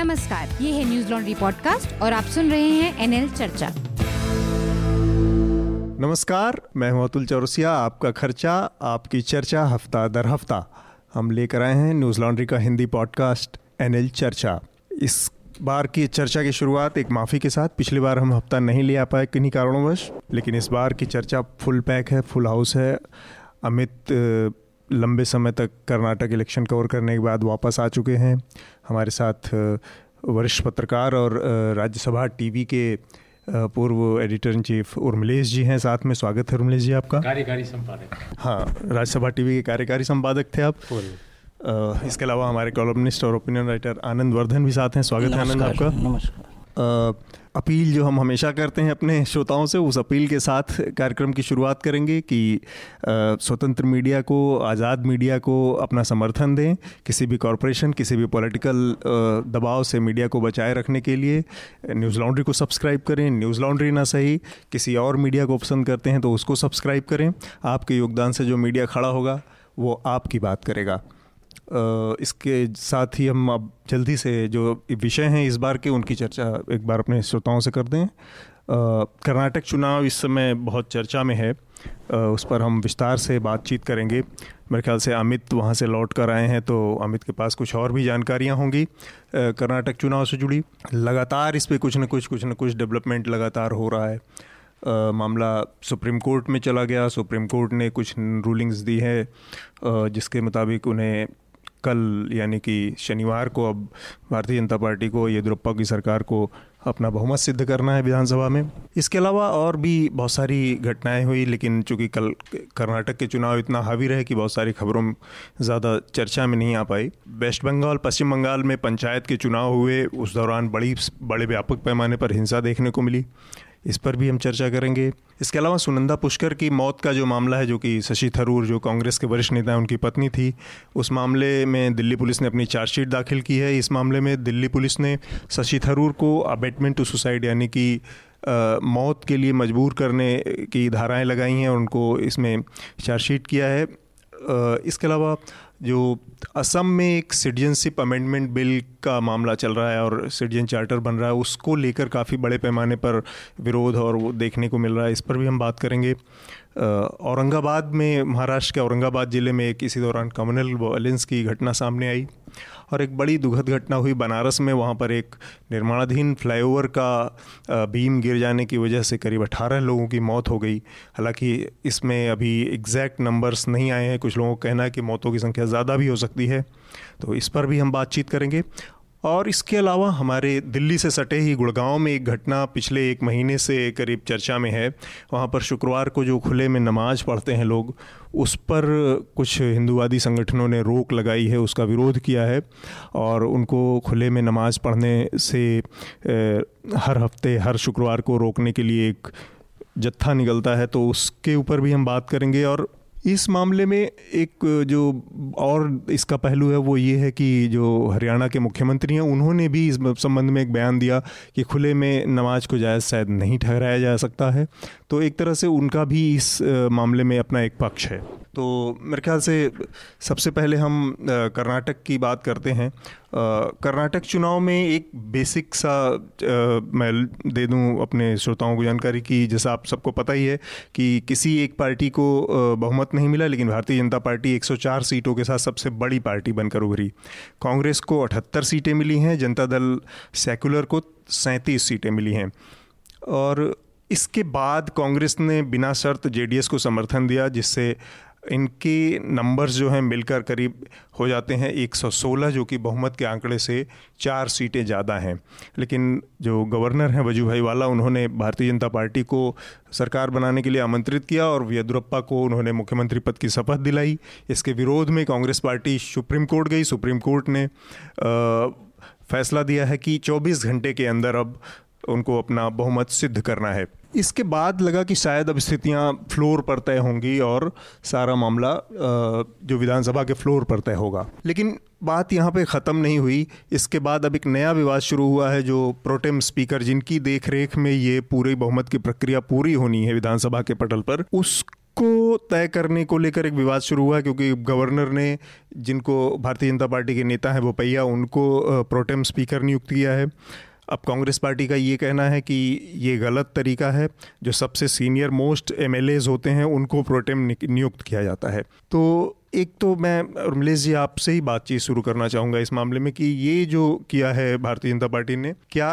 नमस्कार, ये है न्यूज़ लॉन्ड्री पॉडकास्ट और आप सुन रहे हैं एनएल चर्चा। नमस्कार, मैं हूँ अतुल चौरसिया, आपका खर्चा, आपकी चर्चा हफ़्ता दर हफ़्ता। हम लेकर आए हैं न्यूज़ लॉन्ड्री का हिंदी पॉडकास्ट एनएल चर्चा। इस बार की चर्चा की शुरुआत एक माफ़ी के साथ, पिछली बार हम हफ़्ता नहीं ले आ पाए किन्हीं कारणोंवश, लेकिन इस बार की चर्चा फुल पैक है, फुल हाउस है। अमित लंबे समय तक कर्नाटक इलेक्शन कवर करने के बाद वापस आ चुके हैं। हमारे साथ वरिष्ठ पत्रकार और राज्यसभा टीवी के पूर्व editor in chief Urmilesh ji हैं साथ में। स्वागत है उर्मिलेश जी आपका। कार्यकारी संपादक। हाँ राज्यसभा टीवी के कार्यकारी संपादक थे आप। इसके अलावा हमारे कॉलमनिस्ट और ओपिनियन राइटर आनंद वर्धन भी साथ हैं। स्वागत है आनंद आपका। नमस्कार। अपील जो हम हमेशा करते हैं अपने श्रोताओं से, उस अपील के साथ कार्यक्रम की शुरुआत करेंगे कि स्वतंत्र मीडिया को, आज़ाद मीडिया को अपना समर्थन दें, किसी भी कॉरपोरेशन, किसी भी पॉलिटिकल दबाव से मीडिया को बचाए रखने के लिए। न्यूज़ लॉन्ड्री को सब्सक्राइब करें, न्यूज़ लॉन्ड्री ना सही, किसी और मीडिया को पसंद करते हैं तो उसको सब्सक्राइब करें। आपके योगदान से जो मीडिया खड़ा होगा, वो आपकी बात करेगा। इसके साथ ही हम अब जल्दी से जो विषय हैं इस बार के उनकी चर्चा एक बार अपने श्रोताओं से कर दें कर्नाटक चुनाव इस समय बहुत चर्चा में है। उस पर हम विस्तार से बातचीत करेंगे। मेरे ख्याल से अमित वहाँ से लौट कर आए हैं तो अमित के पास कुछ और भी जानकारियाँ होंगी। कर्नाटक चुनाव से जुड़ी। लगातार इस पर कुछ न कुछ कुछ न कुछ डेवलपमेंट लगातार हो रहा है। आ, मामला सुप्रीम कोर्ट में चला गया। सुप्रीम कोर्ट ने कुछ रूलिंग्स दी है जिसके मुताबिक उन्हें कल, यानी कि शनिवार को अब भारतीय जनता पार्टी को येदुरप्पा की सरकार को अपना बहुमत सिद्ध करना है विधानसभा में। इसके अलावा और भी बहुत सारी घटनाएँ हुई, लेकिन चूँकि कल कर्नाटक के चुनाव इतना हावी रहे कि बहुत सारी खबरों ज़्यादा चर्चा में नहीं आ पाई। वेस्ट बंगाल, पश्चिम बंगाल में पंचायत के चुनाव हुए, उस दौरान बड़ी, बड़े व्यापक पैमाने पर हिंसा देखने को मिली। इस पर भी हम चर्चा करेंगे। इसके अलावा सुनंदा पुष्कर की मौत का जो मामला है, जो कि शशि थरूर, जो कांग्रेस के वरिष्ठ नेता हैं, उनकी पत्नी थी, उस मामले में दिल्ली पुलिस ने अपनी चार्जशीट दाखिल की है। इस मामले में दिल्ली पुलिस ने शशि थरूर को अबेटमेंट टू सुसाइड, यानी कि मौत के लिए मजबूर करने की धाराएँ लगाई हैं और उनको इसमें चार्जशीट किया है। इसके अलावा जो असम में एक सिटीजनशिप अमेंडमेंट बिल का मामला चल रहा है और सिटीजन चार्टर बन रहा है, उसको लेकर काफ़ी बड़े पैमाने पर विरोध और वो देखने को मिल रहा है। इस पर भी हम बात करेंगे। औरंगाबाद में, महाराष्ट्र के औरंगाबाद ज़िले में एक इसी दौरान कम्युनल वायलेंस की घटना सामने आई और एक बड़ी दुखद घटना हुई बनारस में, वहाँ पर एक निर्माणाधीन फ्लाईओवर का बीम गिर जाने की वजह से करीब 18 लोगों की मौत हो गई। हालाँकि इसमें अभी एग्जैक्ट नंबर्स नहीं आए हैं, कुछ लोगों का कहना है कि मौतों की संख्या ज़्यादा भी हो सकती है। तो इस पर भी हम बातचीत करेंगे। और इसके अलावा हमारे दिल्ली से सटे ही गुड़गांव में एक घटना पिछले एक महीने से करीब चर्चा में है। वहाँ पर शुक्रवार को जो खुले में नमाज़ पढ़ते हैं लोग, उस पर कुछ हिंदूवादी संगठनों ने रोक लगाई है, उसका विरोध किया है और उनको खुले में नमाज़ पढ़ने से हर हफ़्ते, हर शुक्रवार को रोकने के लिए एक जत्था निकलता है। तो उसके ऊपर भी हम बात करेंगे और इस मामले में एक, जो और इसका पहलू है, वो ये है कि जो हरियाणा के मुख्यमंत्री हैं, उन्होंने भी इस संबंध में एक बयान दिया कि खुले में नमाज़ को जायज़ शायद नहीं ठहराया जा सकता है। तो एक तरह से उनका भी इस मामले में अपना एक पक्ष है। तो मेरे ख्याल से सबसे पहले हम कर्नाटक की बात करते हैं। कर्नाटक चुनाव में एक बेसिक सा आ, मैं दे दूँ अपने श्रोताओं को जानकारी की जैसा आप सबको पता ही है कि किसी एक पार्टी को बहुमत नहीं मिला लेकिन भारतीय जनता पार्टी 104 सीटों के साथ सबसे बड़ी पार्टी बनकर उभरी। कांग्रेस को अठहत्तर सीटें मिली हैं जनता दल सेकुलर को सैंतीस सीटें मिली हैं। और इसके बाद कांग्रेस ने बिना शर्त जेडीएस को समर्थन दिया जिससे इनके नंबर्स जो हैं मिलकर करीब हो जाते हैं 116 जो कि बहुमत के आंकड़े से चार सीटें ज़्यादा हैं। लेकिन जो गवर्नर हैं वज़ू भाई वाला उन्होंने भारतीय जनता पार्टी को सरकार बनाने के लिए आमंत्रित किया और येदुरप्पा को उन्होंने मुख्यमंत्री पद की शपथ दिलाई। इसके विरोध में कांग्रेस पार्टी सुप्रीम कोर्ट गई। सुप्रीम कोर्ट ने आ, फैसला दिया है कि 24 घंटे के अंदर अब उनको अपना बहुमत सिद्ध करना है। इसके बाद लगा कि शायद अब स्थितियाँ फ्लोर पर तय होंगी और सारा मामला जो विधानसभा के फ्लोर पर तय होगा। लेकिन बात यहाँ पे ख़त्म नहीं हुई। इसके बाद अब एक नया विवाद शुरू हुआ है, जो प्रोटेम स्पीकर जिनकी देखरेख में ये पूरी बहुमत की प्रक्रिया पूरी होनी है विधानसभा के पटल पर उस इसको तय करने को लेकर एक विवाद शुरू हुआ क्योंकि गवर्नर ने जिनको भारतीय जनता पार्टी के नेता हैं बोपैया उनको प्रोटेम स्पीकर नियुक्त किया है। अब कांग्रेस पार्टी का ये कहना है कि ये गलत तरीका है। जो सबसे सीनियर मोस्ट एम होते हैं, उनको प्रोटेम नियुक्त किया जाता है। तो एक तो मैं रमलेश जी, आपसे ही बातचीत शुरू करना चाहूँगा इस मामले में कि ये जो किया है भारतीय जनता पार्टी ने, क्या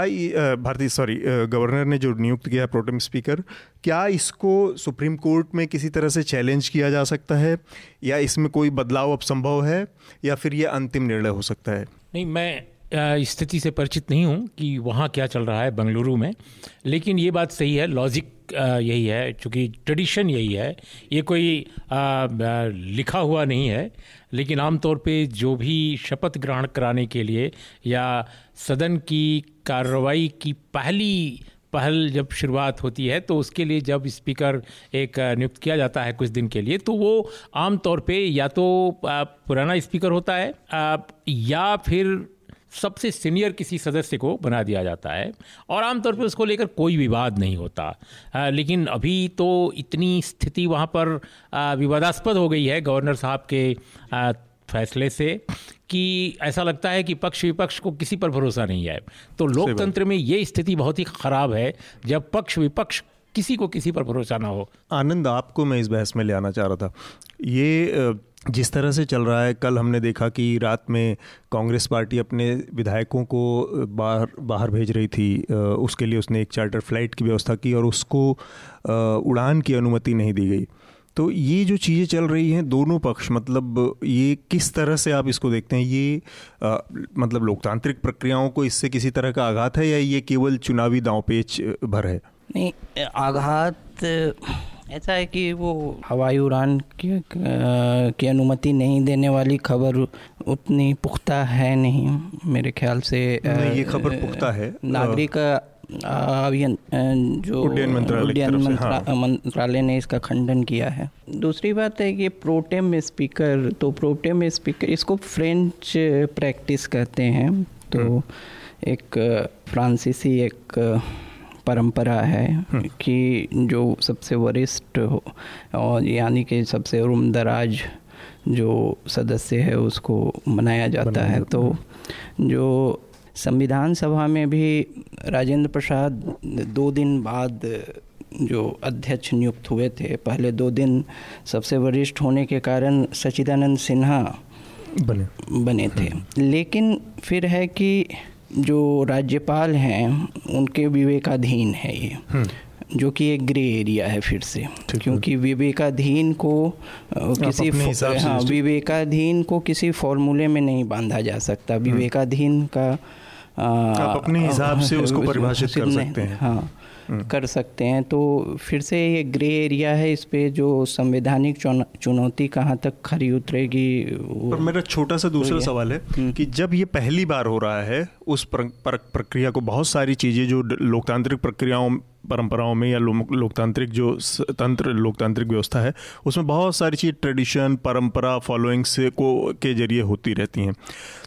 भारतीय सॉरी गवर्नर ने जो नियुक्त किया है प्रोटेम स्पीकर क्या इसको सुप्रीम कोर्ट में किसी तरह से चैलेंज किया जा सकता है? या इसमें कोई बदलाव अब संभव है? या फिर ये अंतिम निर्णय हो सकता है? नहीं, मैं स्थिति से परिचित नहीं हूँ कि वहाँ क्या चल रहा है बंगलुरु में लेकिन ये बात सही है लॉजिक यही है चूँकि ट्रेडिशन यही है ये कोई आ, लिखा हुआ नहीं है लेकिन आमतौर पे जो भी शपथ ग्रहण कराने के लिए या सदन की कार्रवाई की पहली पहल जब शुरुआत होती है तो उसके लिए जब स्पीकर एक नियुक्त किया जाता है कुछ दिन के लिए तो वो आमतौर पे या तो पुराना स्पीकर होता है या फिर सबसे सीनियर किसी सदस्य को बना दिया जाता है और आमतौर पर उसको लेकर कोई विवाद नहीं होता। आ, लेकिन अभी तो इतनी स्थिति वहाँ पर विवादास्पद हो गई है गवर्नर साहब के आ, फैसले से कि ऐसा लगता है कि पक्ष विपक्ष को किसी पर भरोसा नहीं है। तो लोकतंत्र में ये स्थिति बहुत ही ख़राब है जब पक्ष विपक्ष किसी को किसी पर भरोसा ना हो। आनंद आपको मैं इस बहस में ले आना चाह रहा था। ये जिस तरह से चल रहा है कल हमने देखा कि रात में कांग्रेस पार्टी अपने विधायकों को बाहर बाहर भेज रही थी उसके लिए उसने एक चार्टर फ़्लाइट की व्यवस्था की और उसको उड़ान की अनुमति नहीं दी गई। तो ये जो चीज़ें चल रही हैं दोनों पक्ष मतलब ये किस तरह से आप इसको देखते हैं? ये आ, मतलब लोकतांत्रिक प्रक्रियाओं को इससे किसी तरह का आघात है या ये केवल चुनावी दांव पेच भर है? नहीं आघात ऐसा है कि वो हवाई उड़ान की, की अनुमति नहीं देने वाली खबर उतनी पुख्ता है नहीं मेरे ख्याल से नहीं, ये खबर पुख्ता है नागरिक अभियन जो उड्डयन मंत्रालय हाँ। मंत्रालय ने इसका खंडन किया है दूसरी बात है कि प्रोटेम स्पीकर तो प्रोटेम स्पीकर इसको फ्रेंच प्रैक्टिस कहते हैं तो हम्म। एक फ्रांसीसी एक परंपरा है हम्म। कि जो सबसे वरिष्ठ हो और यानी कि सबसे उम्रदराज जो सदस्य है उसको मनाया जाता है तो जो संविधान सभा में भी राजेंद्र प्रसाद दो दिन बाद जो अध्यक्ष नियुक्त हुए थे पहले दो दिन सबसे वरिष्ठ होने के कारण सचिदानंद सिन्हा बने बने थे हम्म। लेकिन फिर है कि जो राज्यपाल हैं उनके विवेकाधीन है ये हम्म। जो कि एक ग्रे एरिया है फिर से क्योंकि विवेकाधीन को किसी हाँ विवेकाधीन को किसी फॉर्मूले में नहीं बांधा जा सकता हम्म। विवेकाधीन का आप अपने हिसाब से उसको परिभाषित कर सकते हैं हाँ। कर सकते हैं। तो फिर से ये ग्रे एरिया है इस पे जो संवैधानिक चुनौती कहाँ तक खरी उतरेगी पर मेरा छोटा सा दूसरा सवाल है हम्म। कि जब ये पहली बार हो रहा है उस प्रक्रिया को बहुत सारी चीज़ें जो लोकतांत्रिक प्रक्रियाओं परंपराओं में या लो, लोकतांत्रिक जो तंत्र लोकतांत्रिक व्यवस्था है उसमें बहुत सारी चीज़ ट्रेडिशन परंपरा फॉलोइंग से को के ज़रिए होती रहती हैं।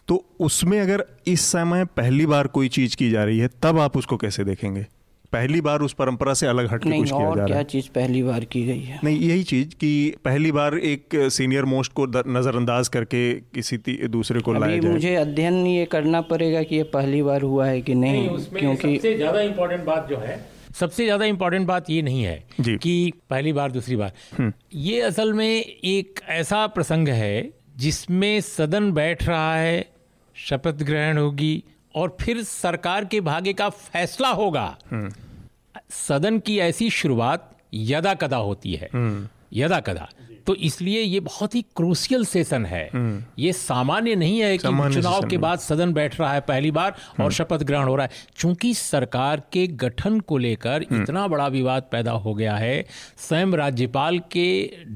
तो उसमें अगर इस समय पहली बार कोई चीज़ की जा रही है तब आप उसको कैसे देखेंगे? पहली बार उस परंपरा से अलग हट के कुछ किया जा रहा है? क्या चीज़ पहली बार की गई है? नहीं यही चीज़ कि पहली बार एक सीनियर मोस्ट को नज़रअंदाज करके किसी दूसरे को लाया जाए। मुझे अध्ययन ये करना पड़ेगा कि ये पहली बार हुआ है कि नहीं, नहीं क्योंकि सबसे ज़्यादा इम्पोर्टेंट बात जो है सबसे ज़्यादा इम्पोर्टेंट बात ये नहीं है कि पहली बार दूसरी बार। हम्म। ये असल में एक ऐसा प्रसंग है जिसमें सदन बैठ रहा है शपथ ग्रहण होगी और फिर सरकार के भाग्य का फैसला होगा। सदन की ऐसी शुरुआत यदा कदा होती है। यदा कदा तो इसलिए ये बहुत ही क्रूसियल सेशन है। ये सामान्य नहीं है कि चुनाव के बाद सदन बैठ रहा है पहली बार और शपथ ग्रहण हो रहा है। चूँकि सरकार के गठन को लेकर इतना बड़ा विवाद पैदा हो गया है स्वयं राज्यपाल के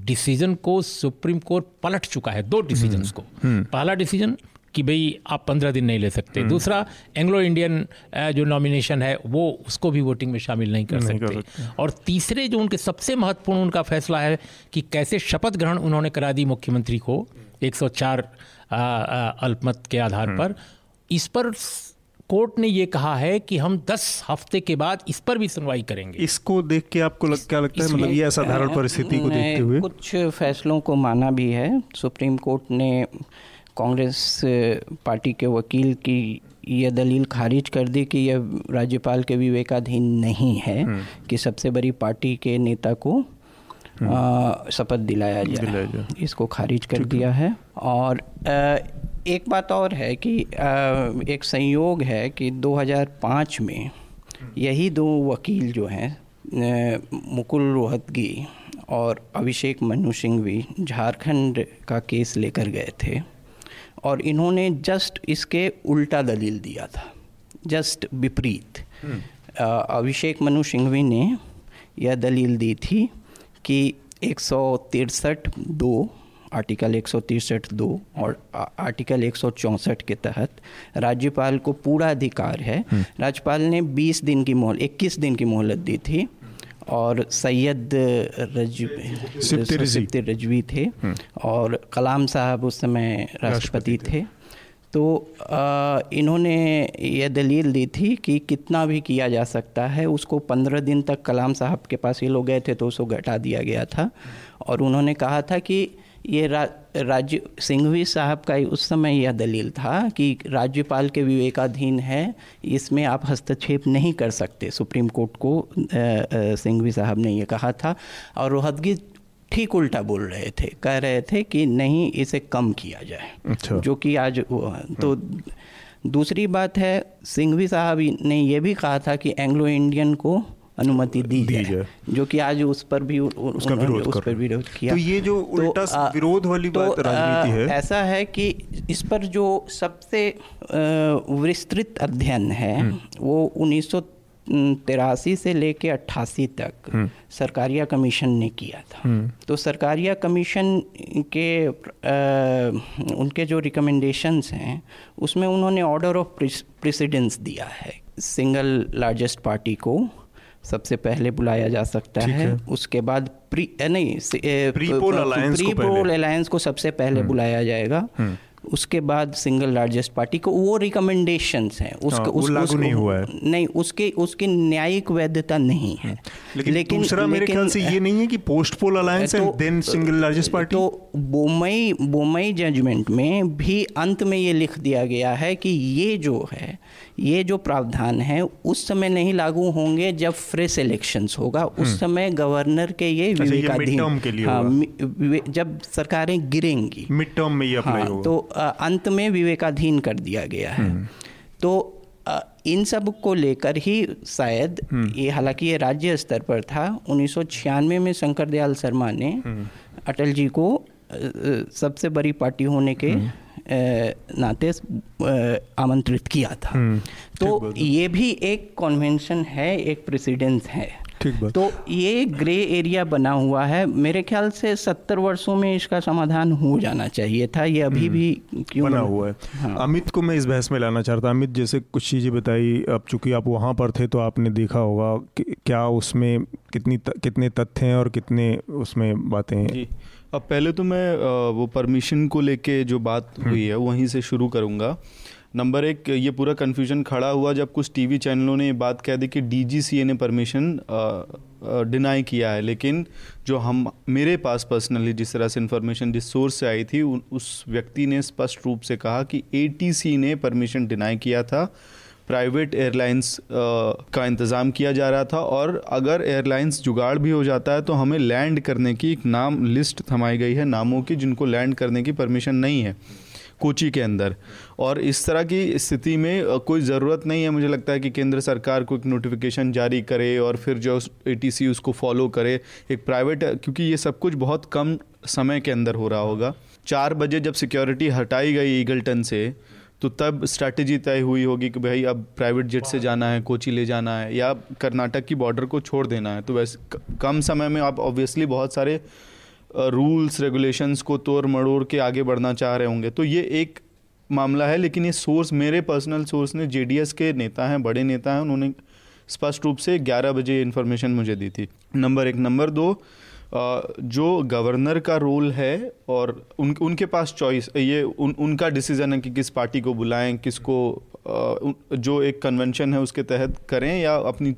डिसीज़न को सुप्रीम कोर्ट पलट चुका है। दो डिसीज़न को। पहला डिसीज़न कि भाई आप पंद्रह दिन नहीं ले सकते। हम्म। दूसरा एंग्लो इंडियन जो नॉमिनेशन है वो उसको भी वोटिंग में शामिल नहीं कर नहीं सकते। कर और तीसरे जो उनके सबसे महत्वपूर्ण उनका फैसला है कि कैसे शपथ ग्रहण उन्होंने करा दी मुख्यमंत्री को 104 अल्पमत के आधार हम्म। पर। इस पर कोर्ट ने ये कहा है कि हम 10 हफ़्ते के बाद इस पर भी सुनवाई करेंगे। इसको देख के आपको लग, क्या लगता है? मतलब ये असाधारण परिस्थिति को देखते हुए। कुछ फैसलों को माना भी है। सुप्रीम कोर्ट ने कांग्रेस पार्टी के वकील की यह दलील खारिज कर दी कि यह राज्यपाल के विवेकाधीन नहीं है हम्म। कि सबसे बड़ी पार्टी के नेता को हम्म। शपथ दिलाया जाए। इसको खारिज कर दिया है। और एक बात और है कि एक संयोग है कि 2005 में यही दो वकील जो हैं मुकुल रोहतगी और अभिषेक मनु सिंह भी झारखंड का केस लेकर गए थे। और इन्होंने जस्ट इसके उल्टा दलील दिया था जस्ट विपरीत हम्म। अभिषेक मनु सिंघवी ने यह दलील दी थी कि एक दो आर्टिकल एक दो और आर्टिकल एक सौ चौंसठ के तहत राज्यपाल को पूरा अधिकार है हम्म। राज्यपाल ने 20 दिन की मोहल 21 दिन की मोहलत दी थी और सैयद रजवी रजवी। थे हम्म। और कलाम साहब उस समय राष्ट्रपति थे। तो आ, इन्होंने यह दलील दी थी कि कितना भी किया जा सकता है उसको पंद्रह दिन तक कलाम साहब के पास ये लोग गए थे तो उसको घटा दिया गया था। और उन्होंने कहा था कि ये रा, राज्य सिंघवी साहब का उस समय यह दलील था कि राज्यपाल के विवेकाधीन है इसमें आप हस्तक्षेप नहीं कर सकते। सुप्रीम कोर्ट को सिंघवी साहब ने ये कहा था। और रोहतगी ठीक उल्टा बोल रहे थे कह रहे थे कि नहीं इसे कम किया जाए। अच्छा। जो कि आज तो दूसरी बात है सिंघवी साहब ने यह भी कहा था कि एंग्लो इंडियन को अनुमति दी, दी जाए। जो कि आज उस पर भी उसका विरोध उस पर विरोध किया। तो ये जो तो, उल्टा तो, विरोध वाली तो, बात राजनीति है। ऐसा है कि इस पर जो सबसे विस्तृत अध्ययन है हम्म। वो उन्नीस तिरासी से लेके अट्ठासी तक हम्म। सरकारिया कमीशन ने किया था। हम्म। तो सरकारिया कमीशन के आ, उनके जो रिकमेंडेशंस हैं उसमें उन्होंने ऑर्डर ऑफ़ प्रेसिडेंस दिया है। सिंगल लार्जेस्ट पार्टी को। सबसे पहले बुलाया जा सकता है, है। उसके बाद प्री नहीं प्री पोल अलायंस को सबसे पहले हम्म। बुलाया जाएगा। हम्म। उसके बाद सिंगल लार्जेस्ट पार्टी को वो रिकमेंडेशंस हैं। उसके हाँ, उस, उस, नहीं हुआ है। नहीं उसके उसकी न्यायिक वैधता नहीं है। हम्म। लेकिन, लेकिन दूसरा मेरे ख्याल से ये नहीं है कि post poll alliance and then single largest party तो बोमई बोमई जजमेंट में भी अंत में ये लिख दिया गया है कि ये जो है ये जो प्रावधान है उस समय नहीं लागू होंगे जब फ्रेश इलेक्शंस होगा। उस हम्म। समय गवर्नर के ये अच्छा, विवेकाधीन हाँ, जब सरकारें गिरेंगी। मिड टर्म में ये हाँ, होगा। तो अंत में विवेकाधीन कर दिया गया है। हम्म। तो इन सबको लेकर ही शायद हम्म। ये हालाँकि ये राज्य स्तर पर था उन्नीस सौ छियानवे में शंकर दयाल शर्मा ने अटल जी को सबसे बड़ी पार्टी होने के नाते आमंत्रित किया था। हम्म, तो ये भी एक कन्वेंशन है एक प्रेसिडेंस है। तो ये ग्रे एरिया बना हुआ है। मेरे ख्याल से सत्तर वर्षों में इसका समाधान हो जाना चाहिए था। ये अभी भी हम्म, क्यों बना हुआ है। हाँ। अमित को मैं इस बहस में लाना चाहता अमित जैसे कुछ चीज़ें बताई अब चूँकि आप वहाँ पर थे तो आपने देखा होगा कि क्या उसमें कितनी त, कितने तथ्य हैं और कितने उसमें बातें हैं। अब पहले तो मैं वो परमिशन को लेके जो बात हम्म। हुई है वहीं से शुरू करूँगा। नंबर एक ये पूरा कन्फ्यूज़न खड़ा हुआ जब कुछ टीवी चैनलों ने ये बात कह दी कि डीजीसीए ने परमिशन डिनाई किया है। लेकिन जो हम मेरे पास पर्सनली जिस तरह से इन्फॉर्मेशन जिस सोर्स से आई थी उस व्यक्ति ने स्पष्ट रूप से कहा कि एटीसी ने परमिशन डिनाई किया था। प्राइवेट एयरलाइंस का इंतज़ाम किया जा रहा था और अगर एयरलाइंस जुगाड़ भी हो जाता है तो हमें लैंड करने की एक नाम लिस्ट थमाई गई है, नामों की जिनको लैंड करने की परमिशन नहीं है, कोची के अंदर। और इस तरह की स्थिति में कोई ज़रूरत नहीं है, मुझे लगता है कि केंद्र सरकार को एक नोटिफिकेशन जारी करे और फिर जो एटीसी उसको फॉलो करे। एक प्राइवेट क्योंकि ये सब कुछ बहुत कम समय के अंदर हो रहा होगा। चार बजे जब सिक्योरिटी हटाई गई ईगल्टन से तो तब स्ट्रैटेजी तय हुई होगी कि भाई अब प्राइवेट जेट से जाना है, कोची ले जाना है, या कर्नाटक की बॉर्डर को छोड़ देना है। तो वैसे कम समय में आप ऑब्वियसली बहुत सारे रूल्स रेगुलेशंस को तोड़ मड़ोड़ के आगे बढ़ना चाह रहे होंगे। तो ये एक मामला है, लेकिन ये सोर्स मेरे पर्सनल सोर्स ने जेडीएस के नेता हैं, बड़े नेता हैं, उन्होंने स्पष्ट रूप से 11 बजे इन्फॉर्मेशन मुझे दी थी। नंबर एक. नंबर दो जो गवर्नर का रोल है और उन, उनके पास चॉइस ये उन, उनका डिसीज़न है कि किस पार्टी को बुलाएँ, किसको जो एक कन्वेंशन है उसके तहत करें या अपनी,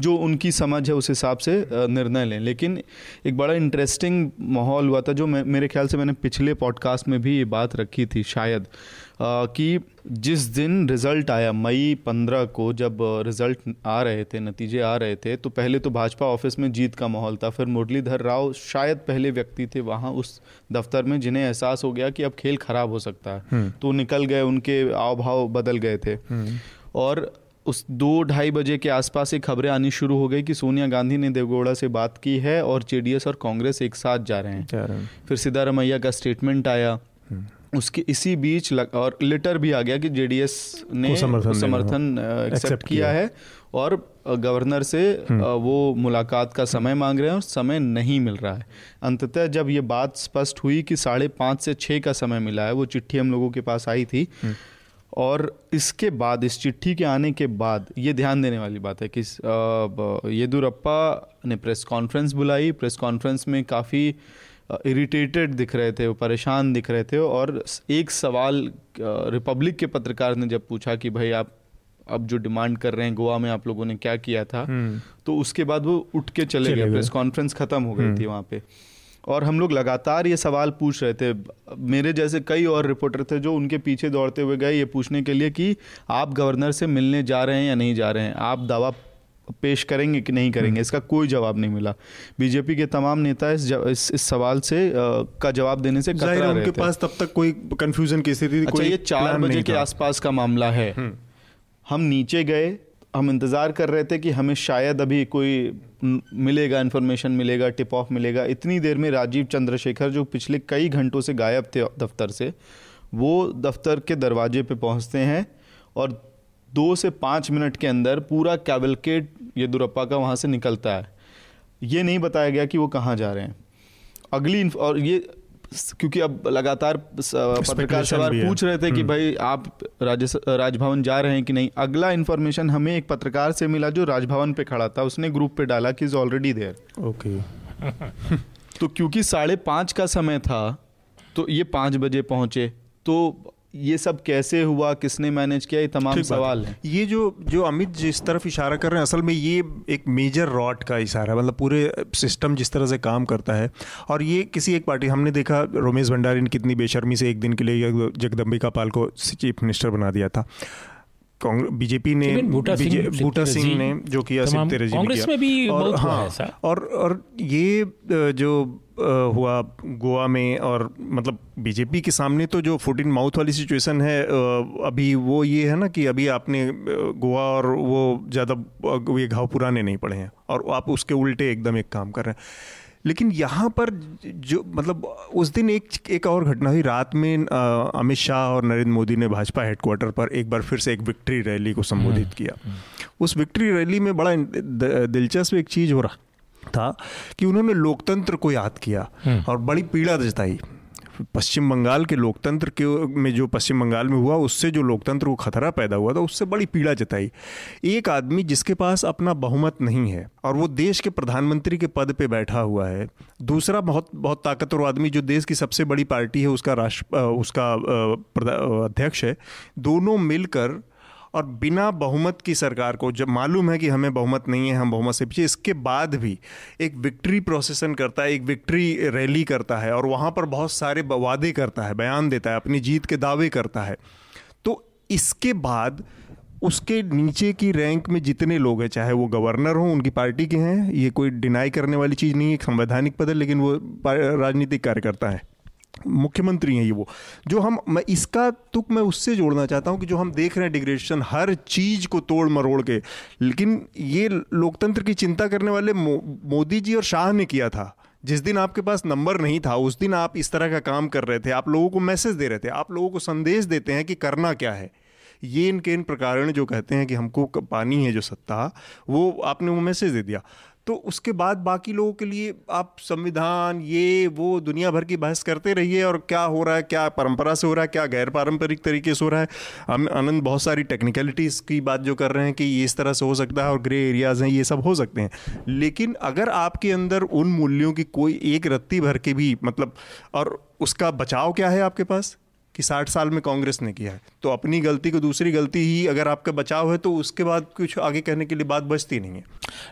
जो उनकी समझ है उस हिसाब से निर्णय लें। लेकिन एक बड़ा इंटरेस्टिंग माहौल हुआ था जो मैं, मेरे ख्याल से मैंने पिछले पॉडकास्ट में भी ये बात रखी थी शायद। कि जिस दिन रिज़ल्ट आया मई पंद्रह को जब रिज़ल्ट आ रहे थे नतीजे आ रहे थे तो पहले तो भाजपा ऑफ़िस में जीत का माहौल था फिर मुरलीधर राव शायद पहले व्यक्ति थे वहाँ उस दफ्तर में जिन्हें एहसास हो गया कि अब खेल खराब हो सकता है हम्म। तो निकल गए उनके आव भाव बदल गए थे हम्म। और उस दो ढाई बजे के आसपास एक खबरें आनी शुरू हो गई कि सोनिया गांधी ने देवगौड़ा से बात की है और जेडीएस और कांग्रेस एक साथ जा रहे हैं फिर सिद्धारमैया का स्टेटमेंट आया हम्म। उसके इसी बीच लग, और लेटर भी आ गया कि जेडीएस ने समर्थन समर्थन एक्सेप्ट किया है और गवर्नर से हम्म। वो मुलाकात का समय मांग रहे हैं और समय नहीं मिल रहा है। अंततः जब ये बात स्पष्ट हुई कि साढ़े पाँच से छः का समय मिला है वो चिट्ठी हम लोगों के पास आई थी। हम्म। और इसके बाद इस चिट्ठी के आने के बाद ये ध्यान देने वाली बात है कि येदुरप्पा ने प्रेस कॉन्फ्रेंस बुलाई। प्रेस कॉन्फ्रेंस में काफ़ी इरिटेटेड दिख रहे थे वो परेशान दिख रहे थे और एक सवाल रिपब्लिक के पत्रकार ने जब पूछा कि भाई आप अब जो डिमांड कर रहे हैं गोवा में आप लोगों ने क्या किया था हम्म। तो उसके बाद वो उठ के चले गए प्रेस कॉन्फ्रेंस खत्म हो गई हम्म। थी वहाँ पे और हम लोग लगातार ये सवाल पूछ रहे थे मेरे जैसे कई और रिपोर्टर थे जो उनके पीछे दौड़ते हुए गए ये पूछने के लिए कि आप गवर्नर से मिलने जा रहे हैं या नहीं जा रहे हैं आप दावा पेश करेंगे कि नहीं करेंगे हम्म। इसका कोई जवाब नहीं मिला। बीजेपी के तमाम नेता इस इस, इस सवाल से आ, का जवाब देने से कतरा उनके पास तब तक कोई कंफ्यूजन की स्थिति अच्छा ये चार बजे के आसपास का मामला है। हम्म। हम नीचे गए हम इंतज़ार कर रहे थे कि हमें शायद अभी कोई मिलेगा इन्फॉर्मेशन मिलेगा टिप ऑफ़ मिलेगा। इतनी देर में राजीव चंद्रशेखर जो पिछले कई घंटों से गायब थे दफ्तर से वो दफ्तर के दरवाजे पे पहुँचते हैं और दो से पाँच मिनट के अंदर पूरा कैवलकेट येदुरप्पा का वहाँ से निकलता है। ये नहीं बताया गया कि वो कहाँ जा रहे हैं। अगली और ये क्योंकि अब लगातार पत्रकार सवाल पूछ रहे थे कि हम्म। भाई आप राज्य राजभवन जा रहे हैं कि नहीं? अगला इन्फॉर्मेशन हमें एक पत्रकार से मिला जो राजभवन पे खड़ा था। उसने ग्रुप पे डाला कि इज़ ऑलरेडी देयर ओके तो क्योंकि साढ़े पाँच का समय था तो ये पाँच बजे पहुँचे तो ये सब कैसे हुआ किसने मैनेज किया ये तमाम सवाल हैं। ये जो जो अमित जिस तरफ़ इशारा कर रहे हैं असल में ये एक मेजर रॉट का इशारा है। मतलब पूरे सिस्टम जिस तरह से काम करता है और ये किसी एक पार्टी हमने देखा रोमेश भंडारी ने कितनी बेशर्मी से एक दिन के लिए जगदम्बिका पाल को चीफ मिनिस्टर बना दिया था। बीजेपी ने बूटा सिंह ने जो किया कांग्रेस में भी और हाँ और और ये जो हुआ गोवा में और मतलब बीजेपी के सामने तो जो फुट इन माउथ वाली सिचुएशन है अभी वो ये है ना कि अभी आपने गोवा और वो ज़्यादा ये घाव पुराने नहीं पड़े हैं। और आप उसके उल्टे एकदम एक काम कर रहे हैं। लेकिन यहाँ पर जो मतलब उस दिन एक एक और घटना हुई रात में अमित शाह और नरेंद्र मोदी ने भाजपा हेडक्वार्टर पर एक बार फिर से एक विक्ट्री रैली को संबोधित हम्म, किया हम्म। उस विक्ट्री रैली में बड़ा दिलचस्प एक चीज़ हो रहा था कि उन्होंने लोकतंत्र को याद किया हम्म। और बड़ी पीड़ा जताई पश्चिम बंगाल के लोकतंत्र के में जो पश्चिम बंगाल में हुआ, उससे जो लोकतंत्र को खतरा पैदा हुआ था, उससे बड़ी पीड़ा जताई। एक आदमी जिसके पास अपना बहुमत नहीं है और वो देश के प्रधानमंत्री के पद पे बैठा हुआ है, दूसरा बहुत बहुत ताकतवर आदमी जो देश की सबसे बड़ी पार्टी है, उसका राष्ट्र उसका अध्यक्ष है, दोनों मिलकर और बिना बहुमत की सरकार को, जब मालूम है कि हमें बहुमत नहीं है, हम बहुमत से पीछे, इसके बाद भी एक विक्ट्री प्रोसेसन करता है, एक विक्ट्री रैली करता है और वहाँ पर बहुत सारे वादे करता है, बयान देता है, अपनी जीत के दावे करता है। तो इसके बाद उसके नीचे की रैंक में जितने लोग हैं, चाहे वो गवर्नर हों, उनकी पार्टी के हैं, ये कोई डिनाई करने वाली चीज़ नहीं है संवैधानिक पद है लेकिन वो राजनीतिक कार्यकर्ता है। मुख्यमंत्री हैं ये वो जो हम मैं इसका तुक मैं उससे जोड़ना चाहता हूँ कि जो हम देख रहे हैं डिग्रेडेशन हर चीज़ को तोड़ मरोड़ के लेकिन ये लोकतंत्र की चिंता करने वाले मो, मोदी जी और शाह ने किया था। जिस दिन आपके पास नंबर नहीं था उस दिन आप इस तरह का काम कर रहे थे आप लोगों को मैसेज दे रहे थे आप लोगों को संदेश देते हैं कि करना क्या है। ये इनके इन प्रकारण जो कहते हैं कि हमको पानी है जो सत्ता वो आपने वो मैसेज दे दिया। तो उसके बाद बाकी लोगों के लिए आप संविधान, ये, वो दुनिया भर की बहस करते रहिए और क्या हो रहा है, क्या परंपरा से हो रहा है, क्या गैर पारंपरिक तरीके से हो रहा है। हम आनंद, बहुत सारी टेक्निकलिटीज़ की बात जो कर रहे हैं कि ये इस तरह से हो सकता है और ग्रे एरियाज़ हैं, ये सब हो सकते हैं। लेकिन अगर आपके अंदर उन मूल्यों की कोई एक रत्ती भर के भी मतलब और उसका बचाव क्या है आपके पास? कि साठ साल में कांग्रेस ने किया है। तो अपनी गलती को दूसरी गलती ही अगर आपका बचाव है तो उसके बाद कुछ आगे कहने के लिए बात बचती नहीं है।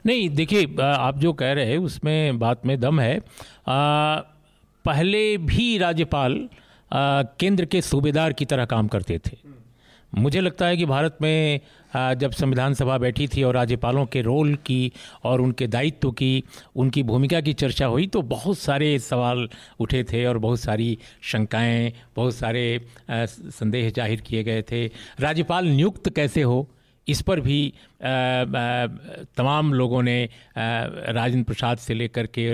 नहीं देखिए आप जो कह रहे हैं उसमें बात में दम है। आ, पहले भी राज्यपाल केंद्र के सूबेदार की तरह काम करते थे। मुझे लगता है कि भारत में जब संविधान सभा बैठी थी और राज्यपालों के रोल की और उनके दायित्व की, उनकी भूमिका की चर्चा हुई तो बहुत सारे सवाल उठे थे और बहुत सारी शंकाएँ, बहुत सारे संदेह ज़ाहिर किए गए थे। राज्यपाल नियुक्त कैसे हो, इस पर भी तमाम लोगों ने राजेंद्र प्रसाद से लेकर के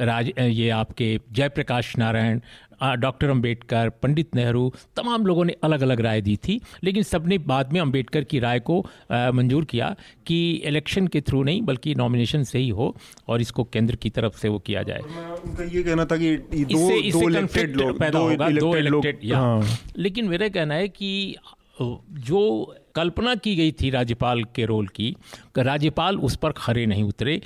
राज, ये आपके जयप्रकाश नारायण डॉक्टर अंबेडकर पंडित नेहरू तमाम लोगों ने अलग अलग राय दी थी लेकिन सबने बाद में अंबेडकर की राय को मंजूर किया कि इलेक्शन के थ्रू नहीं बल्कि नॉमिनेशन से ही हो और इसको केंद्र की तरफ़ से वो किया जाए उनका ये कहना था कि दो, इससे, दो इलेक्टेड पैदा होगा दो इलेक्टेड हाँ। लेकिन मेरा कहना है कि जो कल्पना की गई थी राज्यपाल के रोल की राज्यपाल उस पर खड़े नहीं उतरे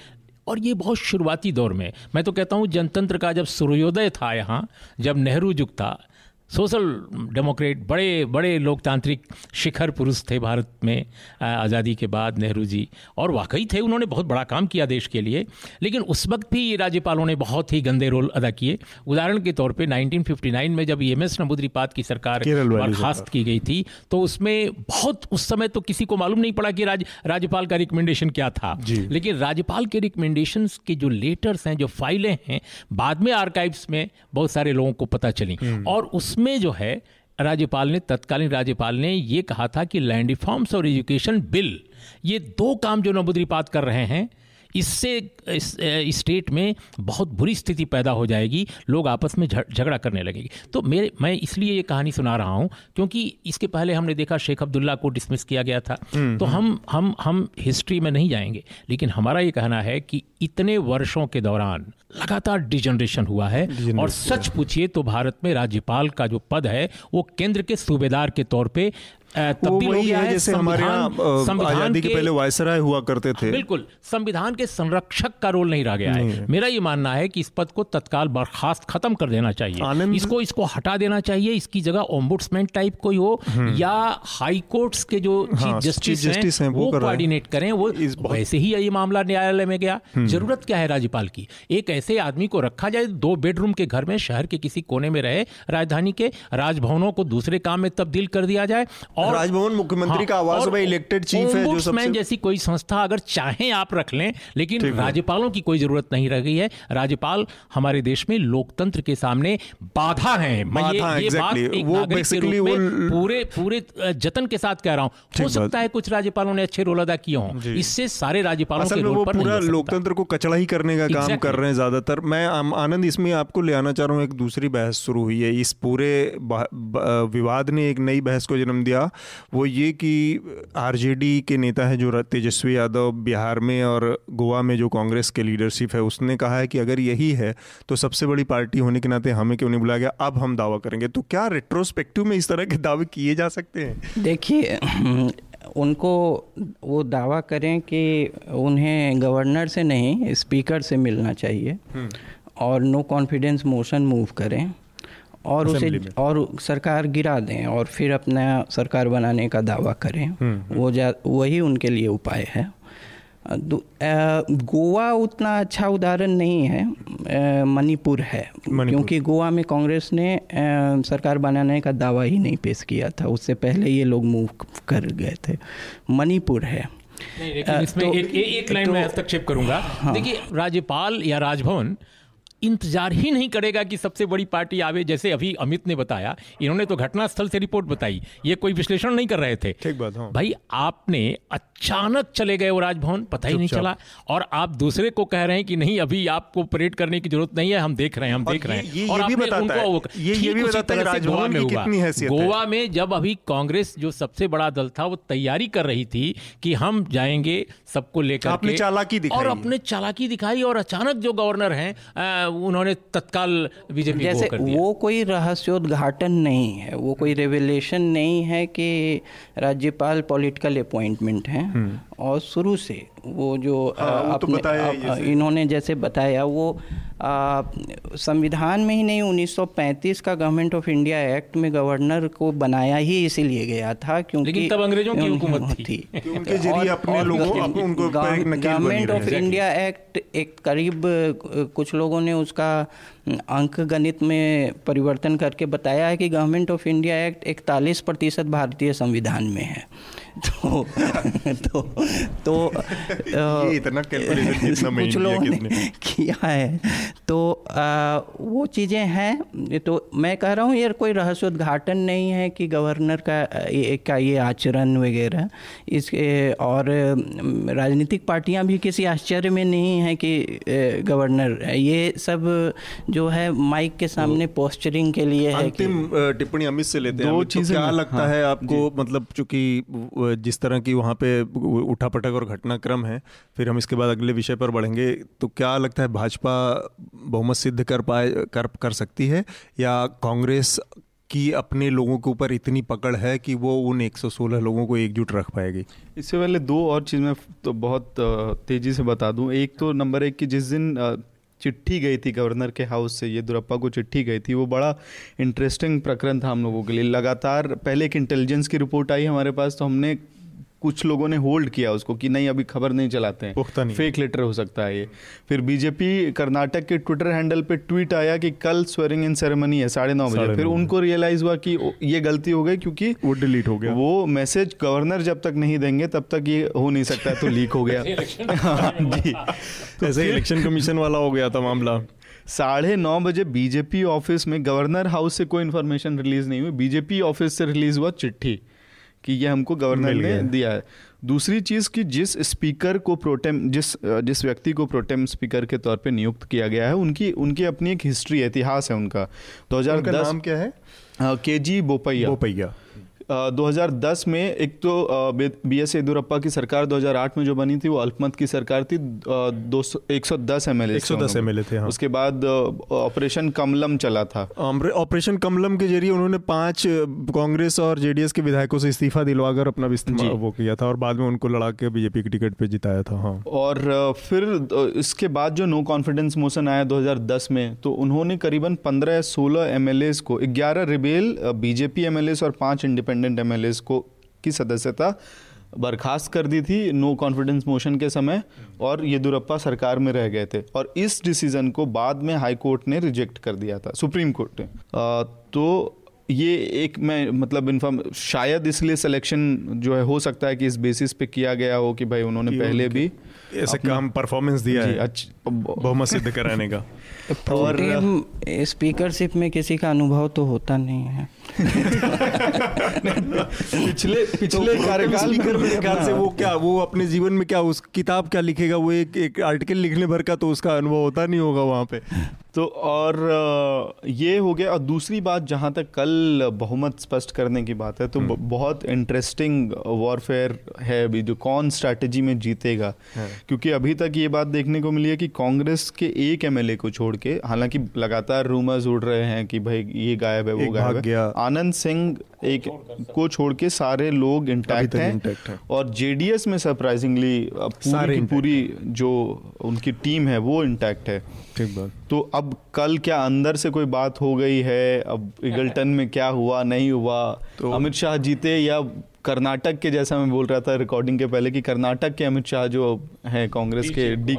और ये बहुत शुरुआती दौर में। मैं तो कहता हूँ, जनतंत्र का जब सूर्योदय था यहाँ, जब नेहरू जुग था सोशल डेमोक्रेट बड़े बड़े लोकतांत्रिक शिखर पुरुष थे भारत में आज़ादी के बाद नेहरू जी। और वाकई थे उन्होंने बहुत बड़ा काम किया देश के लिए। लेकिन उस वक्त भी ये राज्यपालों ने बहुत ही गंदे रोल अदा किए। उदाहरण के तौर पे 1959 में जब एम एस नबुद्रीपात की सरकार बर्खास्त की गई थी तो उसमें बहुत उस समय तो किसी को मालूम नहीं पड़ा कि राज, राज्यपाल का रिकमेंडेशन क्या था। लेकिन राज्यपाल के रिकमेंडेशन के जो लेटर्स हैं जो फाइलें हैं बाद में आर्काइव्स में बहुत सारे लोगों को पता चली। हम्म। और उसमें उसमें जो है, राज्यपाल ने, तत्कालीन राज्यपाल ने ये कहा था कि लैंड रिफॉर्म्स और एजुकेशन बिल, ये दो काम जो नबुद्रीपात कर रहे हैं इससे इस, स्टेट में बहुत बुरी स्थिति पैदा हो जाएगी लोग आपस में झगड़ा करने लगेगी। तो मेरे मैं इसलिए ये कहानी सुना रहा हूँ क्योंकि इसके पहले हमने देखा शेख अब्दुल्ला को डिसमिस किया गया था। हम्म, तो हम्म। हम हम हम हिस्ट्री में नहीं जाएँगे लेकिन हमारा ये कहना है कि इतने वर्षों के दौरान लगातार डिजनरेशन हुआ है। और सच पूछिए तो भारत में राज्यपाल का जो पद है वो केंद्र के सूबेदार के तौर पे तब्दील हो गया है जैसे हमारे यहाँ आज़ादी के पहले वायसराय हुआ करते थे। बिल्कुल संविधान के संरक्षक का रोल नहीं रह गया है। मेरा ये मानना है कि इस पद को तत्काल बर्खास्त खत्म कर देना चाहिए। इसको इसको हटा देना चाहिए इसकी जगह ओम्बुड्समैन टाइप कोई हो हम्म। या हाई कोर्ट्स के जो चीफ जस्टिस हाँ, हैं वो कोऑर्डिनेट करें वो वैसे ही ये मामला न्यायालय में गया। हम्म। ज़रूरत क्या है राज्यपाल की? एक ऐसे आदमी को रखा जाए दो बेडरूम के घर में शहर के किसी कोने में रहे राजधानी के राजभवनों को दूसरे काम में तब्दील कर दिया जाए और राजभवन मुख्यमंत्री का आवास भाई इलेक्टेड चीफ है जो सबसे जैसी कोई संस्था अगर चाहें आप रख लें लेकिन राज्यपालों की कोई ज़रूरत नहीं रह गई है। राज्यपाल हमारे देश में लोकतंत्र के सामने बाधा है। मैं ये, ये बात एक नागरिक के रूप पूरे पूरे जतन के साथ कह रहा हूँ। हो सकता है कुछ राज्यपालों ने अच्छे रोल अदा किए हों। इससे सारे राज्यपालों के रोल पर पूरा लोकतंत्र को कचड़ा ही करने का काम कर रहे हैं ज़्यादातर। मैं आनंद इसमें आपको ले आना चाह रहा हूँ एक दूसरी बहस शुरू हुई है। इस पूरे विवाद ने एक नई बहस को जन्म दिया। वो ये कि आरजेडी के नेता है जो तेजस्वी यादव बिहार में और गोवा में जो कांग्रेस के लीडरशिप है उसने कहा है कि अगर यही है तो सबसे बड़ी पार्टी होने के नाते हमें क्यों नहीं बुलाया गया? अब हम दावा करेंगे। तो क्या रेट्रोस्पेक्टिव में इस तरह के दावे किए जा सकते हैं? देखिए उनको वो दावा करें कि उन्हें गवर्नर से नहीं स्पीकर से मिलना चाहिए हम्म। और नो कॉन्फिडेंस मोशन मूव करें। और उसे और सरकार गिरा दें और फिर अपना सरकार बनाने का दावा करें हम्म, हम्म। वो जा वही उनके लिए उपाय है। गोवा उतना अच्छा उदाहरण नहीं है मणिपुर है। क्योंकि गोवा में कांग्रेस ने सरकार बनाने का दावा ही नहीं पेश किया था उससे पहले ये लोग मूव कर गए थे। मणिपुर है। नहीं, लेकिन इसमें तो, एक, एक लाइन तो, में हस्तक्षेप करूँगा। हाँ, देखिए राज्यपाल या राजभवन इंतज़ार ही नहीं करेगा कि सबसे बड़ी पार्टी आवे जैसे अभी अमित ने बताया। इन्होंने तो घटनास्थल से रिपोर्ट बताई। ये कोई विश्लेषण नहीं कर रहे थे। ठीक बात हाँ। भाई आपने अचानक चले गए वो राजभवन पता ही नहीं चला। और आप दूसरे को कह रहे हैं कि नहीं अभी आपको परेड करने की ज़रूरत नहीं है हम देख रहे हैं हम देख रहे हैं। और गोवा में हुआ। गोवा में जब अभी कांग्रेस जो सबसे बड़ा दल था वो तैयारी कर रही थी कि हम जाएँगे सबको लेकर चालाकी दिखाई। और अपने चालाकी दिखाई और अचानक जो गवर्नर हैं उन्होंने तत्काल बीजेपी जैसे कर दिया। वो कोई रहस्योद्घाटन नहीं है वो कोई रेवलेशन नहीं है कि राज्यपाल पॉलिटिकल अपॉइंटमेंट है हम्म। और शुरू से वो जो हाँ, तो अपने तो इन्होंने जैसे बताया वो संविधान में ही नहीं 1935 का गवर्नमेंट ऑफ़ इंडिया एक्ट में गवर्नर को बनाया ही इसीलिए गया था क्योंकि लेकिन तब अंग्रेज़ों की हुकूमत थी, थी। उनके ज़रिए अपने लोगों उनको गवर्नमेंट ऑफ़ इंडिया एक्ट एक करीब कुछ लोगों ने उसका अंक गणित में परिवर्तन करके बताया है कि गवर्नमेंट ऑफ़ इंडिया एक्ट इकतालीस प्रतिशत भारतीय संविधान में है। तो तो तो ये इतना कैलकुलेशन कुछ लोगों ने किया है। तो आ, वो चीज़ें हैं। तो मैं कह रहा हूँ यार कोई रहस्योद्घाटन नहीं है कि गवर्नर का ये का ये आचरण वगैरह। इसके और राजनीतिक पार्टियाँ भी किसी आश्चर्य में नहीं है कि गवर्नर ये सब जो है माइक के सामने पोस्टरिंग के लिए है अंतिम टिप्पणी अमित से लेते हैं। दो तो क्या लगता हाँ, है आपको? मतलब चूँकि जिस तरह की वहाँ पे उठापटक और घटनाक्रम है, फिर हम इसके बाद अगले विषय पर बढ़ेंगे। तो क्या लगता है भाजपा बहुमत सिद्ध कर पाए, कर कर सकती है? या कांग्रेस की अपने लोगों के ऊपर इतनी पकड़ है कि वो उन 116 लोगों को एकजुट रख पाएगी? इससे पहले दो और चीज़ मैं तो बहुत तेज़ी से बता दूँ। एक तो नंबर एक कि जिस दिन चिट्ठी गई थी गवर्नर के हाउस से, येदुरप्पा को चिट्ठी गई थी। वो बड़ा इंटरेस्टिंग प्रकरण था हम लोगों के लिए। लगातार पहले एक इंटेलिजेंस की रिपोर्ट आई हमारे पास तो हमने कुछ लोगों ने होल्ड किया उसको कि नहीं अभी खबर नहीं चलाते हैं। नहीं। फेक लेटर हो सकता है ये। फिर बीजेपी कर्नाटक के ट्विटर हैंडल पे ट्वीट आया कि कल स्वेरिंग इन सेरेमनी है साढ़े नौ बजे। फिर उनको रियलाइज़ हुआ कि ये गलती हो गई क्योंकि वो डिलीट हो गया। वो मैसेज गवर्नर जब तक नहीं देंगे तब तक ये हो नहीं सकता तो लीक हो गया। हाँ, जी। ऐसे इलेक्शन कमीशन वाला हो गया था मामला। साढ़े नौ बजे बीजेपी ऑफ़िस में गवर्नर हाउस से कोई इन्फॉर्मेशन रिलीज़ नहीं हुई। बीजेपी ऑफ़िस से रिलीज़ हुआ चिट्ठी। कि ये हमको गवर्नर ने दिया है। दूसरी चीज़ कि जिस स्पीकर को प्रोटेम जिस जिस व्यक्ति को प्रोटेम स्पीकर के तौर पे नियुक्त किया गया है उनकी उनकी अपनी एक हिस्ट्री इतिहास है उनका। 2010 नाम क्या है? के जी बोपैया। बोपैया। 2010 में एक तो बी एस येदुरप्पा की सरकार 2008 में जो बनी थी वो अल्पमत की सरकार थी दो सौ एक सौ दस एम एल सौ दस एम एल थे हाँ। उसके बाद ऑपरेशन कमलम चला था। ऑपरेशन कमलम के ज़रिए उन्होंने पाँच कांग्रेस और जेडीएस के विधायकों से इस्तीफा दिलवाकर अपना वो किया था और बाद में उनको लड़ा के बीजेपी की टिकट पे जिताया था हाँ। और फिर इसके बाद जो नो कॉन्फिडेंस मोशन आया 2010 में तो उन्होंने करीबन 15 या 16 एमएलए को 11 रिबेल बीजेपी एमएलए और पाँच इंडिपेंडेंट इंडिपेंडेंट एम को की सदस्यता बर्खास्त कर दी थी नो कॉन्फिडेंस मोशन के समय और येदुरप्पा सरकार में रह गए थे। और इस डिसीज़न को बाद में हाई कोर्ट ने रिजेक्ट कर दिया था सुप्रीम कोर्ट ने। तो ये एक मैं मतलब इन्फॉर्म शायद इसलिए सिलेक्शन जो है हो सकता है कि इस बेसिस पे किया गया हो कि भाई उन्होंने पहले भी ऐसे काम परफॉर्मेंस दिया है बहुमत सिद्ध कराने का। और स्पीकरशिप में किसी का अनुभव तो होता नहीं है। पिछले पिछले तो कार्यकाल मेरे ख्याल से वो क्या वो अपने जीवन में क्या उस किताब क्या लिखेगा वो एक एक आर्टिकल लिखने भर का तो उसका अनुभव होता नहीं होगा वहाँ पे। तो और ये हो गया। और दूसरी बात जहाँ तक कल बहुमत स्पष्ट करने की बात है तो हम्म। बहुत इंटरेस्टिंग वॉरफेयर है अभी जो कौन स्ट्रैटेजी में जीतेगा। क्योंकि अभी तक ये बात देखने को मिली है कि कांग्रेस के एक एमएलए को छोड़ के हालाँकि लगातार रूमर्स उड़ रहे हैं कि भाई ये गायब है वो गायब है। आनंद सिंह एक को छोड़ के सारे लोग इंटैक्ट हैं। है। और जेडीएस में सरप्राइजिंगली पूरी की पूरी जो उनकी टीम है वो इंटैक्ट है। ठीक बात। तो अब कल क्या अंदर से कोई बात हो गई है? अब इगल्टन में क्या हुआ नहीं हुआ? तो अमित शाह जीते या कर्नाटक के जैसा मैं बोल रहा था रिकॉर्डिंग के पहले कि कर्नाटक के अमित शाह जो है कांग्रेस के डी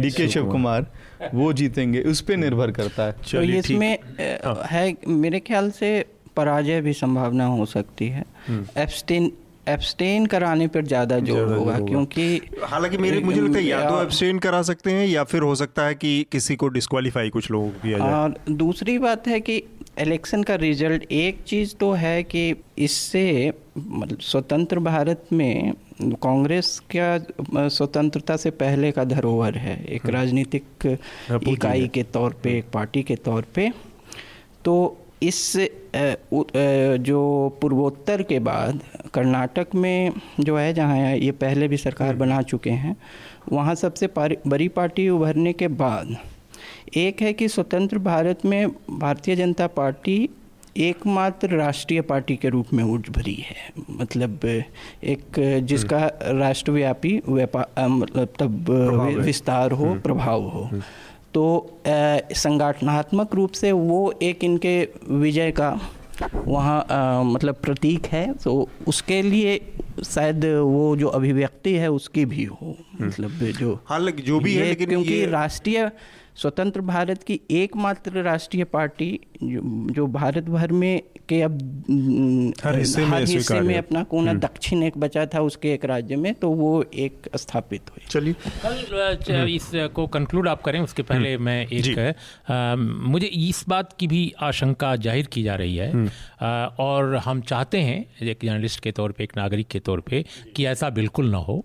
डी के शिव कुमार वो जीतेंगे। उस पर निर्भर करता है। तो इसमें हाँ। है मेरे ख्याल से पराजय भी संभावना हो सकती है। एब्सटीन एब्सटेन कराने पर ज़्यादा ज़ोर होगा क्योंकि हालाँकि मेरे मुझे लगता है या तो एब्सटेन करा सकते हैं या फिर हो सकता है कि किसी को डिस्कालीफाई कुछ लोगों को किया जाए। और दूसरी बात है कि इलेक्शन का रिज़ल्ट एक चीज़ तो है कि इससे मतलब स्वतंत्र भारत में कांग्रेस का स्वतंत्रता से पहले का धरोहर है। एक हम्म। राजनीतिक इकाई के तौर पे एक पार्टी के तौर पे। तो इस जो पूर्वोत्तर के बाद कर्नाटक में जो है जहाँ ये पहले भी सरकार हम्म। बना चुके हैं वहाँ सबसे बड़ी पार्टी उभरने के बाद एक है कि स्वतंत्र भारत में भारतीय जनता पार्टी एकमात्र राष्ट्रीय पार्टी के रूप में उभरी है मतलब एक जिसका हम्म। राष्ट्रव्यापी व्यापार मतलब तब विस्तार हो हम्म। प्रभाव हो तो संगठनात्मक रूप से वो एक इनके विजय का वहाँ मतलब प्रतीक है तो उसके लिए शायद वो जो अभिव्यक्ति है उसकी भी हो। मतलब जो हालाँकि जो भी है लेकिन क्योंकि राष्ट्रीय स्वतंत्र भारत की एकमात्र राष्ट्रीय पार्टी जो, जो भारत भर में के अब हर हिस्से में, हिस्से में अपना कोना हम्म। दक्षिण एक बचा था उसके एक राज्य में तो वो एक स्थापित हुई चलिए। कल हम्म। इस को कंक्लूड आप करें उसके पहले हम्म। मैं एक आ, मुझे इस बात की भी आशंका ज़ाहिर की जा रही है। आ, और हम चाहते हैं एक जर्नलिस्ट के तौर पे एक नागरिक के तौर पे कि ऐसा बिल्कुल ना हो।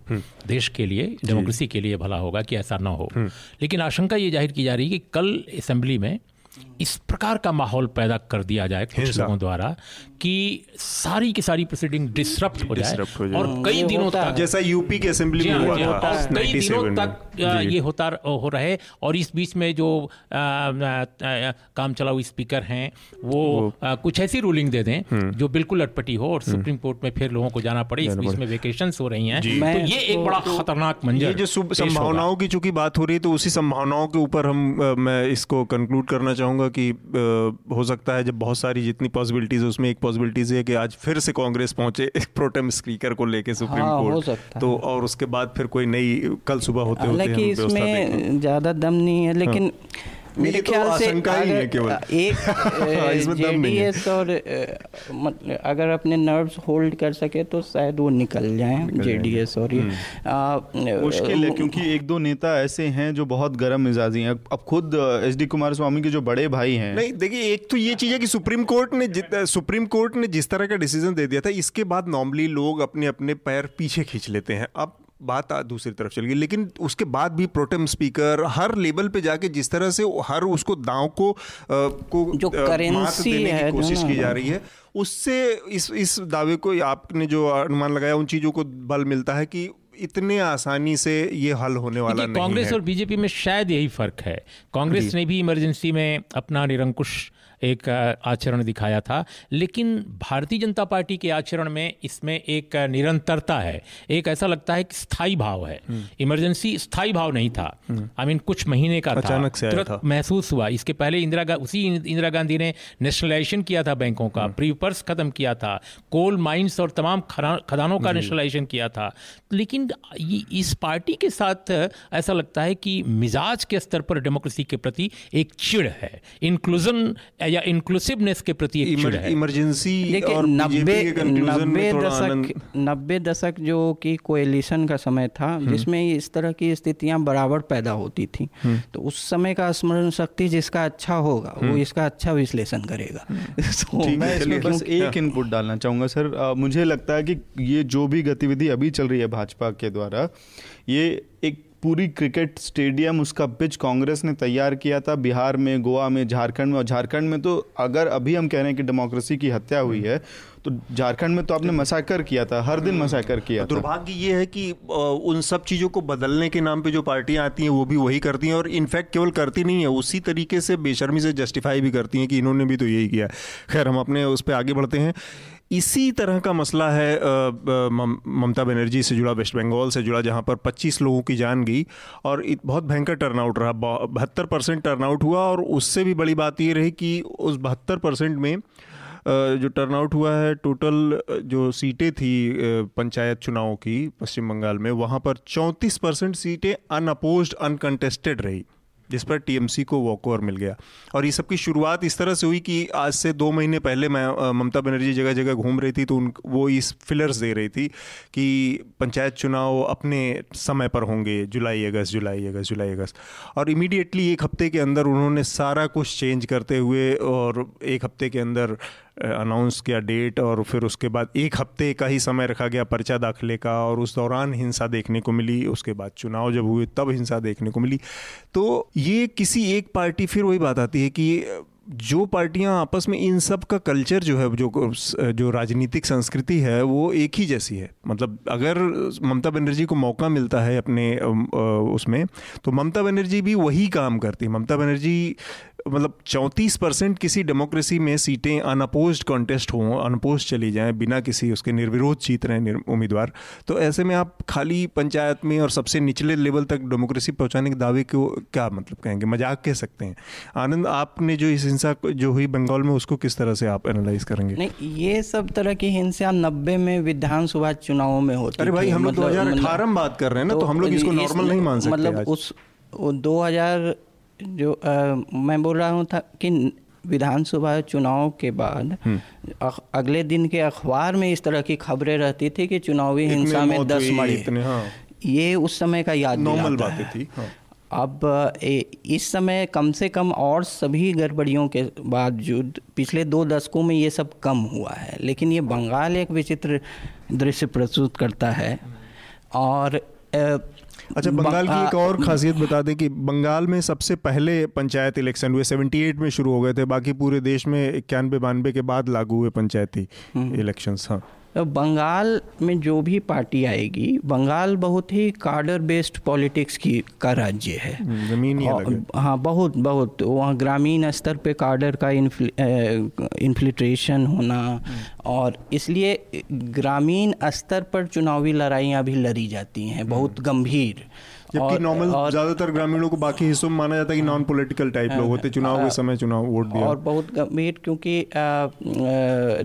देश के लिए डेमोक्रेसी के लिए भला होगा कि ऐसा ना हो। लेकिन आशंका ये ज़ाहिर की जा रही है कि कल असेंबली में इस प्रकार का माहौल पैदा कर दिया जाए कुछ लोगों द्वारा कि सारी की सारी प्रोसीडिंग डिसरप्ट हो जाए और कई दिनों तक जैसा यूपी के असेंबली में हुआ था कई दिनों तक ये होता हो रहे और इस बीच में जो काम चलाऊ स्पीकर हैं वो कुछ ऐसी रूलिंग दे दें हम्म। जो बिल्कुल अटपटी हो और सुप्रीम हम्म। कोर्ट में फिर लोगों को जाना पड़े। इस बीच में वेकेशन हो रही हैं। तो ये एक बड़ा खतरनाक मंजर जो संभावनाओं की चूँकि बात हो रही है तो उसी संभावनाओं के ऊपर हम मैं इसको कंक्लूड करना चाहूँगा कि हो सकता है जब बहुत सारी जितनी पॉसिबिलिटीज उसमें एक पॉसिबिलिटीज है कि आज फिर से कांग्रेस पहुँचे एक प्रोटेम स्पीकर को लेके सुप्रीम हाँ, कोर्ट तो और उसके बाद फिर कोई नई कल सुबह होते होते इसमें ज़्यादा दम नहीं है लेकिन हाँ। मेरे तो ख्याल से अगर एक जेडीएस और अगर अपने नर्व्स होल्ड कर सके तो शायद वो निकल जाए जेडीएस और ये। हम्म। मुश्किल है क्योंकि एक दो नेता ऐसे हैं जो बहुत गर्म मिजाजी हैं। अब खुद एच डी कुमार स्वामी के जो बड़े भाई हैं। नहीं देखिए एक तो ये चीज़ है कि सुप्रीम कोर्ट ने सुप्रीम कोर्ट ने जिस तरह का डिसीज़न दे दिया था इसके बाद नॉर्मली लोग अपने अपने पैर पीछे खींच लेते हैं। अब बात दूसरी तरफ़ चल गई। लेकिन उसके बाद भी प्रोटेम स्पीकर हर लेवल पे जाके जिस तरह से हर उसको दांव को आ, को जो करेंसी देने है की कोशिश की जा रही है उससे इस इस दावे को आपने जो अनुमान लगाया उन चीज़ों को बल मिलता है कि इतने आसानी से ये हल होने वाला नहीं कांग्रेस और बीजेपी में शायद यही फ़र्क है। कांग्रेस ने भी इमरजेंसी में अपना निरंकुश एक आचरण दिखाया था। लेकिन भारतीय जनता पार्टी के आचरण में इसमें एक निरंतरता है। एक ऐसा लगता है कि स्थायी भाव है। हम्म। इमरजेंसी स्थायी भाव नहीं था। आई हम्म। मीन कुछ महीने का अचानक से था। महसूस हुआ। इसके पहले इंदिरा उसी इंदिरा गांधी ने नेशनलाइजेशन किया था बैंकों का। प्री हम्म। खत्म किया था। कोल माइंस और तमाम खदानों का नेशनलाइजेशन किया था। लेकिन इस पार्टी के साथ ऐसा लगता है कि मिजाज के स्तर पर डेमोक्रेसी के प्रति एक चिड़ है। इंक्लूजन या इंक्लूसिवनेस के प्रति एक इमरजेंसी और नब्बे नब्बे दशक नब्बे दशक जो कि कोएलिशन का समय था हम्म। जिसमें इस तरह की स्थितियाँ बराबर पैदा होती थी हम्म। तो उस समय का स्मरण शक्ति जिसका अच्छा होगा वो हम्म। इसका अच्छा विश्लेषण करेगा मैं इसमें बस एक इनपुट डालना चाहूँगा सर मुझे लगता है कि ये जो भी गतिविधि अभी चल रही है भाजपा के द्वारा ये एक पूरी क्रिकेट स्टेडियम, उसका पिच कांग्रेस ने तैयार किया था, बिहार में, गोवा में, झारखंड में, और झारखंड में तो अगर अभी हम कह रहे हैं कि डेमोक्रेसी की हत्या हुई है तो झारखंड में तो आपने मसाकर किया था, हर दिन मसाकर किया दुर्भाग्य ये है कि उन सब चीज़ों को बदलने के नाम पे जो पार्टियाँ आती हैं, वो भी वही करती हैं, और इनफैक्ट केवल करती नहीं है, उसी तरीके से बेशर्मी से जस्टिफाई भी करती हैं कि इन्होंने भी तो यही किया। खैर, हम अपने उस पर आगे बढ़ते हैं। इसी तरह का मसला है ममता बनर्जी से जुड़ा, वेस्ट बंगाल से जुड़ा, जहाँ पर 25 लोगों की जान गई और बहुत भयंकर टर्नआउट रहा। बहत्तर परसेंट टर्नआउट हुआ और उससे भी बड़ी बात ये रही कि उस बहत्तर परसेंट में जो टर्नआउट हुआ है टोटल जो सीटें थी पंचायत चुनावों की पश्चिम बंगाल में, वहाँ पर चौंतीस परसेंट सीटें अनअपोज अनकंटेस्टेड रही। जिस पर टीएमसी को वॉक ओवर मिल गया। और ये सबकी शुरुआत इस तरह से हुई कि आज से दो महीने पहले मैं ममता बनर्जी जगह जगह घूम रही थी तो उन, वो इस फिलर्स दे रही थी कि पंचायत चुनाव अपने समय पर होंगे, जुलाई, अगस्त जुलाई अगस्त जुलाई, अगस्त। और इमीडिएटली एक हफ़्ते के अंदर उन्होंने सारा कुछ चेंज करते हुए और एक हफ़्ते के अंदर अनाउंस किया डेट और फिर उसके बाद एक हफ़्ते का ही समय रखा गया पर्चा दाखिले का और उस दौरान हिंसा देखने को मिली, उसके बाद चुनाव जब हुए तब हिंसा देखने को मिली। तो ये किसी एक पार्टी, फिर वही बात आती है कि जो पार्टियाँ आपस में इन सब का कल्चर जो है, जो जो राजनीतिक संस्कृति है, वो एक ही जैसी है। मतलब अगर ममता बनर्जी को मौका मिलता है अपने उसमें तो ममता बनर्जी भी वही काम करती है। ममता बनर्जी मतलब चौंतीस परसेंट किसी डेमोक्रेसी में सीटें अनअपोज कॉन्टेस्ट हों अनअपोज चली जाएँ बिना किसी उसके निर्विरोध जीत रहे उम्मीदवार। तो ऐसे में आप खाली पंचायत में और सबसे निचले लेवल तक डेमोक्रेसी पहुँचाने के दावे को क्या मतलब कहेंगे? मज़ाक कह सकते हैं। आनंद आपने जो इस हिंसा जो हुई बंगाल में उसको किस तरह से आप एनालाइज करेंगे? नहीं ये सब तरह की हिंसा नब्बे में विधानसभा चुनावों में होती अरे भाई हम लोग दो हज़ार अठारह में बात कर रहे हैं ना तो, तो हम लोग इसको नॉर्मल नहीं मान सकते मतलब उस दो हज़ार जो आ, मैं बोल रहा हूँ था कि विधानसभा चुनाव के बाद हम्म। अगले दिन के अखबार में इस तरह की खबरें रहती थी कि चुनावी हिंसा में दस मरे हाँ। ये उस समय का याद नॉर्मल बातें थी हाँ। अब इस समय कम से कम और सभी गड़बड़ियों के बावजूद पिछले दो दशकों में ये सब कम हुआ है लेकिन ये बंगाल एक विचित्र दृश्य प्रस्तुत करता है और अच्छा बंगाल की एक और खासियत बता दें कि बंगाल में सबसे पहले पंचायत इलेक्शन हुए 78 में शुरू हो गए थे बाकी पूरे देश में इक्यानवे बानवे के बाद लागू हुए पंचायती इलेक्शंस हम्म। हाँ तो बंगाल में जो भी पार्टी आएगी बंगाल बहुत ही कार्डर बेस्ड पॉलिटिक्स की का राज्य है हम्म, ज़मीन हाँ बहुत बहुत वहाँ ग्रामीण स्तर पे कार्डर का इन्फिल्ट्रेशन होना हम्म। और इसलिए ग्रामीण स्तर पर चुनावी लड़ाइयाँ भी लड़ी जाती हैं बहुत हम्म। गंभीर जबकि नॉर्मल ज़्यादातर ग्रामीणों को बाकी हिस्सों में माना जाता है कि नॉन पॉलिटिकल टाइप लोग होते चुनाव के समय चुनाव वोट दिया। और बहुत गंभीर क्योंकि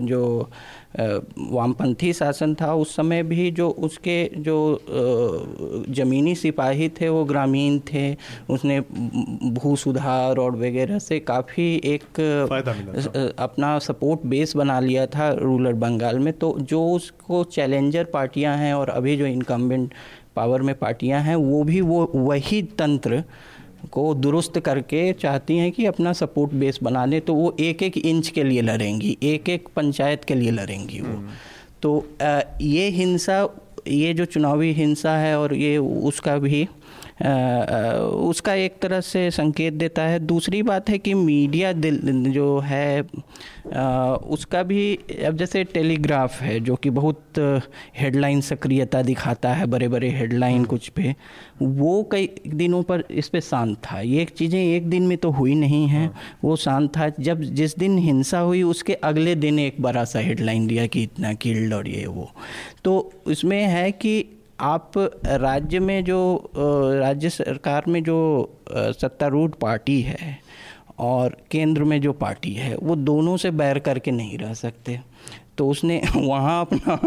जो वामपंथी शासन था उस समय भी जो उसके जो ज़मीनी सिपाही थे वो ग्रामीण थे। उसने भू सुधार और वगैरह से काफ़ी एक अपना सपोर्ट बेस बना लिया था रूरल बंगाल में। तो जो उसको चैलेंजर पार्टियाँ हैं और अभी जो इनकम्बेंट पावर में पार्टियाँ हैं वो भी वो वही तंत्र को दुरुस्त करके चाहती हैं कि अपना सपोर्ट बेस बना लें तो वो एक एक इंच के लिए लड़ेंगी एक एक पंचायत के लिए लड़ेंगी वो हम्म। तो ये हिंसा ये जो चुनावी हिंसा है और ये उसका भी उसका एक तरह से संकेत देता है। दूसरी बात है कि मीडिया दिल जो है उसका भी अब जैसे टेलीग्राफ है जो कि बहुत हेडलाइन सक्रियता दिखाता है बड़े बड़े हेडलाइन कुछ पे वो कई दिनों पर इस पर शांत था। ये चीज़ें एक दिन में तो हुई नहीं हैं। वो शांत था। जब जिस दिन हिंसा हुई उसके अगले दिन एक बड़ा सा हेडलाइन दिया कि इतना किल्ड और ये वो। तो इसमें है कि आप राज्य में जो राज्य सरकार में जो सत्तारूढ़ पार्टी है और केंद्र में जो पार्टी है वो दोनों से बैर करके नहीं रह सकते। तो उसने वहाँ अपना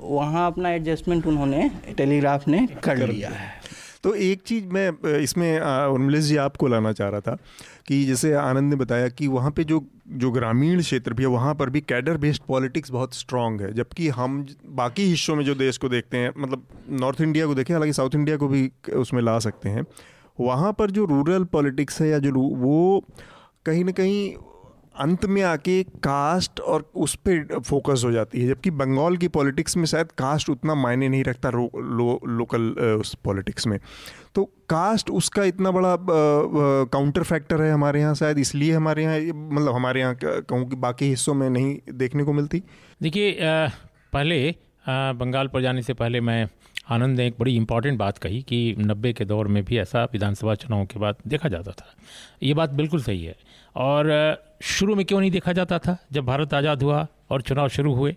वहाँ अपना एडजस्टमेंट उन्होंने टेलीग्राफ ने कर लिया है। तो एक चीज़ मैं इसमें उर्मिलेश जी आपको लाना चाह रहा था कि जैसे आनंद ने बताया कि वहाँ पे जो जो ग्रामीण क्षेत्र भी है, वहाँ पर भी कैडर बेस्ड पॉलिटिक्स बहुत स्ट्रांग है, जबकि हम बाकी हिस्सों में जो देश को देखते हैं मतलब नॉर्थ इंडिया को देखें, हालाँकि साउथ इंडिया को भी उसमें ला सकते हैं, वहाँ पर जो रूरल पॉलिटिक्स है या जो वो कहीं ना कहीं अंत में आके कास्ट और उस पर फोकस हो जाती है जबकि बंगाल की पॉलिटिक्स में शायद कास्ट उतना मायने नहीं रखता लो, लो, लोकल उस पॉलिटिक्स में। तो कास्ट उसका इतना बड़ा काउंटर फैक्टर है हमारे यहाँ शायद इसलिए हमारे यहाँ मतलब हमारे यहाँ कहूँ कि बाकी हिस्सों में नहीं देखने को मिलती। देखिए पहले आ, बंगाल पर जाने से पहले मैं आनंद ने एक बड़ी इंपॉर्टेंट बात कही कि नब्बे के दौर में भी ऐसा विधानसभा चुनाव के बाद देखा जाता था। ये बात बिल्कुल सही है। और शुरू में क्यों नहीं देखा जाता था? जब भारत आज़ाद हुआ और चुनाव शुरू हुए,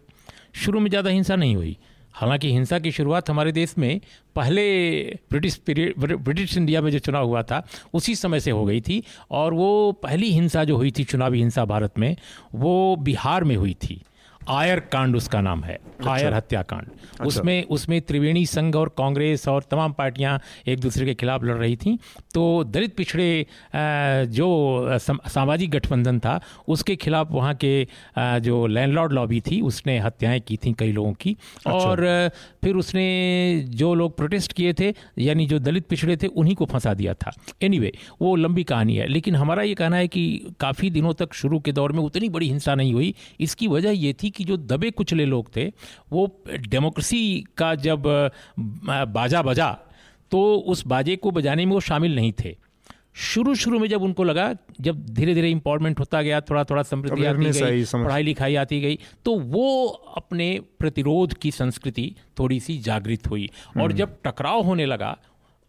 शुरू में ज़्यादा हिंसा नहीं हुई। हालाँकि हिंसा की शुरुआत हमारे देश में पहले ब्रिटिश पीरियड ब्रिटिश इंडिया में जो चुनाव हुआ था, उसी समय से हो गई थी और वो पहली हिंसा जो हुई थी, चुनावी हिंसा भारत में, वो बिहार में हुई थी। आयर कांड उसका नाम है अच्छा। आयर हत्याकांड अच्छा। उसमें उसमें त्रिवेणी संघ और कांग्रेस और तमाम पार्टियाँ एक दूसरे के खिलाफ लड़ रही थीं तो दलित पिछड़े जो सामाजिक गठबंधन था उसके खिलाफ वहाँ के जो लैंडलॉर्ड लॉबी थी उसने हत्याएँ की थी कई लोगों की अच्छा। और फिर उसने जो लोग प्रोटेस्ट किए थे यानी जो दलित पिछड़े थे उन्हीं को फंसा दिया था एनीवे anyway, वो लंबी कहानी है लेकिन हमारा ये कहना है कि काफ़ी दिनों तक शुरू के दौर में उतनी बड़ी हिंसा नहीं हुई इसकी वजह ये थी कि जो दबे कुचले लोग थे वो डेमोक्रेसी का जब बाजा बजा तो उस बाजे को बजाने में वो शामिल नहीं थे। शुरू शुरू में जब उनको लगा जब धीरे धीरे इम्पोर्टमेंट होता गया थोड़ा थोड़ा समृद्धि आती गई पढ़ाई लिखाई आती गई तो वो अपने प्रतिरोध की संस्कृति थोड़ी सी जागृत हुई। और हम्म। जब टकराव होने लगा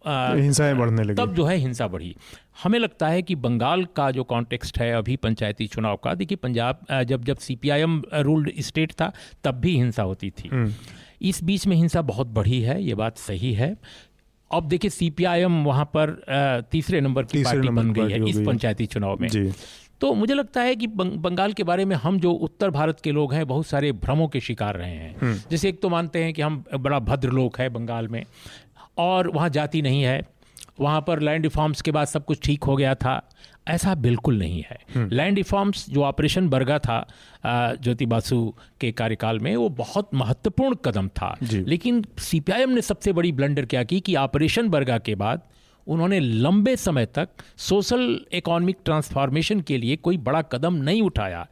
हिंसाएँ बढ़ने लगी। तब जो है हिंसा बढ़ी। हमें लगता है कि बंगाल का जो कॉन्टेक्स्ट है अभी पंचायती चुनाव का देखिए पंजाब जब जब सीपीआईएम रूल्ड स्टेट था तब भी हिंसा होती थी। हम्म। इस बीच में हिंसा बहुत बढ़ी है ये बात सही है। अब देखिए सीपीआईएम वहाँ पर तीसरे नंबर की तीसरे पार्टी बन गई है इस पंचायती चुनाव में। तो मुझे लगता है कि बंगाल के बारे में हम जो उत्तर भारत के लोग हैं बहुत सारे भ्रमों के शिकार रहे हैं। हम्म। जैसे एक तो मानते हैं कि हम बड़ा भद्र लोग हैं बंगाल में। और वहाँ जाति नहीं है। वहाँ पर लैंड रिफॉर्म्स के बाद सब कुछ ठीक हो गया था। ऐसा बिल्कुल नहीं है। Land hmm. रिफॉर्म्स जो ऑपरेशन बरगा था ज्योति बासु के कार्यकाल में वो बहुत महत्वपूर्ण कदम था। लेकिन सीपीआईएम ने सबसे बड़ी ब्लंडर क्या की कि ऑपरेशन बरगा के बाद उन्होंने लंबे समय तक सोशल इकोनॉमिक ट्रांसफॉर्मेशन के लिए कोई बड़ा कदम नहीं उठाया।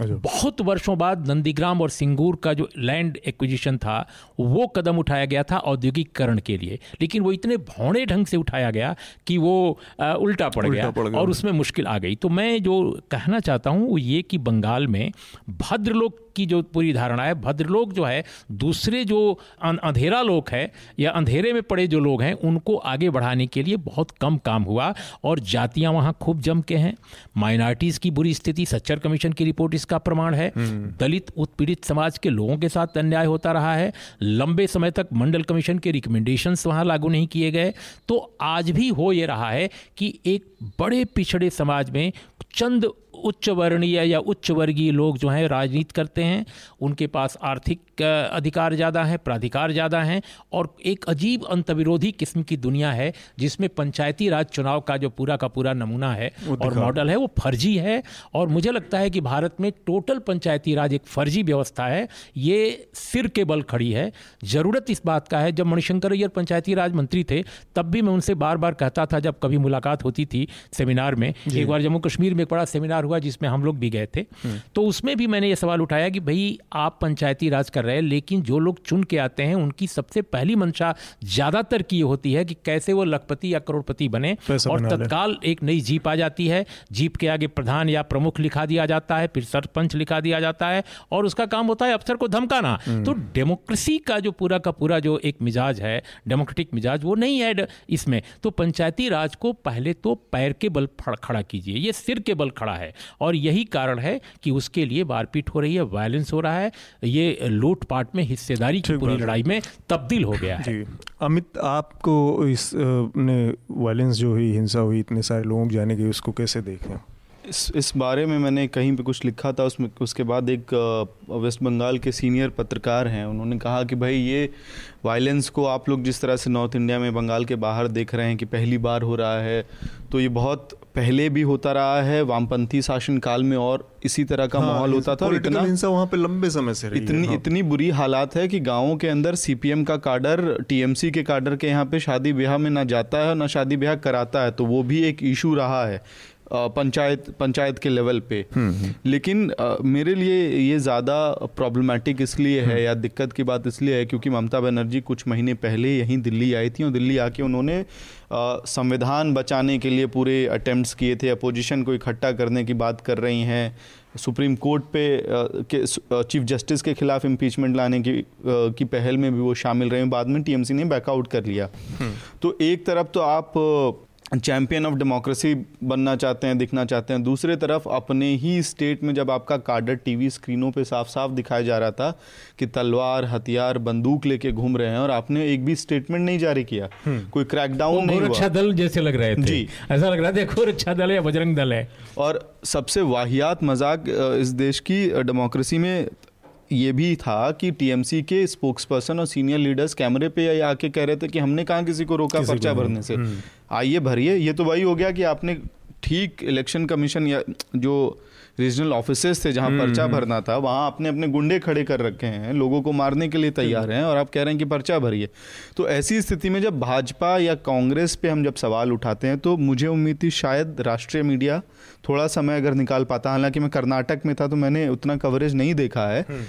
बहुत वर्षों बाद नंदीग्राम और सिंगूर का जो लैंड एक्विजिशन था वो कदम उठाया गया था औद्योगिकरण के लिए। लेकिन वो इतने भौड़े ढंग से उठाया गया कि वो आ, उल्टा पड़ उल्टा गया, पड़ और उसमें मुश्किल आ गई। तो मैं जो कहना चाहता हूँ वो ये कि बंगाल में भद्र लोग की जो पूरी धारणा है भद्रलोक जो है दूसरे जो अंधेरा लोग है या अंधेरे में पड़े जो लोग हैं उनको आगे बढ़ाने के लिए बहुत कम काम हुआ और जातियाँ वहाँ खूब जम के हैं। माइनॉरिटीज़ की बुरी स्थिति सच्चर कमीशन की रिपोर्ट इसका प्रमाण है। हम्म। दलित उत्पीड़ित समाज के लोगों के साथ अन्याय होता रहा है। लंबे समय तक मंडल कमीशन के रिकमेंडेशन वहाँ लागू नहीं किए गए। तो आज भी हो ये रहा है कि एक बड़े पिछड़े समाज में चंद उच्च वर्णीय या उच्च वर्गीय लोग जो हैं राजनीति करते हैं उनके पास आर्थिक अधिकार ज़्यादा है प्राधिकार ज़्यादा हैं और एक अजीब अंतविरोधी किस्म की दुनिया है जिसमें पंचायती राज चुनाव का जो पूरा का पूरा नमूना है और मॉडल है वो फर्जी है और मुझे लगता है कि भारत में टोटल पंचायती राज एक फर्जी व्यवस्था है ये सिर के बल खड़ी है। ज़रूरत इस बात का है जब मणिशंकर अय्यर पंचायती राज मंत्री थे तब भी मैं उनसे बार बार कहता था जब कभी मुलाकात होती थी सेमिनार में। एक बार जम्मू कश्मीर में एक बड़ा सेमिनार हुआ जिसमें हम लोग भी गए थे। हम्म। तो उसमें भी मैंने ये सवाल उठाया कि भाई आप पंचायती राज कर रहे हैं लेकिन जो लोग चुन के आते हैं उनकी सबसे पहली मंशा ज़्यादातर की होती है कि कैसे वो लखपति या करोड़पति बने और तत्काल एक नई जीप आ जाती है। जीप के आगे प्रधान या प्रमुख लिखा दिया जाता है फिर सरपंच लिखा दिया जाता है और उसका काम होता है अफसर को धमकाना। हम्म। तो डेमोक्रेसी का जो पूरा का पूरा जो एक मिजाज है डेमोक्रेटिक मिजाज वो नहीं है इसमें। तो पंचायती राज को पहले तो पैर के बल खड़ा कीजिए ये सिर के बल खड़ा है। और यही कारण है कि उसके लिए मारपीट हो रही है वायलेंस हो रहा है। ये लूटपाट में हिस्सेदारी की पूरी लड़ाई में तब्दील हो गया है। अमित आपको इस ने वायलेंस जो हुई हिंसा हुई इतने सारे लोग जाने गए उसको कैसे देखें? इस इस बारे में मैंने कहीं पे कुछ लिखा था उसमें उसके बाद एक वेस्ट बंगाल के सीनियर पत्रकार हैं उन्होंने कहा कि भाई ये वायलेंस को आप लोग जिस तरह से नॉर्थ इंडिया में बंगाल के बाहर देख रहे हैं कि पहली बार हो रहा है तो ये बहुत पहले भी होता रहा है वामपंथी शासन काल में और इसी तरह का हाँ, माहौल होता था और इतना हिंसा वहाँ पे लंबे समय से रही इतनी है, हाँ। इतनी बुरी हालात है कि गाँवों के अंदर सीपीएम का काडर टीएमसी के काडर के यहाँ पे शादी ब्याह में ना जाता है ना शादी ब्याह कराता है तो वो भी एक इशू रहा है पंचायत पंचायत के लेवल पे। हम्म, हम्म। लेकिन मेरे लिए ये ज़्यादा प्रॉब्लमेटिक इसलिए है हम्म। या दिक्कत की बात इसलिए है क्योंकि ममता बनर्जी कुछ महीने पहले यहीं दिल्ली आई थी और दिल्ली आके उन्होंने संविधान बचाने के लिए पूरे अटेम्प्ट्स किए थे। अपोजिशन को इकट्ठा करने की बात कर रही हैं। सुप्रीम कोर्ट पे के चीफ जस्टिस के खिलाफ इम्पीचमेंट लाने की की पहल में भी वो शामिल रहे। बाद में टीएमसी ने बैकआउट कर लिया। तो एक तरफ़ तो आप चैंपियन ऑफ़ डेमोक्रेसी बनना चाहते हैं दिखना चाहते हैं। दूसरे तरफ़ अपने ही स्टेट में जब आपका कार्डर टीवी स्क्रीनों पे साफ़ साफ़ दिखाया जा रहा था कि तलवार हथियार बंदूक लेके घूम रहे हैं और आपने एक भी स्टेटमेंट नहीं जारी किया। हम्म। कोई क्रैकडाउन नहीं हुआ। दल जैसे लग रहे थे। जी। ऐसा लग रहा था रक्षा दल है बजरंग दल है। और सबसे वाहियात मज़ाक इस देश की डेमोक्रेसी में ये भी था कि टीएमसी के स्पोक्स पर्सन और सीनियर लीडर्स कैमरे पे आके कह रहे थे कि हमने कहा किसी को रोका पर्चा भरने से हम्म। आइए भरिए ये तो वही हो गया कि आपने ठीक इलेक्शन कमीशन या जो रीजनल ऑफ़िस थे जहाँ पर्चा हम्म। भरना था वहाँ आपने अपने गुंडे खड़े कर रखे हैं लोगों को मारने के लिए तैयार हैं और आप कह रहे हैं कि पर्चा भरिए तो ऐसी स्थिति में जब भाजपा या कांग्रेस पे हम जब सवाल उठाते हैं तो मुझे उम्मीद थी शायद राष्ट्रीय मीडिया थोड़ा समय अगर निकाल पाता हालाँकि मैं कर्नाटक में था तो मैंने उतना कवरेज नहीं देखा है हम्म।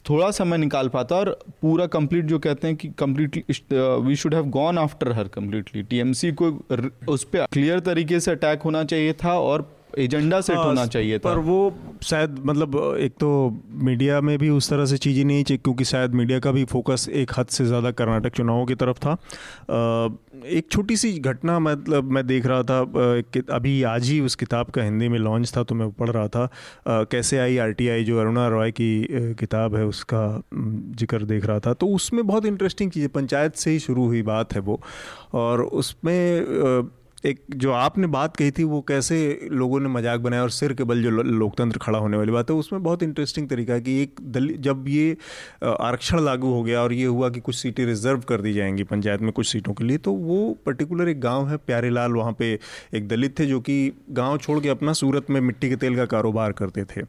थोड़ा समय निकाल पाता और पूरा कंप्लीट जो कहते हैं कि completely we should have gone after her completely TMC को उस पर क्लियर तरीके से अटैक होना चाहिए था और एजेंडा सेट हाँ, होना चाहिए था। पर वो शायद मतलब एक तो मीडिया में भी उस तरह से चीज़ें नहीं चाहिए क्योंकि शायद मीडिया का भी फोकस एक हद से ज़्यादा कर्नाटक चुनावों की तरफ़ था। एक छोटी सी घटना मतलब मैं देख रहा था अभी आज ही उस किताब का हिंदी में लॉन्च था तो मैं पढ़ रहा था कैसे आई आरटीआई जो अरुणा रॉय की किताब है उसका ज़िक्र देख रहा था। तो उसमें बहुत इंटरेस्टिंग चीज़ पंचायत से ही शुरू हुई बात है वो और उसमें एक जो आपने बात कही थी, वो कैसे लोगों ने मज़ाक बनाया और सिर के बल जो लोकतंत्र खड़ा होने वाली बात है, उसमें बहुत इंटरेस्टिंग तरीका है कि एक दलित जब ये आरक्षण लागू हो गया और ये हुआ कि कुछ सीटें रिज़र्व कर दी जाएँगी पंचायत में कुछ सीटों के लिए तो वो पर्टिकुलर एक गाँव है प्यारे लाल वहाँ पे एक दलित थे जो कि गाँव छोड़ के अपना सूरत में मिट्टी के तेल का कारोबार करते थे।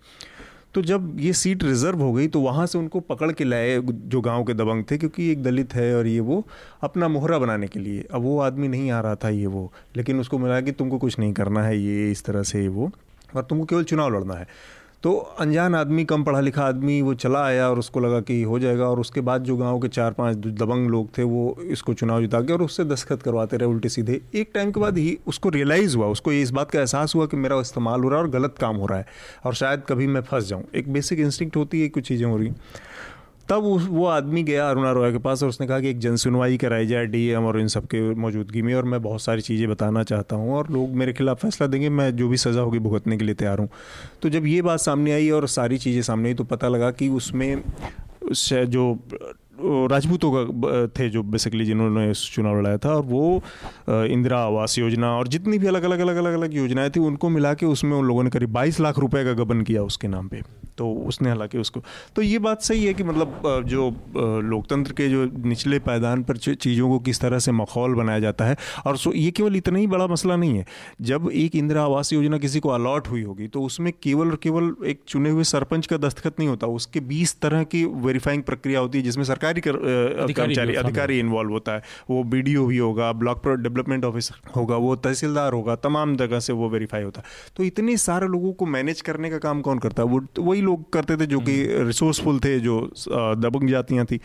तो जब ये सीट रिज़र्व हो गई तो वहाँ से उनको पकड़ के लाए जो गाँव के दबंग थे, क्योंकि एक दलित है और ये वो अपना मोहरा बनाने के लिए। अब वो आदमी नहीं आ रहा था ये वो, लेकिन उसको मिला कि तुमको कुछ नहीं करना है, ये इस तरह से ये वो, और तुमको केवल चुनाव लड़ना है। तो अनजान आदमी, कम पढ़ा लिखा आदमी, वो चला आया और उसको लगा कि हो जाएगा। और उसके बाद जो गाँव के चार पाँच दबंग लोग थे, वो इसको चुनाव जिता के और उससे दस्खत करवाते रहे उल्टे सीधे। एक टाइम के बाद ही उसको रियलाइज़ हुआ, उसको इस बात का एहसास हुआ कि मेरा इस्तेमाल हो रहा है और गलत काम हो रहा है और शायद कभी मैं फंस जाऊँ। एक बेसिक इंस्टिंक्ट होती है, कुछ चीज़ें हो रही तब उस, वो आदमी गया अरुणा रॉय के पास और उसने कहा कि एक जनसुनवाई कराई जाए डी एम और इन सब के मौजूदगी में और मैं बहुत सारी चीज़ें बताना चाहता हूँ और लोग मेरे खिलाफ फैसला देंगे, मैं जो भी सज़ा होगी भुगतने के लिए तैयार हूँ। तो जब ये बात सामने आई और सारी चीज़ें सामने आई तो पता लगा कि उसमें उस जो राजपूतों का थे जो बेसिकली जिन्होंने चुनाव लड़ाया था और वो इंदिरा आवास योजना और जितनी भी अलग अलग अलग अलग अलग योजनाएँ थी, उनको मिला के उसमें उन लोगों ने करीब बाईस लाख रुपए का गबन किया उसके नाम पे। तो उसने हालाँकि उसको तो ये बात सही है कि मतलब जो लोकतंत्र के जो निचले पायदान पर चीज़ों को किस तरह से माहौल बनाया जाता है और सो, ये केवल इतना ही बड़ा मसला नहीं है। जब एक इंदिरा आवास योजना किसी को अलॉट हुई होगी तो उसमें केवल और केवल एक चुने हुए सरपंच का दस्तखत नहीं होता, उसके बीस तरह की वेरीफाइंग प्रक्रिया होती है, जिसमें सरकारी कर्मचारी अधिकारी इन्वॉल्व होता है। वो बीडीओ भी होगा ब्लॉक डेवलपमेंट ऑफिसर होगा वो तहसीलदार होगा तमाम जगह से वो वेरीफाई होता है। तो इतने सारे लोगों को मैनेज करने का काम कौन करता है? वो वही लोग करते थे जो कि रिसोर्सफुल हम्म। थे जो दबंग जातियाँ थी।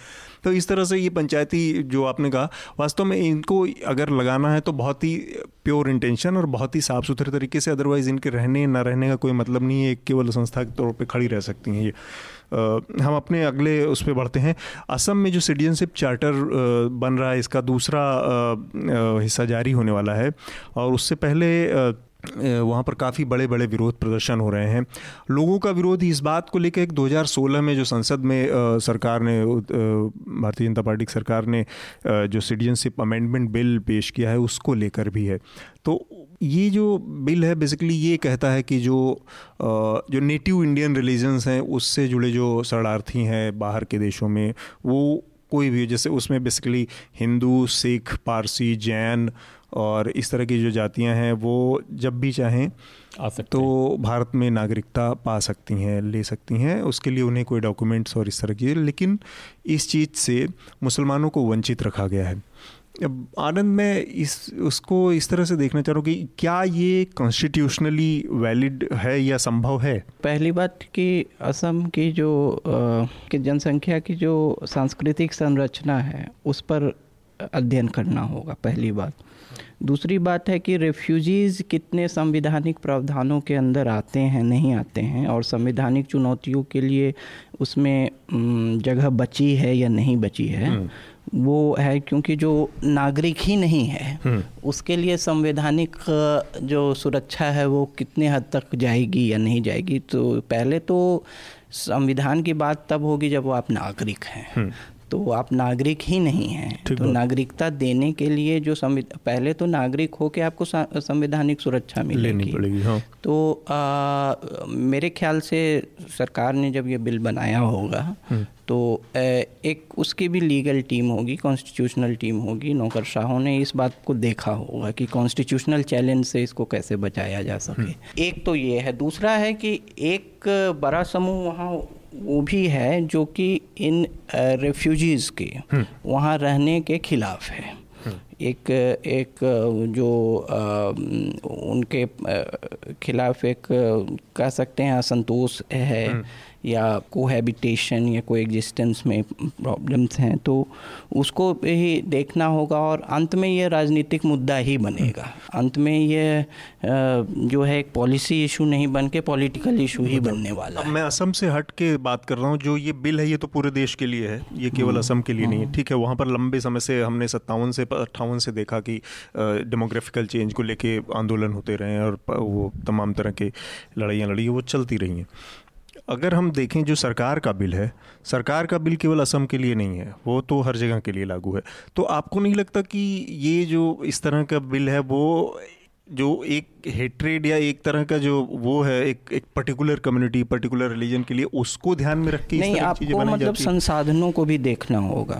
तो इस तरह से ये पंचायती जो आपने कहा वास्तव में इनको अगर लगाना है तो बहुत ही प्योर इंटेंशन और बहुत ही साफ़ सुथरे तरीके से अदरवाइज़ इनके रहने ना रहने का कोई मतलब नहीं है। केवल संस्था के तौर पर खड़ी रह सकती हैं ये। हम अपने अगले उस पर बढ़ते हैं। असम में जो सिटीजनशिप चार्टर बन रहा है, इसका दूसरा हिस्सा जारी होने वाला है। और उससे पहले वहाँ पर काफ़ी बड़े बड़े विरोध प्रदर्शन हो रहे हैं। लोगों का विरोध इस बात को लेकर 2016 में जो संसद में सरकार ने भारतीय जनता पार्टी की सरकार ने जो सिटीजनशिप अमेंडमेंट बिल पेश किया है, उसको लेकर भी है। तो ये जो बिल है, बेसिकली ये कहता है कि जो जो नेटिव इंडियन रिलीजन्स हैं, उससे जुड़े जो शरणार्थी हैं बाहर के देशों में, वो कोई भी जैसे उसमें बेसिकली हिंदू सिख पारसी जैन और इस तरह की जो जातियाँ हैं वो जब भी चाहें आ सकते तो भारत में नागरिकता पा सकती हैं ले सकती हैं। उसके लिए उन्हें कोई डॉक्यूमेंट्स और इस तरह की लेकिन इस चीज़ से मुसलमानों को वंचित रखा गया है। आनंद मैं इस उसको इस तरह से देखना चाह रहा हूँ कि क्या ये कॉन्स्टिट्यूशनली वैलिड है या संभव है पहली बात कि असम की जो कि जनसंख्या की जो सांस्कृतिक संरचना है उस पर अध्ययन करना होगा पहली बात दूसरी बात है कि रेफ्यूजीज़ कितने संविधानिक प्रावधानों के अंदर आते हैं नहीं आते हैं और संवैधानिक चुनौतियों के लिए उसमें जगह बची है या नहीं बची है हम्म। वो है क्योंकि जो नागरिक ही नहीं है हम्म। उसके लिए संवैधानिक जो सुरक्षा है वो कितने हद तक जाएगी या नहीं जाएगी तो पहले तो संविधान की बात तब होगी जब वो आप नागरिक हैं हम्म। तो आप नागरिक ही नहीं हैं तो नागरिकता देने के लिए जो संविधान पहले तो नागरिक हो के आपको संवैधानिक सुरक्षा मिलेगी पड़ेगी हाँ। तो आ, मेरे ख्याल से सरकार ने जब ये बिल बनाया होगा हम्म। तो एक उसकी भी लीगल टीम होगी कॉन्स्टिट्यूशनल टीम होगी नौकरशाहों ने इस बात को देखा होगा कि कॉन्स्टिट्यूशनल चैलेंज से इसको कैसे बचाया जा सके हम्म। एक तो ये है दूसरा है कि एक बड़ा समूह वहाँ वो भी है जो कि इन रेफ्यूजीज़ के हम्म। वहाँ रहने के खिलाफ है एक एक जो उनके खिलाफ एक कह सकते हैं असंतोष है हम्म। या कोहैबिटेशन या को एग्जिस्टेंस में प्रॉब्लम्स हैं तो उसको ही देखना होगा और अंत में ये राजनीतिक मुद्दा ही बनेगा अंत में ये जो है एक पॉलिसी इशू नहीं बन के पॉलिटिकल इशू ही बनने वाला है मैं असम से हट के बात कर रहा हूँ जो ये बिल है ये तो पूरे देश के लिए है ये केवल हम्म, असम के लिए नहीं है हम्म। ठीक है वहाँ पर लंबे समय से हमने सत्तावन से अट्ठावन से देखा कि डेमोग्राफिकल चेंज को लेके आंदोलन होते रहे हैं और वो तमाम तरह के लड़ाइयाँ लड़ी वो चलती रही हैं। अगर हम देखें जो सरकार का बिल है, सरकार का बिल केवल असम के लिए नहीं है, वो तो हर जगह के लिए लागू है। तो आपको नहीं लगता कि ये जो इस तरह का बिल है, वो जो एक हेट्रेड या एक तरह का जो वो है एक एक पर्टिकुलर कम्युनिटी पर्टिकुलर रिलीजन के लिए उसको ध्यान में रख के नहीं आपको मतलब संसाधनों को भी देखना होगा।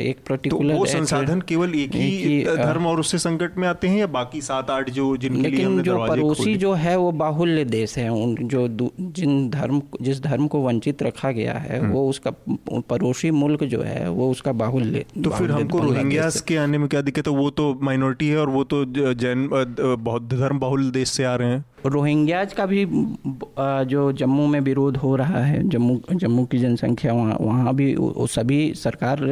एक पर्टिकुलर तो वो संसाधन केवल एक ही धर्म और उससे संकट में आते हैं या बाकी सात आठ जो जिनके लिए हमने जो पड़ोसी जो है वो बाहुल्य देश है। उन जो जिन धर्म जिस धर्म को वंचित रखा गया है हम्म। वो उसका पड़ोसी मुल्क जो है वो उसका बाहुल्य तो फिर हमको रोहिंग्यास के आने में क्या दिक्कत है? वो तो माइनॉरिटी है और वो तो जैन बौद्ध धर्म बाहुल्य देश से आ रहे हैं। रोहिंग्याज का भी जो जम्मू में विरोध हो रहा है जम्मू जम्मू की जनसंख्या वहाँ वहाँ भी सभी सरकार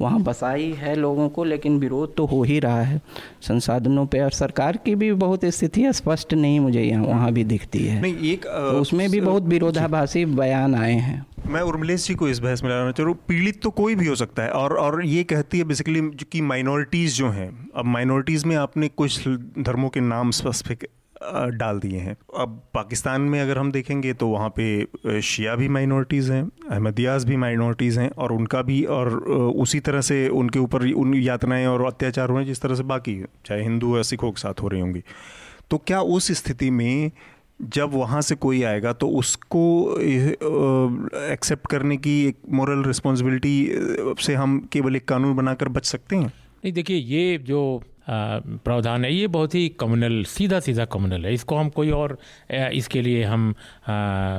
वहाँ बसाई है लोगों को लेकिन विरोध तो हो ही रहा है। संसाधनों पे और सरकार की भी बहुत स्थिति स्पष्ट नहीं मुझे यहाँ वहाँ भी दिखती है। नहीं एक तो उसमें भी बहुत विरोधाभासी बयान आए हैं। मैं उर्मिलेश जी को इस बहस में लाना चाह हूँ पीड़ित तो कोई भी हो सकता है और और ये कहती है बेसिकली कि माइनॉरिटीज़ जो हैं अब माइनॉरिटीज़ में आपने कुछ धर्मों के नाम स्पेसिफिक डाल दिए हैं। अब पाकिस्तान में अगर हम देखेंगे तो वहाँ पे शिया भी माइनॉरिटीज़ हैं, अहमदियाज भी माइनॉरिटीज़ हैं और उनका भी और उसी तरह से उनके ऊपर उन यातनाएँ और अत्याचार हुए जिस तरह से बाकी चाहे हिंदू या सिखों के साथ हो रही होंगी। तो क्या उस स्थिति में जब वहाँ से कोई आएगा तो उसको एक्सेप्ट करने की एक मॉरल रिस्पॉन्सिबिलिटी से हम केवल एक कानून बनाकर बच सकते हैं? नहीं, देखिए, ये जो प्रावधान है। ये बहुत ही कम्युनल सीधा सीधा कम्युनल है। इसको हम कोई और इसके लिए हम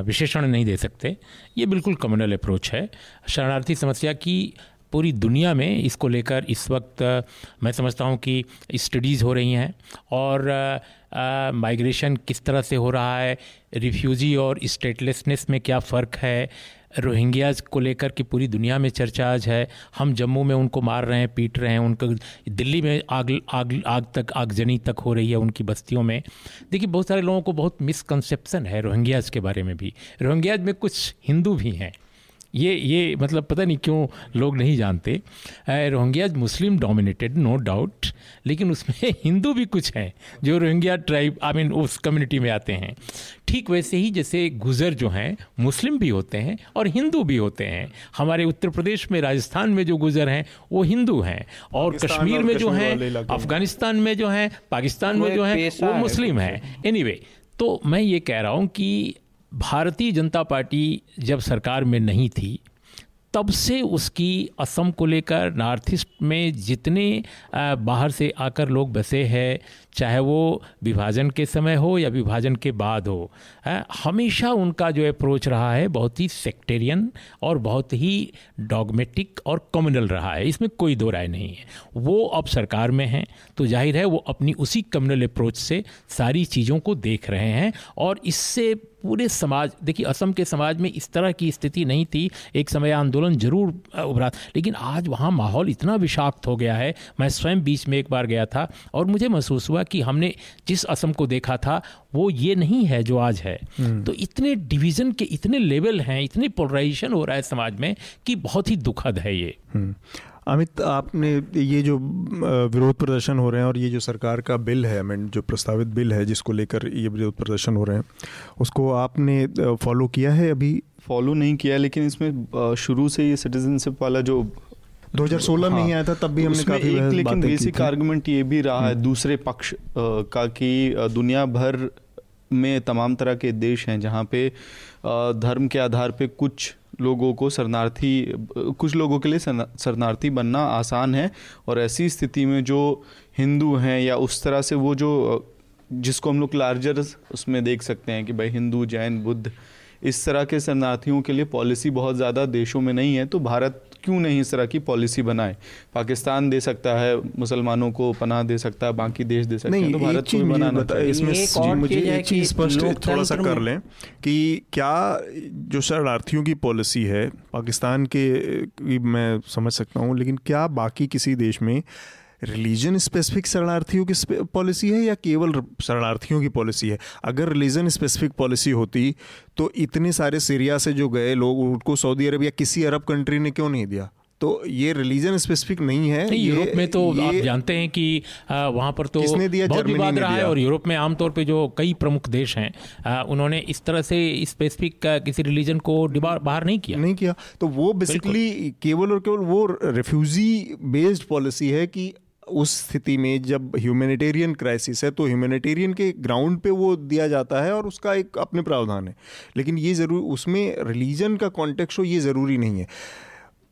विशेषण नहीं दे सकते। ये बिल्कुल कम्युनल अप्रोच है। शरणार्थी समस्या की पूरी दुनिया में इसको लेकर इस वक्त मैं समझता हूँ कि स्टडीज़ हो रही हैं और माइग्रेशन किस तरह से हो रहा है रिफ्यूजी और स्टेटलेसनेस में क्या फ़र्क है रोहिंग्याज को लेकर के पूरी दुनिया में चर्चा आज है। हम जम्मू में उनको मार रहे हैं, पीट रहे हैं, उनको दिल्ली में आग आग आग तक आगजनी तक हो रही है उनकी बस्तियों में। देखिए, बहुत सारे लोगों को बहुत मिसकंसेप्शन है रोहिंग्याज के बारे में भी। रोहिंग्याज में कुछ हिंदू भी हैं। ये ये मतलब पता नहीं क्यों लोग नहीं जानते। Rohingyas Muslim dominated no doubt लेकिन उसमें हिंदू भी कुछ हैं जो रोहिंग्या ट्राइब आई मीन उस कम्युनिटी में आते हैं। ठीक वैसे ही जैसे गुजर जो हैं मुस्लिम भी होते हैं और हिंदू भी होते हैं। हमारे उत्तर प्रदेश में राजस्थान में जो गुजर हैं वो हिंदू हैं। और कश्मीर में जो हैं अफ़गानिस्तान में जो हैं पाकिस्तान में जो हैं वो मुस्लिम हैं। एनीवे तो मैं ये कह रहा हूँ कि भारतीय जनता पार्टी जब सरकार में नहीं थी, तब से उसकी असम को लेकर, नॉर्थ ईस्ट में जितने बाहर से आकर लोग बसे हैं, चाहे वो विभाजन के समय हो या विभाजन के बाद हो हमेशा उनका जो अप्रोच रहा है, बहुत ही सेक्टेरियन और बहुत ही डॉगमेटिक और कम्युनल रहा है। इसमें कोई दो राय नहीं है। वो अब सरकार में हैं तो ज़ाहिर है वो अपनी उसी कम्युनल अप्रोच से सारी चीज़ों को देख रहे हैं और इससे पूरे समाज देखिए असम के समाज में इस तरह की स्थिति नहीं थी। एक समय आंदोलन ज़रूर उभरा लेकिन आज वहाँ माहौल इतना विषाक्त हो गया है। मैं स्वयं बीच में एक बार गया था और मुझे महसूस हुआ कि हमने जिस असम को देखा था वो ये नहीं है जो आज है। हम्म। तो इतने डिवीज़न के इतने लेवल हैं इतनी पोलराइजेशन हो रहा है समाज में कि बहुत ही दुखद है ये। हम्म। अमित आपने ये जो विरोध प्रदर्शन हो रहे हैं और ये जो सरकार का बिल है मैं जो प्रस्तावित बिल है जिसको लेकर ये विरोध प्रदर्शन हो रहे हैं उसको आपने फॉलो किया है अभी फॉलो नहीं किया लेकिन इसमें शुरू से ये सिटीजनशिप वाला जो 2016 में ही हाँ। आया था तब भी हमने काफ़ी एक लेकिन बेसिक आर्गुमेंट ये भी रहा है हम्म। दूसरे पक्ष का कि दुनिया भर में तमाम तरह के देश हैं जहाँ पे धर्म के आधार पे कुछ लोगों को शरणार्थी, कुछ लोगों के लिए शरणार्थी बनना आसान है और ऐसी स्थिति में जो हिंदू हैं या उस तरह से वो जो, जिसको हम लोग लार्जर उसमें देख सकते हैं कि भाई हिंदू, जैन, बुद्ध, इस तरह के शरणार्थियों के लिए पॉलिसी बहुत ज़्यादा देशों में नहीं है। तो भारत क्यों नहीं इस तरह की पॉलिसी बनाए? पाकिस्तान दे सकता है मुसलमानों को पनाह दे सकता है बाकी देश दे सकते हैं तो भारत को बनाना इसमें मुझे एक चीज़ स्पष्ट थोड़ा सा कर लें कि क्या जो शरणार्थियों की पॉलिसी है पाकिस्तान के मैं समझ सकता हूँ लेकिन क्या बाकी किसी देश में रिलीजन स्पेसिफिक शरणार्थियों की पॉलिसी है या केवल शरणार्थियों की पॉलिसी है? अगर रिलीजन स्पेसिफिक पॉलिसी होती तो इतने सारे सीरिया से जो गए लोग उनको सऊदी अरब या किसी अरब कंट्री ने क्यों नहीं दिया? तो ये रिलीजन स्पेसिफिक नहीं है नहीं, यूरोप में तो आप जानते हैं कि वहाँ पर तो किसने दिया बहुत विवाद रहा है और यूरोप में आमतौर पे जो कई प्रमुख देश हैं उन्होंने इस तरह से स्पेसिफिक किसी रिलीजन को बाहर नहीं किया। नहीं किया। तो वो बेसिकली केवल और केवल वो रिफ्यूजी बेस्ड पॉलिसी है कि उस स्थिति में जब ह्यूमैनिटेरियन क्राइसिस है तो ह्यूमैनिटेरियन के ग्राउंड पे वो दिया जाता है और उसका एक अपने प्रावधान है। लेकिन ये ज़रूर, उसमें रिलीजन का कॉन्टेक्स्ट हो, ये ज़रूरी नहीं है।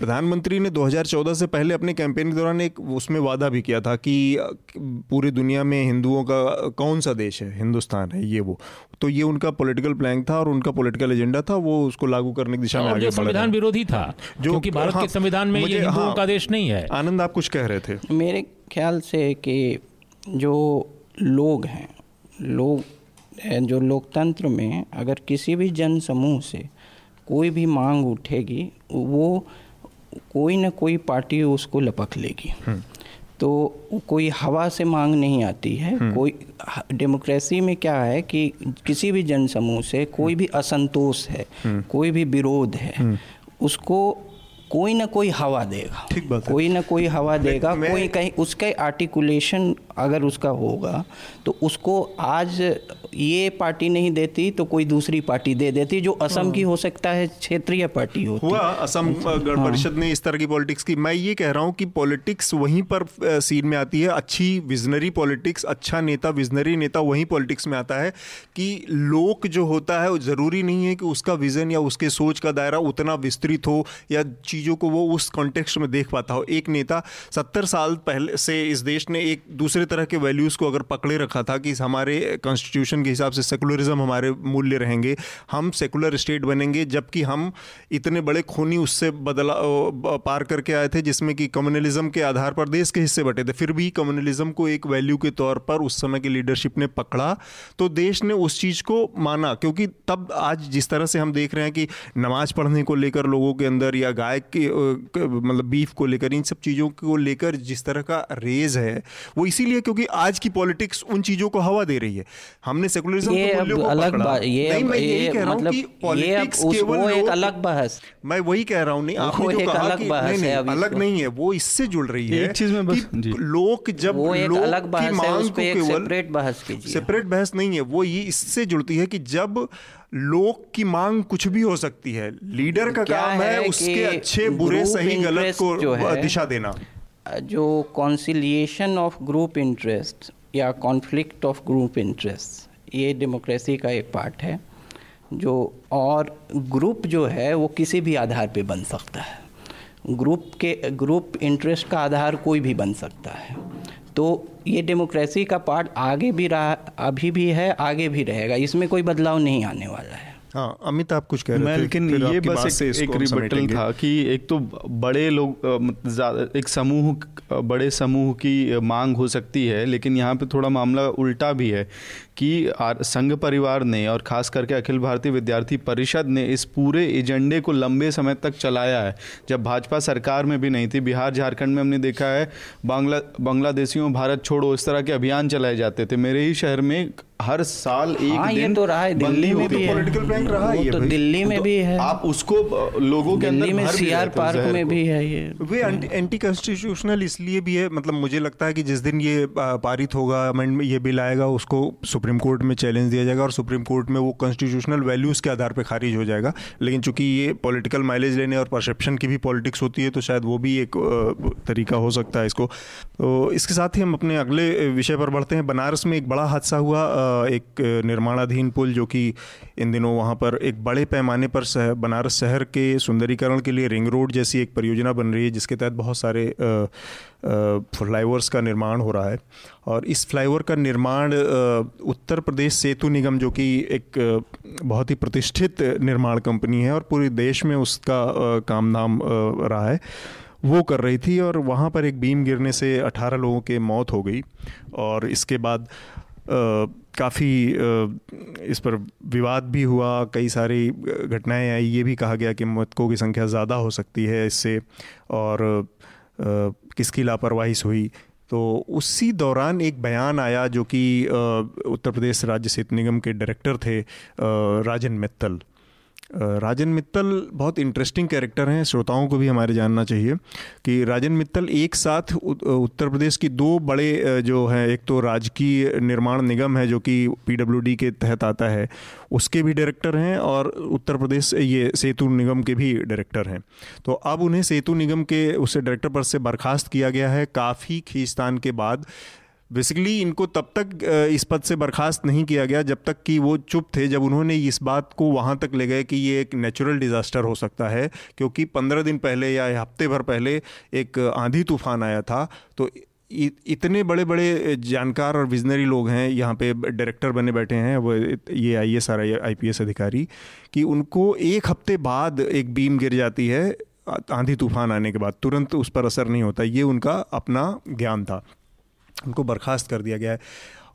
प्रधानमंत्री ने 2014 से पहले अपने कैंपेन के दौरान एक उसमें वादा भी किया था कि पूरी दुनिया में हिंदुओं का कौन सा देश है? हिंदुस्तान है ये वो। तो ये उनका पॉलिटिकल प्लान था और उनका पॉलिटिकल एजेंडा था वो उसको लागू करने की दिशा में आगे संविधान विरोधी था जो क्योंकि भारत हाँ, के संविधान में ये हिंदुओं हाँ, का देश नहीं है। आनंद आप कुछ कह रहे थे? मेरे ख्याल से कि जो लोग हैं लोग जो लोकतंत्र में अगर किसी भी जन समूह से कोई भी मांग उठेगी वो कोई ना कोई पार्टी उसको लपक लेगी हम्म। तो कोई हवा से मांग नहीं आती है हम्म। कोई डेमोक्रेसी में क्या है कि किसी भी जनसमूह से कोई भी असंतोष है हम्म। कोई भी विरोध है उसको कोई ना कोई हवा देगा। ठीक बात कोई ना कोई हवा देगा कोई कहीं उसका आर्टिकुलेशन अगर उसका होगा तो उसको आज ये पार्टी नहीं देती तो कोई दूसरी पार्टी दे देती जो असम हाँ। की हो। सकता है क्षेत्रीय पार्टी होती। हुआ असम गण हाँ। परिषद ने इस तरह की पॉलिटिक्स की। मैं ये कह रहा हूँ कि पॉलिटिक्स वहीं पर सीन में आती है। अच्छी विजनरी पॉलिटिक्स अच्छा नेता विजनरी नेता वहीं पॉलिटिक्स में आता है कि लोक जो होता है वो ज़रूरी नहीं है कि उसका विज़न या उसके सोच का दायरा उतना विस्तृत हो या चीज़ों को वो उस कॉन्टेक्स्ट में देख पाता हो। एक नेता सत्तर साल पहले से इस देश ने एक दूसरे तरह के वैल्यूज़ को अगर पकड़े रखा था कि हमारे कॉन्स्टिट्यूशन के हिसाब से सेकुलरिज्म हमारे मूल्य रहेंगे, हम सेकुलर स्टेट बनेंगे, जबकि हम इतने बड़े खूनी उससे बदला पार करके आए थे, जिसमें कि कम्युनलिज्म के आधार पर देश के हिस्से बटे थे। फिर भी कम्युनलिज्म को एक वैल्यू के तौर पर उस समय की लीडरशिप ने पकड़ा तो देश ने उस चीज़ को माना। क्योंकि तब आज जिस तरह से हम देख रहे हैं कि नमाज़ पढ़ने को लेकर लोगों के अंदर या गाय के मतलब बीफ को लेकर इन सब चीज़ों को लेकर जिस तरह का रेज है वो इसीलिए क्योंकि आज की पॉलिटिक्स उन चीज़ों को हवा दे रही है। हमने सेकुलरिज्म ये अब अलग बात ये नहीं, मैं ये कह रहा मतलब पॉलिटिक्स केवल वो एक अलग बहस। मैं वही कह रहा हूँ नहीं आपने जो कहा कि नहीं, नहीं, अलग नहीं है वो इससे जुड़ रही है एक चीज़ में बस लोग जब लोग अलग बहस है उस पे एक सेपरेट बहस कीजिए। सेपरेट बहस नहीं है वो ये इससे जुड़ती है कि जब लोग की मांग कुछ भी हो सकती है लीडर का काम है उसके अच्छे बुरे सही गलत को दिशा देना। जो कॉन्सिलिएशन ऑफ़ ग्रुप इंटरेस्ट या कॉन्फ्लिक्ट ऑफ़ ग्रुप इंटरेस्ट ये डेमोक्रेसी का एक पार्ट है जो और ग्रुप जो है वो किसी भी आधार पे बन सकता है। ग्रुप के ग्रुप इंटरेस्ट का आधार कोई भी बन सकता है। तो ये डेमोक्रेसी का पार्ट आगे भी रहा अभी भी है आगे भी रहेगा। इसमें कोई बदलाव नहीं आने वाला है। हाँ अमित आप कुछ कह रहे थे लेकिन ये बस एक, एक रिबटल था कि एक तो बड़े लोग एक समूह बड़े समूह की मांग हो सकती है लेकिन यहाँ पे थोड़ा मामला उल्टा भी है कि संघ परिवार ने और खास करके अखिल भारतीय विद्यार्थी परिषद ने इस पूरे एजेंडे को लंबे समय तक चलाया है। जब भाजपा सरकार में भी नहीं थी बिहार झारखंड में हमने देखा है बांग्ला बांग्लादेशियों भारत छोड़ो इस तरह के अभियान चलाए जाते थे। मेरे ही शहर में हर साल एक हाँ, दिन तो रहा है दिल्ली में भी पॉलिटिकल प्रैंक रहा है तो दिल्ली में तो भी है। आप उसको लोगों के अंदर में सीआर पार्क में भी है ये। वे एंटी कॉन्स्टिट्यूशनल इसलिए भी है मतलब मुझे लगता है कि जिस दिन ये पारित होगा अमेंडमेंट ये बिल आएगा उसको सुप्रीम कोर्ट में चैलेंज दिया जाएगा और सुप्रीम कोर्ट में वो कॉन्स्टिट्यूशनल वैल्यूज़ के आधार पर खारिज हो जाएगा। लेकिन चूँकि ये पॉलिटिकल माइलेज लेने और परसेप्शन की भी पॉलिटिक्स होती है तो शायद वो भी एक तरीका हो सकता है इसको। तो इसके साथ ही हम अपने अगले विषय पर बढ़ते हैं। बनारस में एक बड़ा हादसा हुआ एक निर्माणाधीन पुल जो कि इन दिनों वहाँ पर एक बड़े पैमाने पर बनारस शहर के सुंदरीकरण के लिए रिंग रोड जैसी एक परियोजना बन रही है, जिसके तहत बहुत सारे फ्लाईओवर्स का निर्माण हो रहा है। और इस फ्लाईओवर का निर्माण उत्तर प्रदेश सेतु निगम, जो कि एक बहुत ही प्रतिष्ठित निर्माण कंपनी है और पूरे देश में उसका काम नाम रहा है, वो कर रही थी और वहाँ पर एक बीम गिरने से 18 लोगों के मौत हो गई। और इसके बाद काफ़ी इस पर विवाद भी हुआ, कई सारी घटनाएँ आई। ये भी कहा गया कि मृतकों की संख्या ज़्यादा हो सकती है इससे। और किसकी लापरवाही हुई? तो उसी दौरान एक बयान आया जो कि उत्तर प्रदेश राज्य सेतु निगम के डायरेक्टर थे राजन मित्तल। राजन मित्तल बहुत इंटरेस्टिंग कैरेक्टर हैं, श्रोताओं को भी हमारे जानना चाहिए कि राजन मित्तल एक साथ उत्तर प्रदेश की दो बड़े जो हैं, एक तो राजकीय निर्माण निगम है जो कि पीडब्ल्यूडी के तहत आता है, उसके भी डायरेक्टर हैं और उत्तर प्रदेश ये सेतु निगम के भी डायरेक्टर हैं। तो अब उन्हें सेतु निगम के उससे डायरेक्टर पर से बर्खास्त किया गया है, काफ़ी खींचतान के बाद बेसिकली इनको तब तक इस पद से बर्खास्त नहीं किया गया जब तक कि वो चुप थे, जब उन्होंने इस बात को वहाँ तक ले गए कि ये एक नेचुरल डिज़ास्टर हो सकता है। क्योंकि पंद्रह दिन पहले या हफ़्ते भर पहले एक आंधी तूफ़ान आया था। तो इतने बड़े बड़े जानकार और विजनरी लोग हैं, यहाँ पे डायरेक्टर बने बैठे हैं, वो ये I S or I P S अधिकारी, कि उनको एक हफ़्ते बाद एक बीम गिर जाती है, आंधी तूफ़ान आने के बाद। तुरंत उस पर असर नहीं होता, ये उनका अपना ज्ञान था। उनको बर्खास्त कर दिया गया है।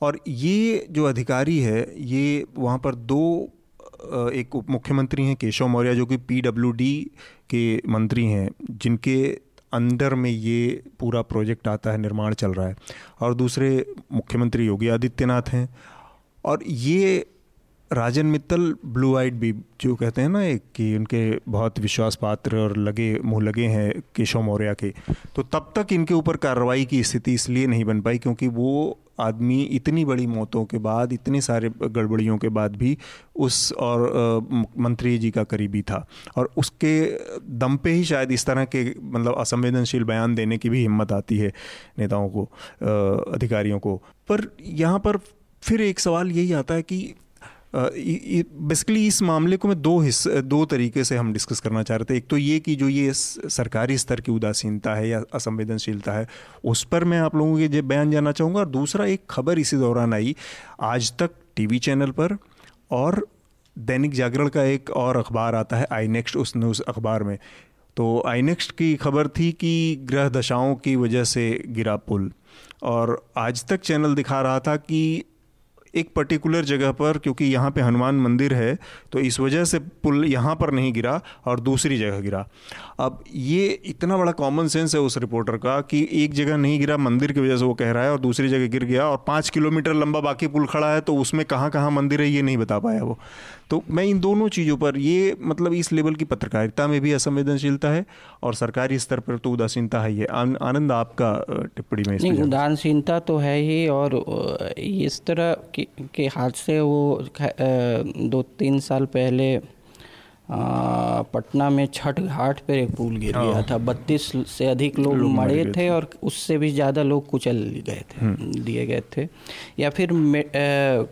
और ये जो अधिकारी है, ये वहाँ पर दो एक उप मुख्यमंत्री हैं, केशव मौर्य जो कि पीडब्ल्यूडी के मंत्री हैं, जिनके अंदर में ये पूरा प्रोजेक्ट आता है, निर्माण चल रहा है। और दूसरे मुख्यमंत्री योगी आदित्यनाथ हैं। और ये राजन मित्तल ब्लू आइड भी जो कहते हैं ना एक कि उनके बहुत विश्वास पात्र और लगे, मुँह लगे हैं केशव मौर्य के तो तब तक इनके ऊपर कार्रवाई की स्थिति इसलिए नहीं बन पाई क्योंकि वो आदमी इतनी बड़ी मौतों के बाद, इतने सारे गड़बड़ियों के बाद भी उस और मंत्री जी का करीबी था। और उसके दम पे ही शायद इस तरह के मतलब असंवेदनशील बयान देने की भी हिम्मत आती है नेताओं को अधिकारियों को। पर यहाँ पर फिर एक सवाल यही आता है कि बेसिकली इस मामले को मैं दो हिस्से दो तरीके से हम डिस्कस करना चाह रहे थे। एक तो ये कि जो ये सरकारी स्तर की उदासीनता है या असंवेदनशीलता है, उस पर मैं आप लोगों के बयान जानना चाहूँगा। और दूसरा, एक खबर इसी दौरान आई, आज तक टीवी चैनल पर और दैनिक जागरण का एक और अखबार आता है आई नेक्स्ट उस न्यूज़ अखबार में। तो आई नेक्स्ट की खबर थी कि ग्रह दशाओं की वजह से गिरा पुल। और आज तक चैनल दिखा रहा था कि एक पर्टिकुलर जगह पर, क्योंकि यहाँ पे हनुमान मंदिर है तो इस वजह से पुल यहाँ पर नहीं गिरा और दूसरी जगह गिरा। अब ये इतना बड़ा कॉमन सेंस है उस रिपोर्टर का कि एक जगह नहीं गिरा, मंदिर की वजह से वो कह रहा है और दूसरी जगह गिर गया और पाँच किलोमीटर लंबा बाकी पुल खड़ा है तो उसमें कहाँ कहाँ मंदिर है, ये नहीं बता पाया वो। तो मैं इन दोनों चीज़ों पर ये मतलब इस लेवल की पत्रकारिता में भी असंवेदनशीलता है और सरकारी स्तर पर तो उदासीनता है ये। आनंद आपका टिप्पणी में नहीं उदासीनता तो है ही और इस तरह के हादसे वो दो तीन साल पहले पटना में छठ घाट पर एक पुल गिर गया हाँ। था बत्तीस से अधिक लोग मरे थे और उससे भी ज़्यादा लोग कुचल गए थे हम्म। दिए गए थे या फिर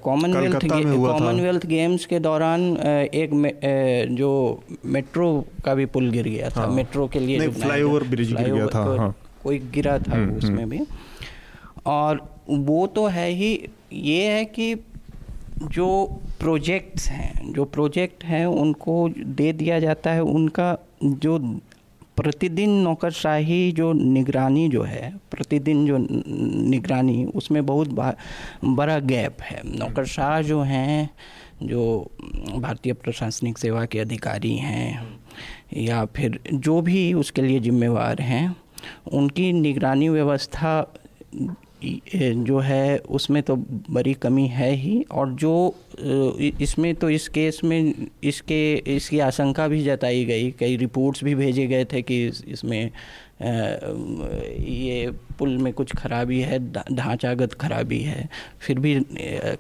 कॉमनवेल्थ कॉमनवेल्थ गेम्स के दौरान एक ए, जो मेट्रो का भी पुल गिर गया था हाँ। मेट्रो के लिए फ्लाईओवर ब्रिज गिर गया था हाँ। कोई गिरा था हम्म, उसमें हम्म। भी और वो तो है ही ये है कि जो प्रोजेक्ट्स हैं, जो प्रोजेक्ट हैं, उनको दे दिया जाता है। उनका जो प्रतिदिन नौकरशाही जो निगरानी जो है, प्रतिदिन जो निगरानी, उसमें बहुत बड़ा गैप है। नौकरशाह जो हैं, जो भारतीय प्रशासनिक सेवा के अधिकारी हैं, या फिर जो भी उसके लिए जिम्मेवार हैं, उनकी निगरानी व्यवस्था जो है उसमें तो बड़ी कमी है ही और जो इसमें तो इस केस में इसके इसकी आशंका भी जताई गई। कई रिपोर्ट्स भी भेजे गए थे कि इसमें ये पुल में कुछ खराबी है ढांचागत खराबी है फिर भी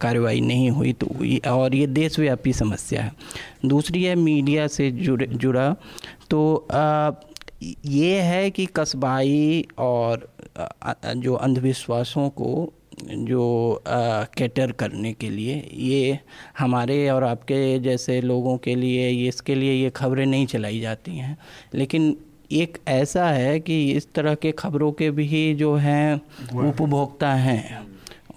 कार्रवाई नहीं हुई तो और ये देशव्यापी समस्या है। दूसरी है मीडिया से जुड़े जुड़ा। तो आ, ये है कि कस्बाई और जो अंधविश्वासों को जो कैटर करने के लिए ये हमारे और आपके जैसे लोगों के लिए ये इसके लिए ये खबरें नहीं चलाई जाती हैं। लेकिन एक ऐसा है कि इस तरह के खबरों के भी जो हैं। उपभोक्ता हैं।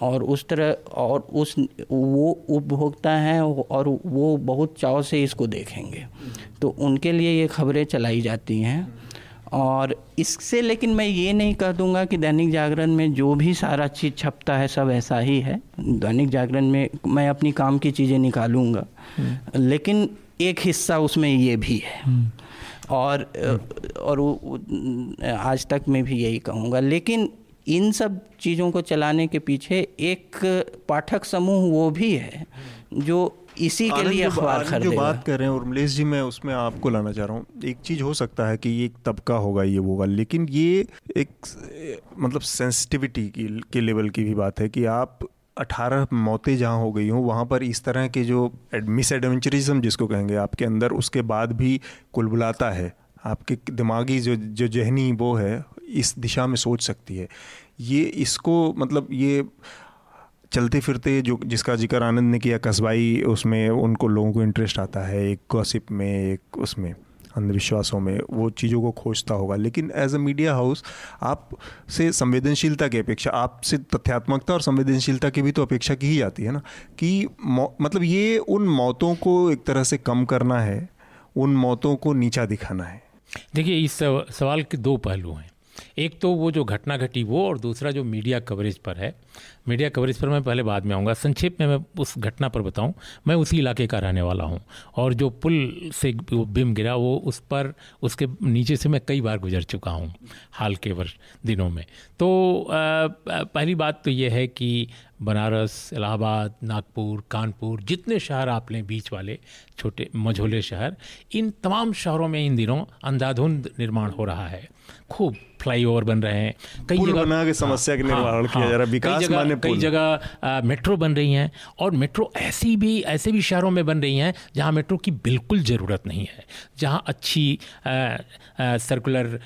और उस तरह और उस वो उपभोक्ता हैं और वो बहुत चाव से इसको देखेंगे। तो उनके लिए ये खबरें चलाई जाती हैं। और इससे लेकिन मैं ये नहीं कह दूँगा कि दैनिक जागरण में जो भी सारा चीज़ छपता है सब ऐसा ही है दैनिक जागरण में मैं अपनी काम की चीज़ें निकालूँगा हम्म। लेकिन एक हिस्सा उसमें ये भी है हम्म। और और आज तक मैं भी यही कहूँगा लेकिन इन सब चीज़ों को चलाने के पीछे एक पाठक समूह वो भी है जो इसी के लिए अखबार खरीदेगा जो बात कर रहे हैं उर्मलेश जी मैं उसमें आपको लाना चाह रहा हूँ। एक चीज़ हो सकता है कि ये एक तबका होगा ये होगा लेकिन ये एक मतलब सेंसिटिविटी की के लेवल की भी बात है कि आप अठारह मौतें जहाँ हो गई हों वहाँ पर इस तरह के जो मिस एडवेंचरिज्म जिसको कहेंगे आपके अंदर उसके बाद भी कुलबुलाता है। आपके दिमागी जो जो जहनी वो है इस दिशा में सोच सकती है। ये इसको मतलब ये चलते फिरते जो, जिसका ज़िक्र आनंद ने किया, कस्बाई, उसमें उनको लोगों को इंटरेस्ट आता है, एक गॉसिप में, एक उसमें, अंधविश्वासों में, वो चीज़ों को खोजता होगा। लेकिन एज अ मीडिया हाउस आप से संवेदनशीलता की अपेक्षा आपसे तथ्यात्मकता और संवेदनशीलता की भी तो अपेक्षा की ही जाती है ना, कि मतलब ये उन मौतों को एक तरह से कम करना है, उन मौतों को नीचा दिखाना है। देखिए, इस सवाल के दो पहलू हैं। एक तो वो जो घटना घटी वो, और दूसरा जो मीडिया कवरेज पर है मीडिया कवरेज पर मैं पहले बाद में आऊँगा। संक्षेप में मैं उस घटना पर बताऊँ। मैं उसी इलाके का रहने वाला हूँ। और जो पुल से वो बिम गिरा वो उस पर उसके नीचे से मैं कई बार गुजर चुका हूँ हाल के वर्ष दिनों में। तो आ, पहली बात तो ये है कि बनारस इलाहाबाद नागपुर कानपुर जितने शहर आप लें बीच वाले छोटे मझोले शहर इन तमाम शहरों में इन दिनों अंधाधुंध निर्माण हो रहा है। खूब फ्लाईओवर बन रहे हैं। कई जगह बना के समस्या के निर्माण किया जा रहा है विकास कई जगह कई जगह मेट्रो बन रही हैं और मेट्रो ऐसी भी ऐसे भी शहरों में बन रही हैं जहाँ मेट्रो की बिल्कुल ज़रूरत नहीं है। जहाँ अच्छी circular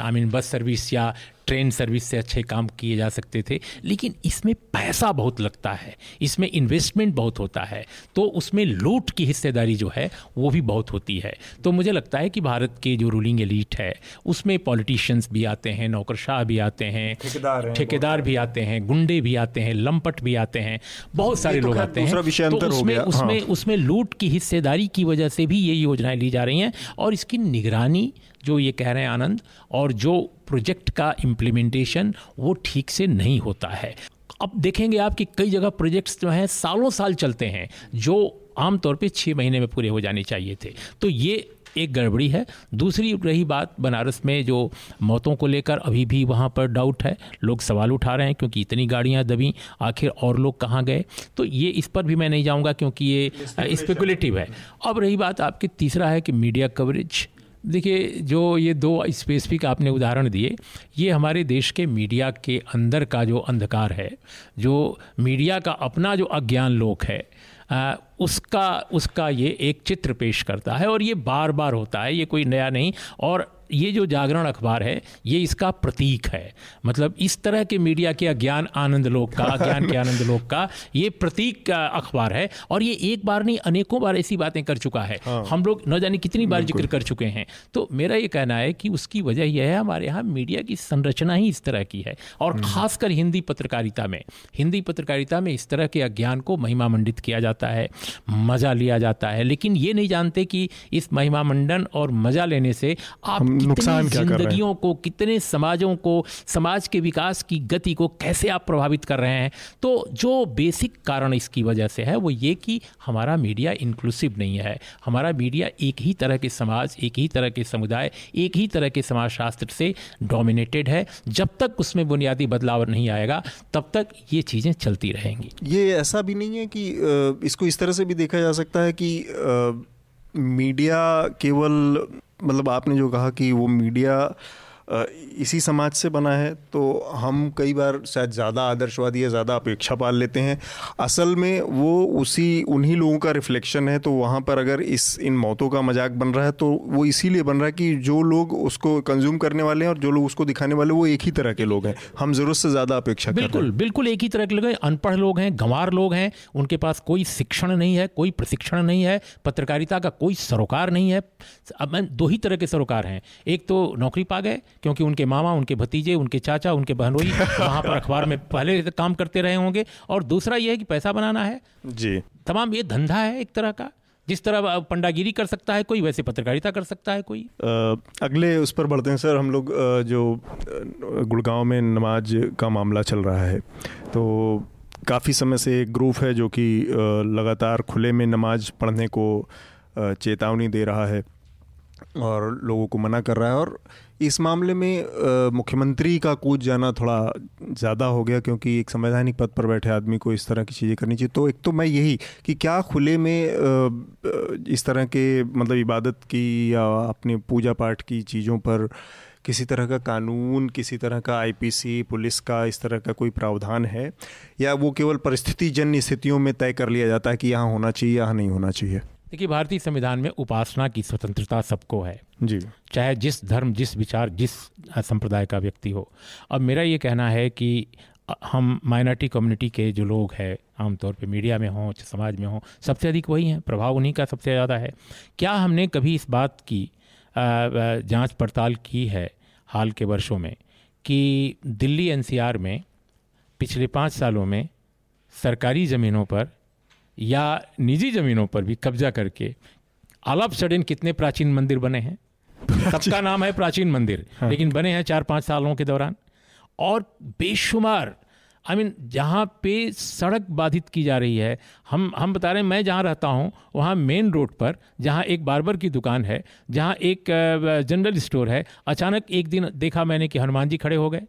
I mean bus service या ट्रेन सर्विस से अच्छे काम किए जा सकते थे लेकिन इसमें पैसा बहुत लगता है इसमें इन्वेस्टमेंट बहुत होता है तो उसमें लूट की हिस्सेदारी जो है वो भी बहुत होती है। तो मुझे लगता है कि भारत के जो रूलिंग एलिट है उसमें पॉलिटिशियंस भी आते हैं नौकरशाह भी आते हैं ठेकेदार ठेकेदार भी आते हैं गुंडे भी आते हैं लंपट भी आते हैं बहुत सारे तो लोग आते हैं। तो उसमें उसमें हाँ। उसमें लूट की हिस्सेदारी की वजह से भी ये योजनाएँ ली जा रही हैं और इसकी निगरानी जो ये कह रहे हैं आनंद और जो प्रोजेक्ट का इम्प्लीमेंटेशन वो ठीक से नहीं होता है। अब देखेंगे आप कि कई जगह प्रोजेक्ट्स जो हैं सालों साल चलते हैं जो आमतौर पे छः महीने में पूरे हो जाने चाहिए थे। तो ये एक गड़बड़ी है। दूसरी रही बात बनारस में जो मौतों को लेकर अभी भी वहाँ पर डाउट है। लोग सवाल उठा रहे हैं क्योंकि इतनी गाड़ियाँ दबी आखिर और लोग कहाँ गए? तो ये इस पर भी मैं नहीं जाऊँगा क्योंकि ये स्पेकुलेटिव है। अब रही बात आपकी तीसरा है कि मीडिया कवरेज। देखिए जो ये दो स्पेसिफिक आपने उदाहरण दिए ये हमारे देश के मीडिया के अंदर का जो अंधकार है जो मीडिया का अपना जो अज्ञान लोक है आ, उसका उसका ये एक चित्र पेश करता है और ये बार बार होता है ये कोई नया नहीं और ये जो जागरण अखबार है ये इसका प्रतीक है। मतलब इस तरह के मीडिया के अज्ञान आनंद लोक का अज्ञान के आनंद लोक का ये प्रतीक का अखबार है। और ये एक बार नहीं अनेकों बार ऐसी बातें कर चुका है। हाँ। हम लोग न जाने कितनी बार ज़िक्र कर चुके हैं। तो मेरा ये कहना है कि उसकी वजह यह है हमारे यहाँ मीडिया की संरचना ही इस तरह की है। और हम्म। खासकर हिंदी पत्रकारिता में हिंदी पत्रकारिता में इस तरह के अज्ञान को महिमा मंडित किया जाता है मज़ा लिया जाता है। लेकिन ये नहीं जानते कि इस महिमा मंडन और मज़ा लेने से आप नुकसान क्या कर रहे हैं? को कितने समाजों को समाज के विकास की गति को कैसे आप प्रभावित कर रहे हैं? तो जो बेसिक कारण इसकी वजह से है वो ये कि हमारा मीडिया इंक्लूसिव नहीं है। हमारा मीडिया एक ही तरह के समाज एक ही तरह के समुदाय एक ही तरह के समाज शास्त्र से डोमिनेटेड है। जब तक उसमें बुनियादी बदलाव नहीं आएगा तब तक ये चीज़ें चलती रहेंगी। ये ऐसा भी नहीं है कि इसको इस तरह से भी देखा जा सकता है कि मीडिया केवल मतलब आपने जो कहा कि वो मीडिया इसी समाज से बना है तो हम कई बार शायद ज़्यादा आदर्शवादी या ज़्यादा अपेक्षा पाल लेते हैं। असल में वो उसी उन्हीं लोगों का रिफ्लेक्शन है तो वहाँ पर अगर इस इन मौतों का मज़ाक बन रहा है तो वो इसीलिए बन रहा है कि जो लोग उसको कंज्यूम करने वाले हैं और जो लोग उसको दिखाने वाले वो एक ही तरह के लोग हैं। हम ज़रूरत से ज़्यादा अपेक्षा बिल्कुल बिल्कुल एक ही तरह के लोग हैं अनपढ़ लोग हैं गंवार लोग हैं उनके पास कोई शिक्षण नहीं है कोई प्रशिक्षण नहीं है पत्रकारिता का कोई सरोकार नहीं है। अब दो ही तरह के सरोकार हैं एक तो नौकरी पा गए क्योंकि उनके मामा उनके भतीजे उनके चाचा उनके बहनोई वहाँ पर अखबार में पहले काम करते रहे होंगे। और दूसरा ये है कि पैसा बनाना है। जी। तमाम ये धंधा है एक तरह का। जिस तरह पंडागिरी कर सकता है कोई वैसे पत्रकारिता कर सकता है कोई। आ, अगले उस पर बढ़ते हैं सर। हम लोग जो गुड़गांव में नमाज़ का मामला चल रहा है तो काफ़ी समय से एक ग्रुप है जो कि लगातार खुले में नमाज़ पढ़ने को चेतावनी दे रहा है। और लोगों को मना कर रहा है। और इस मामले में मुख्यमंत्री का कूद जाना थोड़ा ज़्यादा हो गया क्योंकि एक संवैधानिक पद पर बैठे आदमी को इस तरह की चीज़ें करनी चाहिए। तो एक तो मैं यही कि क्या खुले में इस तरह के मतलब इबादत की या अपने पूजा पाठ की चीज़ों पर किसी तरह का कानून, किसी तरह का आईपीसी, पुलिस का इस तरह का कोई प्रावधान है? या वो केवल परिस्थितिजन्य स्थितियों में तय कर लिया जाता है कि यहाँ होना चाहिए, यहाँ नहीं होना चाहिए? देखिए भारतीय संविधान में उपासना की स्वतंत्रता सबको है। जी। चाहे जिस धर्म जिस विचार जिस संप्रदाय का व्यक्ति हो। अब मेरा ये कहना है कि हम माइनॉरिटी कम्युनिटी के जो लोग हैं आमतौर पे मीडिया में हों समाज में हों सबसे अधिक वही हैं। प्रभाव उन्हीं का सबसे ज़्यादा है। क्या हमने कभी इस बात की जाँच पड़ताल की है हाल के वर्षों में कि दिल्ली एनसीआर में पिछले पाँच सालों में सरकारी ज़मीनों पर या निजी ज़मीनों पर भी कब्जा करके आलाप सडन कितने प्राचीन मंदिर बने हैं? सबका नाम है प्राचीन मंदिर हाँ। लेकिन बने हैं चार पाँच सालों के दौरान। और बेशुमार आई मीन जहाँ पे सड़क बाधित की जा रही है हम हम बता रहे हैं मैं जहाँ रहता हूँ वहाँ मेन रोड पर जहाँ एक बार्बर की दुकान है जहाँ एक जनरल स्टोर है अचानक एक दिन देखा मैंने कि हनुमान जी खड़े हो गए।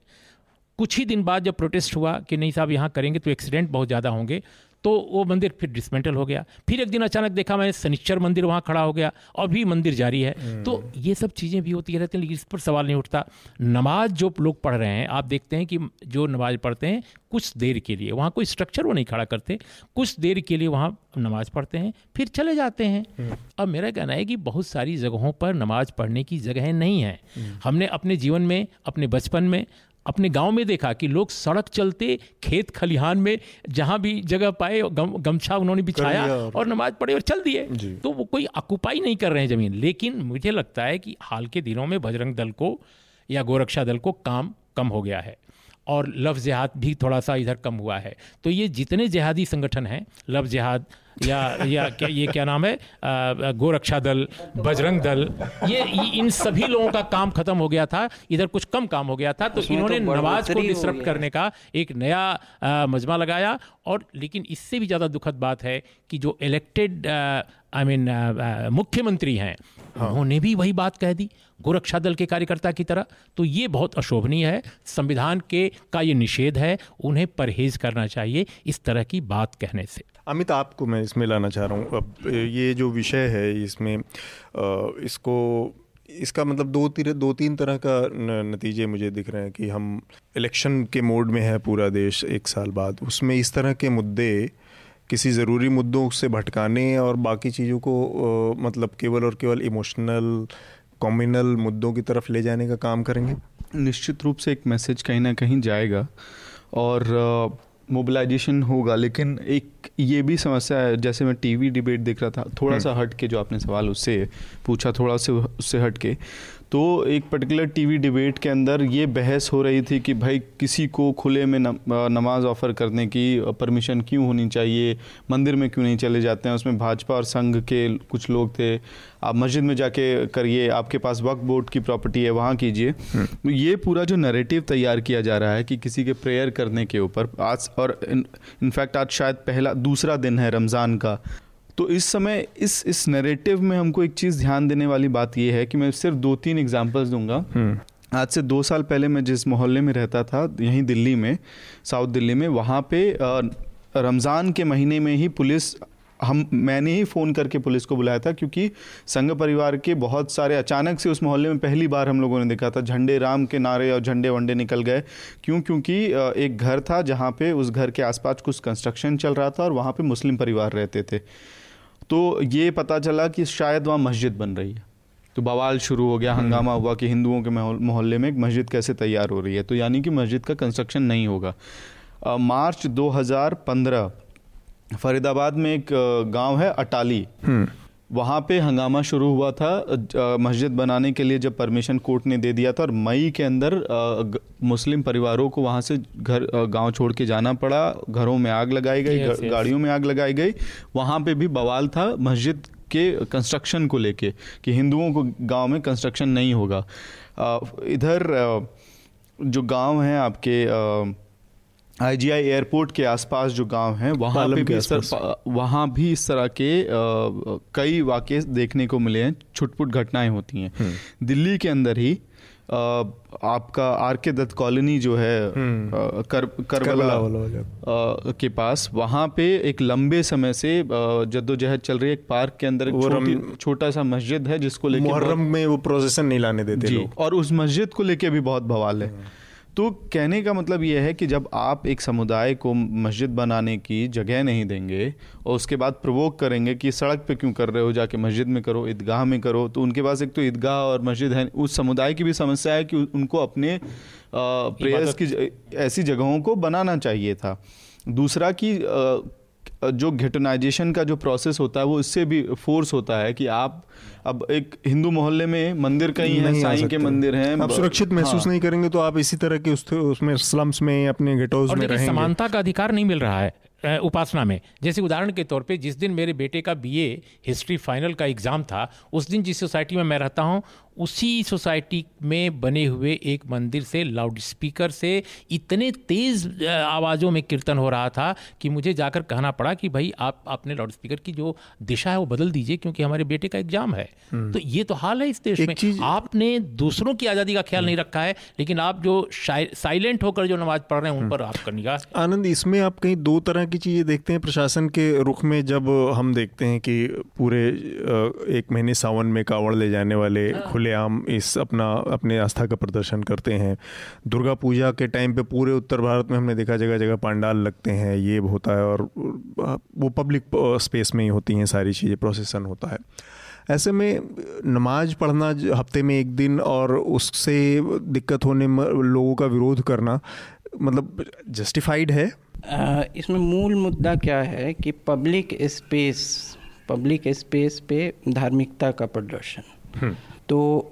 कुछ ही दिन बाद जब प्रोटेस्ट हुआ कि नहीं साहब यहाँ करेंगे तो एक्सीडेंट बहुत ज़्यादा होंगे तो वो मंदिर फिर डिसमेंटल हो गया फिर एक दिन अचानक देखा मैंने शनिश्चर मंदिर वहाँ खड़ा हो गया और भी मंदिर जारी है तो हम्म। ये सब चीज़ें भी होती रहती हैं लेकिन इस पर सवाल नहीं उठता नमाज़ जो लोग पढ़ रहे हैं आप देखते हैं कि जो नमाज़ पढ़ते हैं कुछ देर के लिए वहाँ कोई स्ट्रक्चर वो नहीं खड़ा करते कुछ देर के लिए वहाँ नमाज़ पढ़ते हैं फिर चले जाते हैं हम्म। अब मेरा कहना है कि बहुत सारी जगहों पर नमाज़ पढ़ने की जगह नहीं हैं हम्म। हमने अपने जीवन में अपने बचपन में अपने गाँव में देखा कि लोग सड़क चलते खेत खलिहान में जहाँ भी जगह पाए गम, गमछा उन्होंने बिछाया और नमाज़ पढ़े और चल दिए। तो वो कोई अकुपाई नहीं कर रहे हैं ज़मीन। लेकिन मुझे लगता है कि हाल के दिनों में बजरंग दल को या गोरक्षा दल को काम कम हो गया है और लव जिहाद भी थोड़ा सा इधर कम हुआ है। तो ये जितने जिहादी संगठन हैं लव जिहाद या या क्या ये क्या नाम है? गोरक्षा दल बजरंग दल ये इन सभी लोगों का काम खत्म हो गया था। इधर कुछ कम काम हो गया था तो इन्होंने तो नमाज़ को डिसरप्ट करने का एक नया मजमा लगाया। और लेकिन इससे भी ज़्यादा दुखद बात है कि जो इलेक्टेड आई मीन मुख्यमंत्री हैं हाँ। उन्होंने भी वही बात कह दी गोरक्षा दल के कार्यकर्ता की तरह। तो ये बहुत अशोभनीय है। संविधान के का ये निषेध है उन्हें परहेज करना चाहिए इस तरह की बात कहने से। अमित आपको मैं इसमें लाना चाह रहा हूँ। अब ये जो विषय है इसमें इसको, इसका मतलब दो तीन दो तीन तरह का नतीजे मुझे दिख रहे हैं कि हम इलेक्शन के मोड में है पूरा देश एक साल बाद। उसमें इस तरह के मुद्दे किसी ज़रूरी मुद्दों से भटकाने और बाकी चीज़ों को मतलब केवल और केवल इमोशनल, कॉम्युनल मुद्दों की तरफ़ ले जाने का काम करेंगे? निश्चित रूप से एक मैसेज कहीं ना कहीं जाएगा। और मोबिलाइजेशन होगा लेकिन एक ये भी समस्या है जैसे मैं टीवी डिबेट देख रहा था थोड़ा हम्म। सा हट के जो आपने सवाल उससे पूछा थोड़ा से उससे हट के तो एक पर्टिकुलर टीवी डिबेट के अंदर ये बहस हो रही थी कि भाई किसी को खुले में नमाज़ ऑफ़र करने की परमिशन क्यों होनी चाहिए? मंदिर में क्यों नहीं चले जाते हैं? उसमें भाजपा और संघ के कुछ लोग थे। आप मस्जिद में जाके करिए आपके पास वक्त बोर्ड की प्रॉपर्टी है वहाँ कीजिए। हम्म। तो ये पूरा जो नरेटिव तैयार किया जा रहा है कि किसी के प्रेयर करने के ऊपर आज और इनफैक्ट आज शायद पहला दूसरा दिन है रमज़ान का। तो इस समय इस इस नैरेटिव में हमको एक चीज़ ध्यान देने वाली बात यह है कि मैं सिर्फ़ दो तीन एग्जाम्पल्स दूँगा। हम्म। आज से दो साल पहले मैं जिस मोहल्ले में रहता था यहीं दिल्ली में साउथ दिल्ली में वहाँ पे रमज़ान के महीने में ही पुलिस हम मैंने ही फ़ोन करके पुलिस को बुलाया था क्योंकि संघ परिवार के बहुत सारे अचानक से उस मोहल्ले में पहली बार हम लोगों ने देखा था झंडे राम के नारे और झंडे वंडे निकल गए। क्यों? क्योंकि एक घर था जहाँ पे उस घर के आसपास कुछ कंस्ट्रक्शन चल रहा था और वहाँ पे मुस्लिम परिवार रहते थे। तो ये पता चला कि शायद वहाँ मस्जिद बन रही है तो बवाल शुरू हो गया हम्म। हंगामा हुआ कि हिंदुओं के मोहल्ले में एक मस्जिद कैसे तैयार हो रही है तो यानी कि मस्जिद का कंस्ट्रक्शन नहीं होगा मार्च 2015 फरीदाबाद में एक गाँव है अटाली हम्म। वहाँ पे हंगामा शुरू हुआ था मस्जिद बनाने के लिए जब परमिशन कोर्ट ने दे दिया था और मई के अंदर मुस्लिम परिवारों को वहाँ से घर गाँव छोड़ के जाना पड़ा। घरों में आग लगाई गई गाड़ियों में आग लगाई गई। वहाँ पे भी बवाल था मस्जिद के कंस्ट्रक्शन को लेके कि हिंदुओं को गाँव में कंस्ट्रक्शन नहीं होगा। इधर जो गाँव हैं आपके आईजीआई एयरपोर्ट के आसपास जो गाँव हैं वहाँ पे भी इस वहाँ भी इस तरह के आ, कई वाक्य देखने को मिले हैं छुटपुट घटनाएँ होती हैं हम्म। दिल्ली के अंदर ही आ, आपका आर के दत्त कॉलोनी जो है हम्म। कर करबला के पास वहाँ पे एक लंबे समय से जद्दोजहद चल रही है एक पार्क के अंदर एक छोटा सा मस्जिद है जिसको लेकर मुहर्रम में वो प्रोसेसन नहीं लाने देते लोग और उस मस्जिद को लेके भी बहुत बवाल है हम्म। तो कहने का मतलब यह है कि जब आप एक समुदाय को मस्जिद बनाने की जगह नहीं देंगे और उसके बाद प्रवोक करेंगे कि सड़क पे क्यों कर रहे हो जाके मस्जिद में करो ईदगाह में करो तो उनके पास एक तो ईदगाह और मस्जिद है उस समुदाय की भी समस्या है कि उनको अपने प्रेयर्स की ऐसी जगहों को बनाना चाहिए था। दूसरा कि जो घेटनाइजेशन का जो प्रोसेस होता है वो इससे भी फोर्स होता है कि आप अब एक हिंदू मोहल्ले में मंदिर कहीं है साईं के मंदिर हैं आप सुरक्षित महसूस हाँ। नहीं करेंगे तो आप इसी तरह के उस, उसमें स्लम्स में अपने गेटोज में रहेंगे। समानता का अधिकार नहीं मिल रहा है उपासना में। जैसे उदाहरण के तौर पे जिस दिन मेरे बेटे का बीए हिस्ट्री फाइनल का एग्ज़ाम था उस दिन जिस सोसाइटी में मैं रहता हूँ उसी सोसाइटी में बने हुए एक मंदिर से लाउड स्पीकर से इतने तेज़ आवाज़ों में कीर्तन हो रहा था कि मुझे जाकर कहना पड़ा कि भाई आप अपने लाउड स्पीकर की जो दिशा है वो बदल दीजिए क्योंकि हमारे बेटे का एग्ज़ाम है हम्म। तो ये तो हाल है इस देश में आपने दूसरों की आज़ादी का ख्याल नहीं रखा है लेकिन आप जो साइलेंट होकर जो नमाज़ पढ़ रहे हैं उन पर आपका निगाह आनंद इसमें आप कहीं दो तरह की चीज़ें देखते हैं प्रशासन के रुख में जब हम देखते हैं कि पूरे एक महीने सावन में कावड़ ले जाने वाले हाँ। खुलेआम इस अपना अपने आस्था का प्रदर्शन करते हैं। दुर्गा पूजा के टाइम पे पूरे उत्तर भारत में हमने देखा जगह जगह पंडाल लगते हैं ये होता है और वो पब्लिक स्पेस में ही होती हैं सारी चीज़ें प्रोसेसन होता है। ऐसे में नमाज़ पढ़ना हफ़्ते में एक दिन और उससे दिक्कत होने में लोगों का विरोध करना मतलब जस्टिफाइड है? इसमें मूल मुद्दा क्या है कि पब्लिक स्पेस पब्लिक स्पेस पे धार्मिकता का प्रदर्शन। हम्म। तो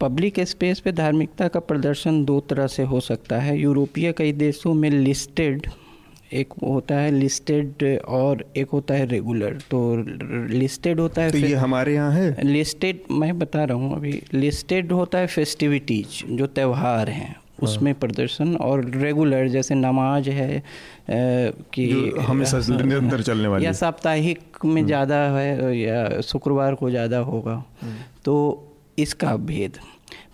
पब्लिक स्पेस पे धार्मिकता का प्रदर्शन दो तरह से हो सकता है। यूरोपीय कई देशों में लिस्टेड एक होता है लिस्टेड और एक होता है रेगुलर तो लिस्टेड होता है तो ये हमारे यहाँ है? लिस्टेड मैं बता रहा हूँ अभी। लिस्टेड होता है फेस्टिविटीज जो त्यौहार हैं उसमें प्रदर्शन और रेगुलर जैसे नमाज़ है कि हमेशा निरंतर चलने वाली। या साप्ताहिक में हम्म। ज़्यादा है या शुक्रवार को ज़्यादा होगा। हम्म। तो इसका भेद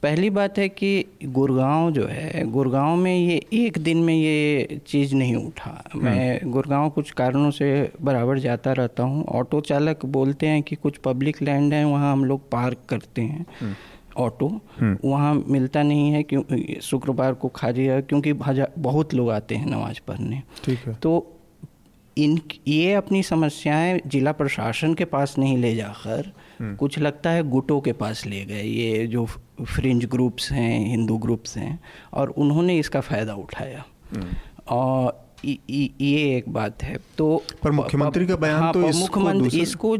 पहली बात है कि गुड़गांव जो है गुड़गांव में ये एक दिन में ये चीज़ नहीं उठा हम्म। मैं गुड़गांव कुछ कारणों से बराबर जाता रहता हूँ ऑटो चालक बोलते हैं कि कुछ पब्लिक लैंड है वहाँ हम लोग पार्क करते हैं ऑटो हम्म। वहाँ मिलता नहीं है क्यों शुक्रवार को खाली है क्योंकि बहुत लोग आते हैं नमाज़ पढ़ने ठीक है तो इन ये अपनी समस्याएँ जिला प्रशासन के पास नहीं ले जाकर हम्म। कुछ लगता है गुटों के पास ले गए ये जो फ्रिंज ग्रुप्स हैं हिंदू ग्रुप्स हैं और उन्होंने इसका फ़ायदा उठाया हम्म। और ये एक बात है तो पर मुख्यमंत्री का बयान हाँ, तो मुख्यमंत्री इसको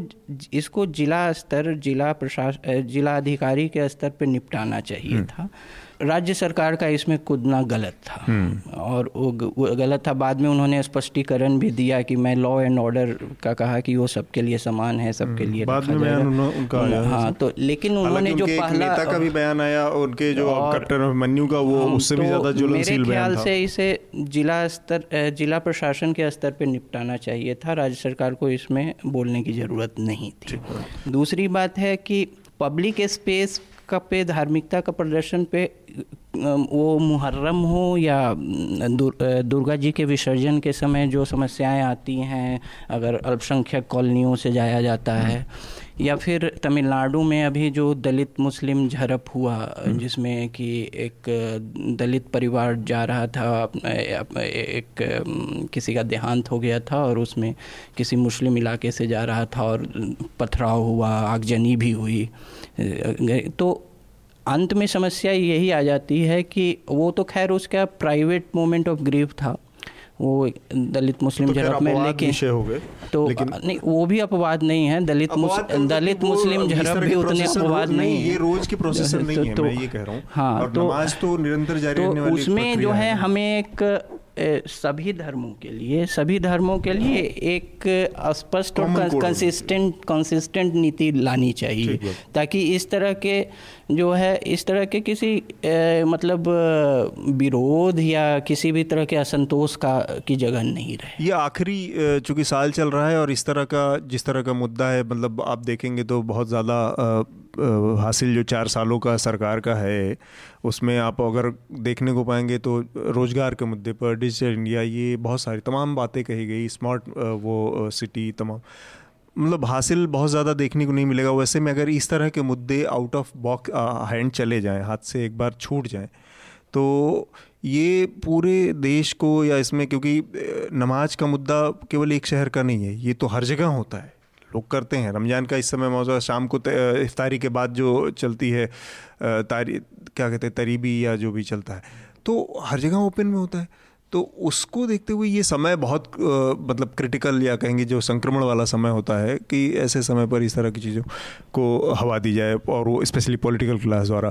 इसको जिला स्तर जिला प्रशासन जिला अधिकारी के स्तर पे निपटाना चाहिए हम्म। था राज्य सरकार का इसमें कूदना गलत था। हम्म। और वो गलत था। बाद में उन्होंने स्पष्टीकरण भी दिया कि मैं लॉ एंड ऑर्डर का कहा कि वो सबके लिए समान है सबके हम्म। लिए बाद में बयान उनका आया। हाँ तो लेकिन उन्होंने जो पहला नेता का भी बयान आया उनके जो कट्टर मन्यू का वो उससे भी तो ज़्यादा मेरे ख्याल से इसे जिला स्तर जिला प्रशासन के स्तर पर निपटाना चाहिए था। राज्य सरकार को इसमें बोलने की ज़रूरत नहीं थी। दूसरी बात है कि पब्लिक स्पेस का पे धार्मिकता का प्रदर्शन पे वो मुहर्रम हो या दुर, दुर्गा जी के विसर्जन के समय जो समस्याएँ आती हैं अगर अल्पसंख्यक कॉलोनियों से जाया जाता है या फिर तमिलनाडु में अभी जो दलित मुस्लिम झड़प हुआ जिसमें कि एक दलित परिवार जा रहा था एक किसी का देहांत हो गया था और उसमें किसी मुस्लिम इलाके से जा रहा था और पथराव हुआ आगजनी भी हुई। तो अंत में समस्या यही आ जाती है कि वो तो खैर उसका प्राइवेट मोमेंट ऑफ़ ग्रीफ था। वो दलित मुस्लिम तो झड़प में लेकिन हो गए तो लेकिन नहीं वो भी अपवाद नहीं है। दलित दलित मुस्लिम झड़प भी उतने अपवाद नहीं है ये रोज की प्रोसेस नहीं है तो, मैं ये कह रहा हूँ। हाँ तो तो निरंतर जारी तो उसमें जो है। हमें एक सभी धर्मों के लिए सभी धर्मों के लिए एक स्पष्ट और कंसिस्टेंट कंसिस्टेंट नीति लानी चाहिए ताकि इस तरह के जो है इस तरह के किसी ए, मतलब विरोध या किसी भी तरह के असंतोष का की जगह नहीं रहे। ये आखिरी चूँकि साल चल रहा है और इस तरह का जिस तरह का मुद्दा है मतलब आप देखेंगे तो बहुत ज़्यादा हासिल जो चार सालों का सरकार का है, उसमें आप अगर देखने को पाएँगे तो रोज़गार के मुद्दे पर, डिजिटल इंडिया, ये बहुत सारी तमाम बातें कही गई, स्मार्ट वो सिटी तमाम। मतलब हासिल बहुत ज़्यादा देखने को नहीं मिलेगा। वैसे में अगर इस तरह के मुद्दे आउट ऑफ़ बॉक्स हैंड चले जाएँ, हाथ से एक बार छूट जाएँ तो ये पूरे देश को या इसमें, क्योंकि नमाज़ का मुद्दा केवल एक शहर का नहीं है, ये तो हर जगह होता है। लोग करते हैं। रमज़ान का इस समय मौजूद शाम को इफ्तारी के बाद जो चलती है तारी, क्या कहते हैं, तरीबी या जो भी चलता है तो हर जगह ओपन में होता है। तो उसको देखते हुए ये समय बहुत मतलब क्रिटिकल या कहेंगे जो संक्रमण वाला समय होता है कि ऐसे समय पर इस तरह की चीज़ों को हवा दी जाए और वो स्पेशली पॉलिटिकल क्लास द्वारा।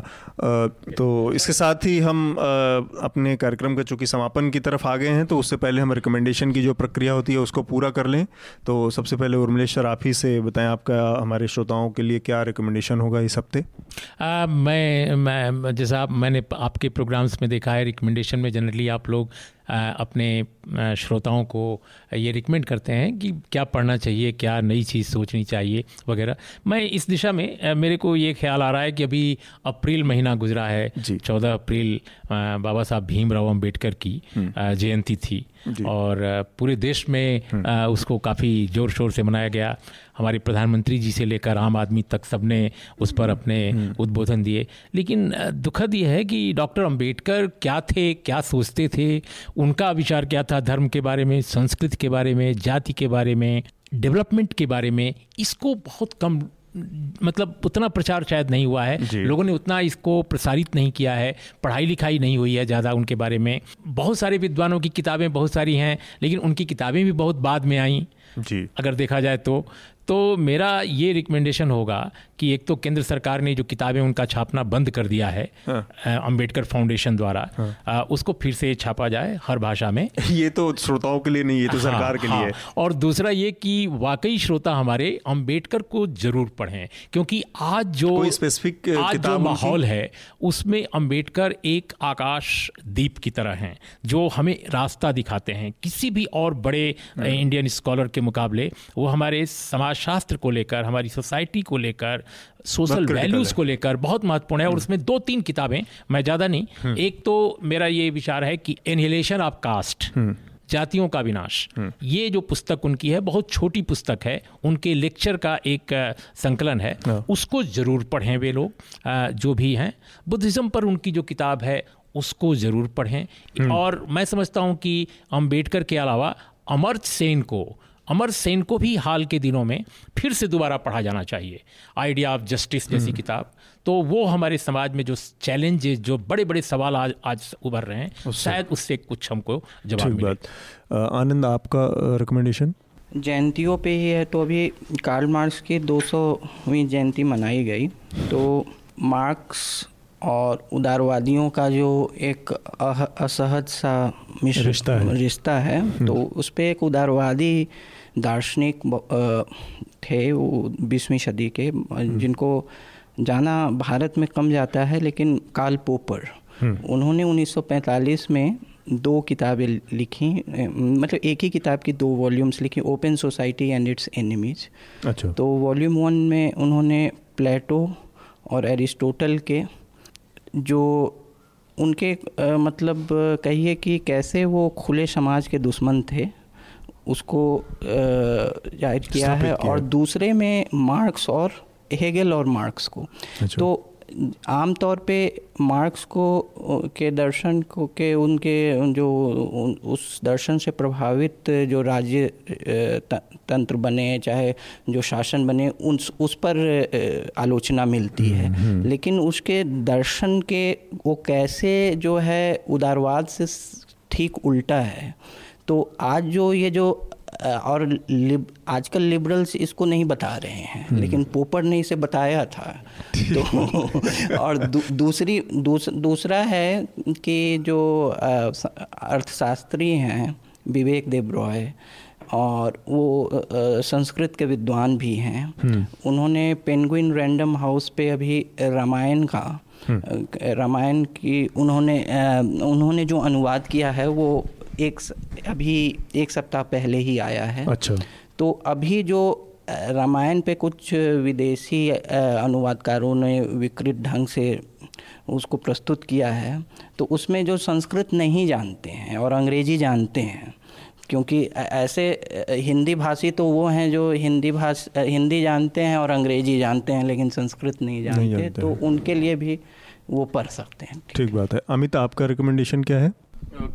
तो इसके साथ ही हम अपने कार्यक्रम का चूँकि समापन की तरफ़ आ गए हैं तो उससे पहले हम रिकमेंडेशन की जो प्रक्रिया होती है उसको पूरा कर लें। तो सबसे पहले उर्मिलेश्वर आप ही से बताएँ आपका, हमारे श्रोताओं के लिए क्या रिकमेंडेशन होगा इस हफ़्ते? मैं मैं, जैसा आप, मैंने आपके प्रोग्राम्स में देखा है रिकमेंडेशन में जनरली आप लोग अपने श्रोताओं को ये रिकमेंड करते हैं कि क्या पढ़ना चाहिए क्या नई चीज़ सोचनी चाहिए वगैरह। मैं इस दिशा में मेरे को ये ख्याल आ रहा है कि अभी अप्रैल महीना गुजरा है। चौदह अप्रैल बाबा साहब भीमराव अंबेडकर की हम्म। जयंती थी। और पूरे देश में हम्म। उसको काफ़ी ज़ोर शोर से मनाया गया। हमारे प्रधानमंत्री जी से लेकर आम आदमी तक सबने उस पर अपने हम्म। उद्बोधन दिए। लेकिन दुखद ये है कि डॉक्टर अंबेडकर क्या थे क्या सोचते थे? उनका विचार क्या था धर्म के बारे में संस्कृति के बारे में जाति के बारे में डेवलपमेंट के बारे में? इसको बहुत कम मतलब उतना प्रचार शायद नहीं हुआ है। लोगों ने उतना इसको प्रसारित नहीं किया है पढ़ाई लिखाई नहीं हुई है ज़्यादा उनके बारे में। बहुत सारे विद्वानों की किताबें बहुत सारी हैं लेकिन उनकी किताबें भी बहुत बाद में आईं। जी। अगर देखा जाए तो तो मेरा ये रिकमेंडेशन होगा कि एक तो केंद्र सरकार ने जो किताबें उनका छापना बंद कर दिया है हाँ। अंबेडकर फाउंडेशन द्वारा हाँ। उसको फिर से छापा जाए हर भाषा में। ये तो श्रोताओं के लिए नहीं ये तो हाँ, सरकार के हाँ, लिए और दूसरा ये कि वाकई श्रोता हमारे अंबेडकर को ज़रूर पढ़ें क्योंकि आज जो स्पेसिफिक आज जो माहौल है उसमें अंबेडकर एक आकाश दीप की तरह हैं जो हमें रास्ता दिखाते हैं। किसी भी और बड़े इंडियन स्कॉलर के मुकाबले वो हमारे समाज शास्त्र को लेकर हमारी सोसाइटी को लेकर सोशल वैल्यूज़ को लेकर बहुत महत्वपूर्ण है और हम्म। उसमें दो तीन किताबें मैं ज़्यादा नहीं हम्म। एक तो मेरा ये विचार है कि एनहिलेशन ऑफ़ कास्ट जातियों का विनाश हम्म। ये जो पुस्तक उनकी है बहुत छोटी पुस्तक है उनके लेक्चर का एक संकलन है हाँ। उसको ज़रूर पढ़ें वे लोग जो भी हैं बुद्धिज़्म पर उनकी जो किताब है उसको ज़रूर पढ़ें और मैं समझता हूँ कि अंबेडकर के अलावा अमर्त्य सेन को अमर सेन को भी हाल के दिनों में फिर से दोबारा पढ़ा जाना चाहिए। आइडिया ऑफ़ जस्टिस जैसी हम्म। किताब। तो वो हमारे समाज में जो चैलेंजेस जो बड़े बड़े सवाल आज आज उभर रहे हैं शायद उससे कुछ हमको जवाब मिले। आनंद आपका रिकमेंडेशन जयंतियों पे ही है तो अभी कार्ल मार्क्स की 200वीं जयंती मनाई गई। तो मार्क्स और उदारवादियों का जो एक असहज सा मिश्र रिश्ता है, रिश्ता है हम्म। तो उस पर एक उदारवादी दार्शनिक थे वो बीसवीं सदी के हम्म। जिनको जाना भारत में कम जाता है लेकिन काल पोपर हम्म। उन्होंने 1945 में दो किताबें लिखी मतलब एक ही किताब की दो वॉल्यूम्स लिखी open society and its enemies अच्छा तो वॉल्यूम वन में उन्होंने प्लेटो और एरिस्टोटल के जो उनके आ, मतलब कहिए कि कैसे वो खुले समाज के दुश्मन थे उसको ज़ाहिर किया है और दूसरे में मार्क्स और हेगल और मार्क्स को अच्छा। तो आम तौर पे मार्क्स को के दर्शन को के उनके जो उस दर्शन से प्रभावित जो राज्य तंत्र बने चाहे जो शासन बने उन उस पर आलोचना मिलती है हम्म, हम्म। लेकिन उसके दर्शन के वो कैसे जो है उदारवाद से ठीक उल्टा है तो आज जो ये जो और लिब, आजकल लिबरल्स इसको नहीं बता रहे हैं हम्म। लेकिन पोपर ने इसे बताया था तो और दू, दूसरी दूस, दूसरा है कि जो अर्थशास्त्री हैं विवेक देव रॉय और वो संस्कृत के विद्वान भी हैं हम्म। उन्होंने पेंगुइन रैंडम हाउस पे अभी रामायण का हम्म। रामायण की उन्होंने उन्होंने जो अनुवाद किया है वो एक अभी एक सप्ताह पहले ही आया है। अच्छा। तो अभी जो रामायण पे कुछ विदेशी अनुवादकारों ने विकृत ढंग से उसको प्रस्तुत किया है तो उसमें जो संस्कृत नहीं जानते हैं और अंग्रेज़ी जानते हैं क्योंकि ऐसे हिंदी भाषी तो वो हैं जो हिंदी भाषा हिंदी जानते हैं और अंग्रेज़ी जानते हैं लेकिन संस्कृत नहीं जानते, नहीं जानते तो उनके लिए भी वो पढ़ सकते हैं। ठीक बात है। अमित आपका रिकमेंडेशन क्या है?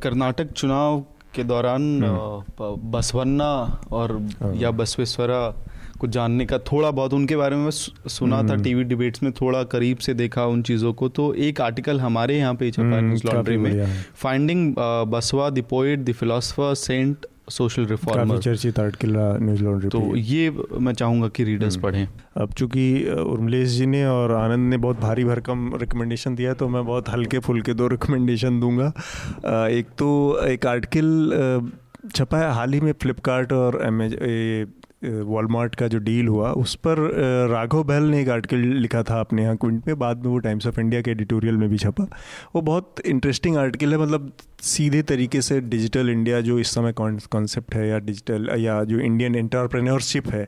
कर्नाटक चुनाव के दौरान हम्म। बसवन्ना और हाँ। या बसवेश्वरा को जानने का थोड़ा बहुत उनके बारे में सुना था टीवी हम्म। डिबेट्स में थोड़ा करीब से देखा उन चीज़ों को तो एक आर्टिकल हमारे यहाँ पे छपा न्यूज़ हम्म, लॉन्ड्री में finding Basava the poet the philosopher saint social reformer चर्चित आर्टिकल न्यूज़ लॉन्ड्री तो ये मैं चाहूँगा कि रीडर्स हम्म। पढ़ें। अब चूँकि उर्मलेश जी ने और आनंद ने बहुत भारी भरकम रिकमेंडेशन दिया तो मैं बहुत हल्के फुल्के दो रिकमेंडेशन दूँगा। एक तो एक आर्टिकल छपा है हाल ही में फ्लिपकार्ट और अमेज वॉलमार्ट का जो डील हुआ, उस पर राघव बहल ने एक आर्टिकल लिखा था अपने यहाँ क्विंट में, बाद में वो टाइम्स ऑफ़ इंडिया के एडिटोरियल में भी छपा। वो बहुत इंटरेस्टिंग आर्टिकल है मतलब सीधे तरीके से डिजिटल इंडिया जो इस समय कॉन्सेप्ट है या डिजिटल या जो इंडियन एंटरप्रेन्योरशिप है,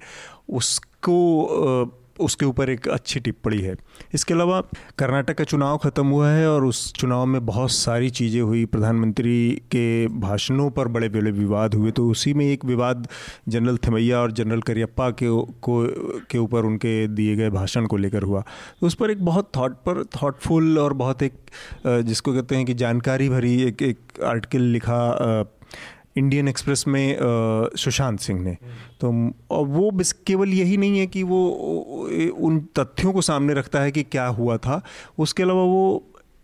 उसको उसके ऊपर एक अच्छी टिप्पणी है। इसके अलावा कर्नाटक का चुनाव ख़त्म हुआ है और उस चुनाव में बहुत सारी चीज़ें हुई। प्रधानमंत्री के भाषणों पर बड़े बड़े विवाद हुए तो उसी में एक विवाद जनरल थमैया और जनरल करियप्पा के को, के ऊपर उनके दिए गए भाषण को लेकर हुआ। तो उस पर एक बहुत थॉट पर थॉटफुल और बहुत एक जिसको कहते हैं कि जानकारी भरी एक एक आर्टिकल लिखा इंडियन एक्सप्रेस में सुशांत सिंह ने। तो वो बस, केवल यही नहीं है कि वो उन तथ्यों को सामने रखता है कि क्या हुआ था। उसके अलावा वो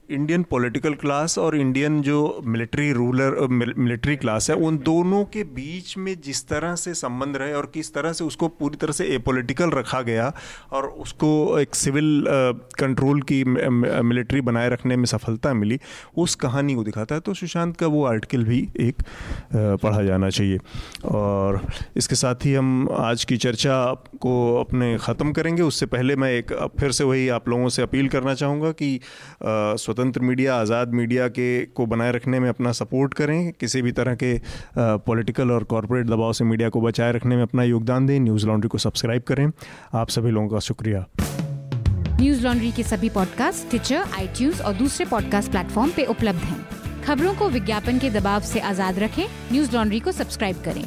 इंडियन पॉलिटिकल क्लास और इंडियन जो मिलिट्री रूलर मिलिट्री क्लास है, उन दोनों के बीच में जिस तरह से संबंध रहे और किस तरह से उसको पूरी तरह से एपोलिटिकल रखा गया और उसको एक सिविल कंट्रोल की मिलिट्री बनाए रखने में सफलता मिली, उस कहानी को दिखाता है। तो सुशांत का वो आर्टिकल भी एक पढ़ा जाना चाहिए। और इसके साथ ही हम आज की चर्चा को अपने ख़त्म करेंगे। उससे पहले मैं एक, फिर से वही आप लोगों से अपील करना चाहूँगा कि स्वतंत्र मीडिया, आज़ाद मीडिया के को बनाए रखने में अपना सपोर्ट करें, किसी भी तरह के पॉलिटिकल और कॉरपोरेट दबाव से मीडिया को बचाए रखने में अपना योगदान दें। न्यूज़ लॉन्ड्री को सब्सक्राइब करें। आप सभी लोगों का शुक्रिया। न्यूज़ लॉन्ड्री के सभी पॉडकास्ट ट्विटर आई और दूसरे पॉडकास्ट प्लेटफॉर्म पे उपलब्ध हैं। खबरों को विज्ञापन के दबाव से आज़ाद रखें। न्यूज़ लॉन्ड्री को सब्सक्राइब करें।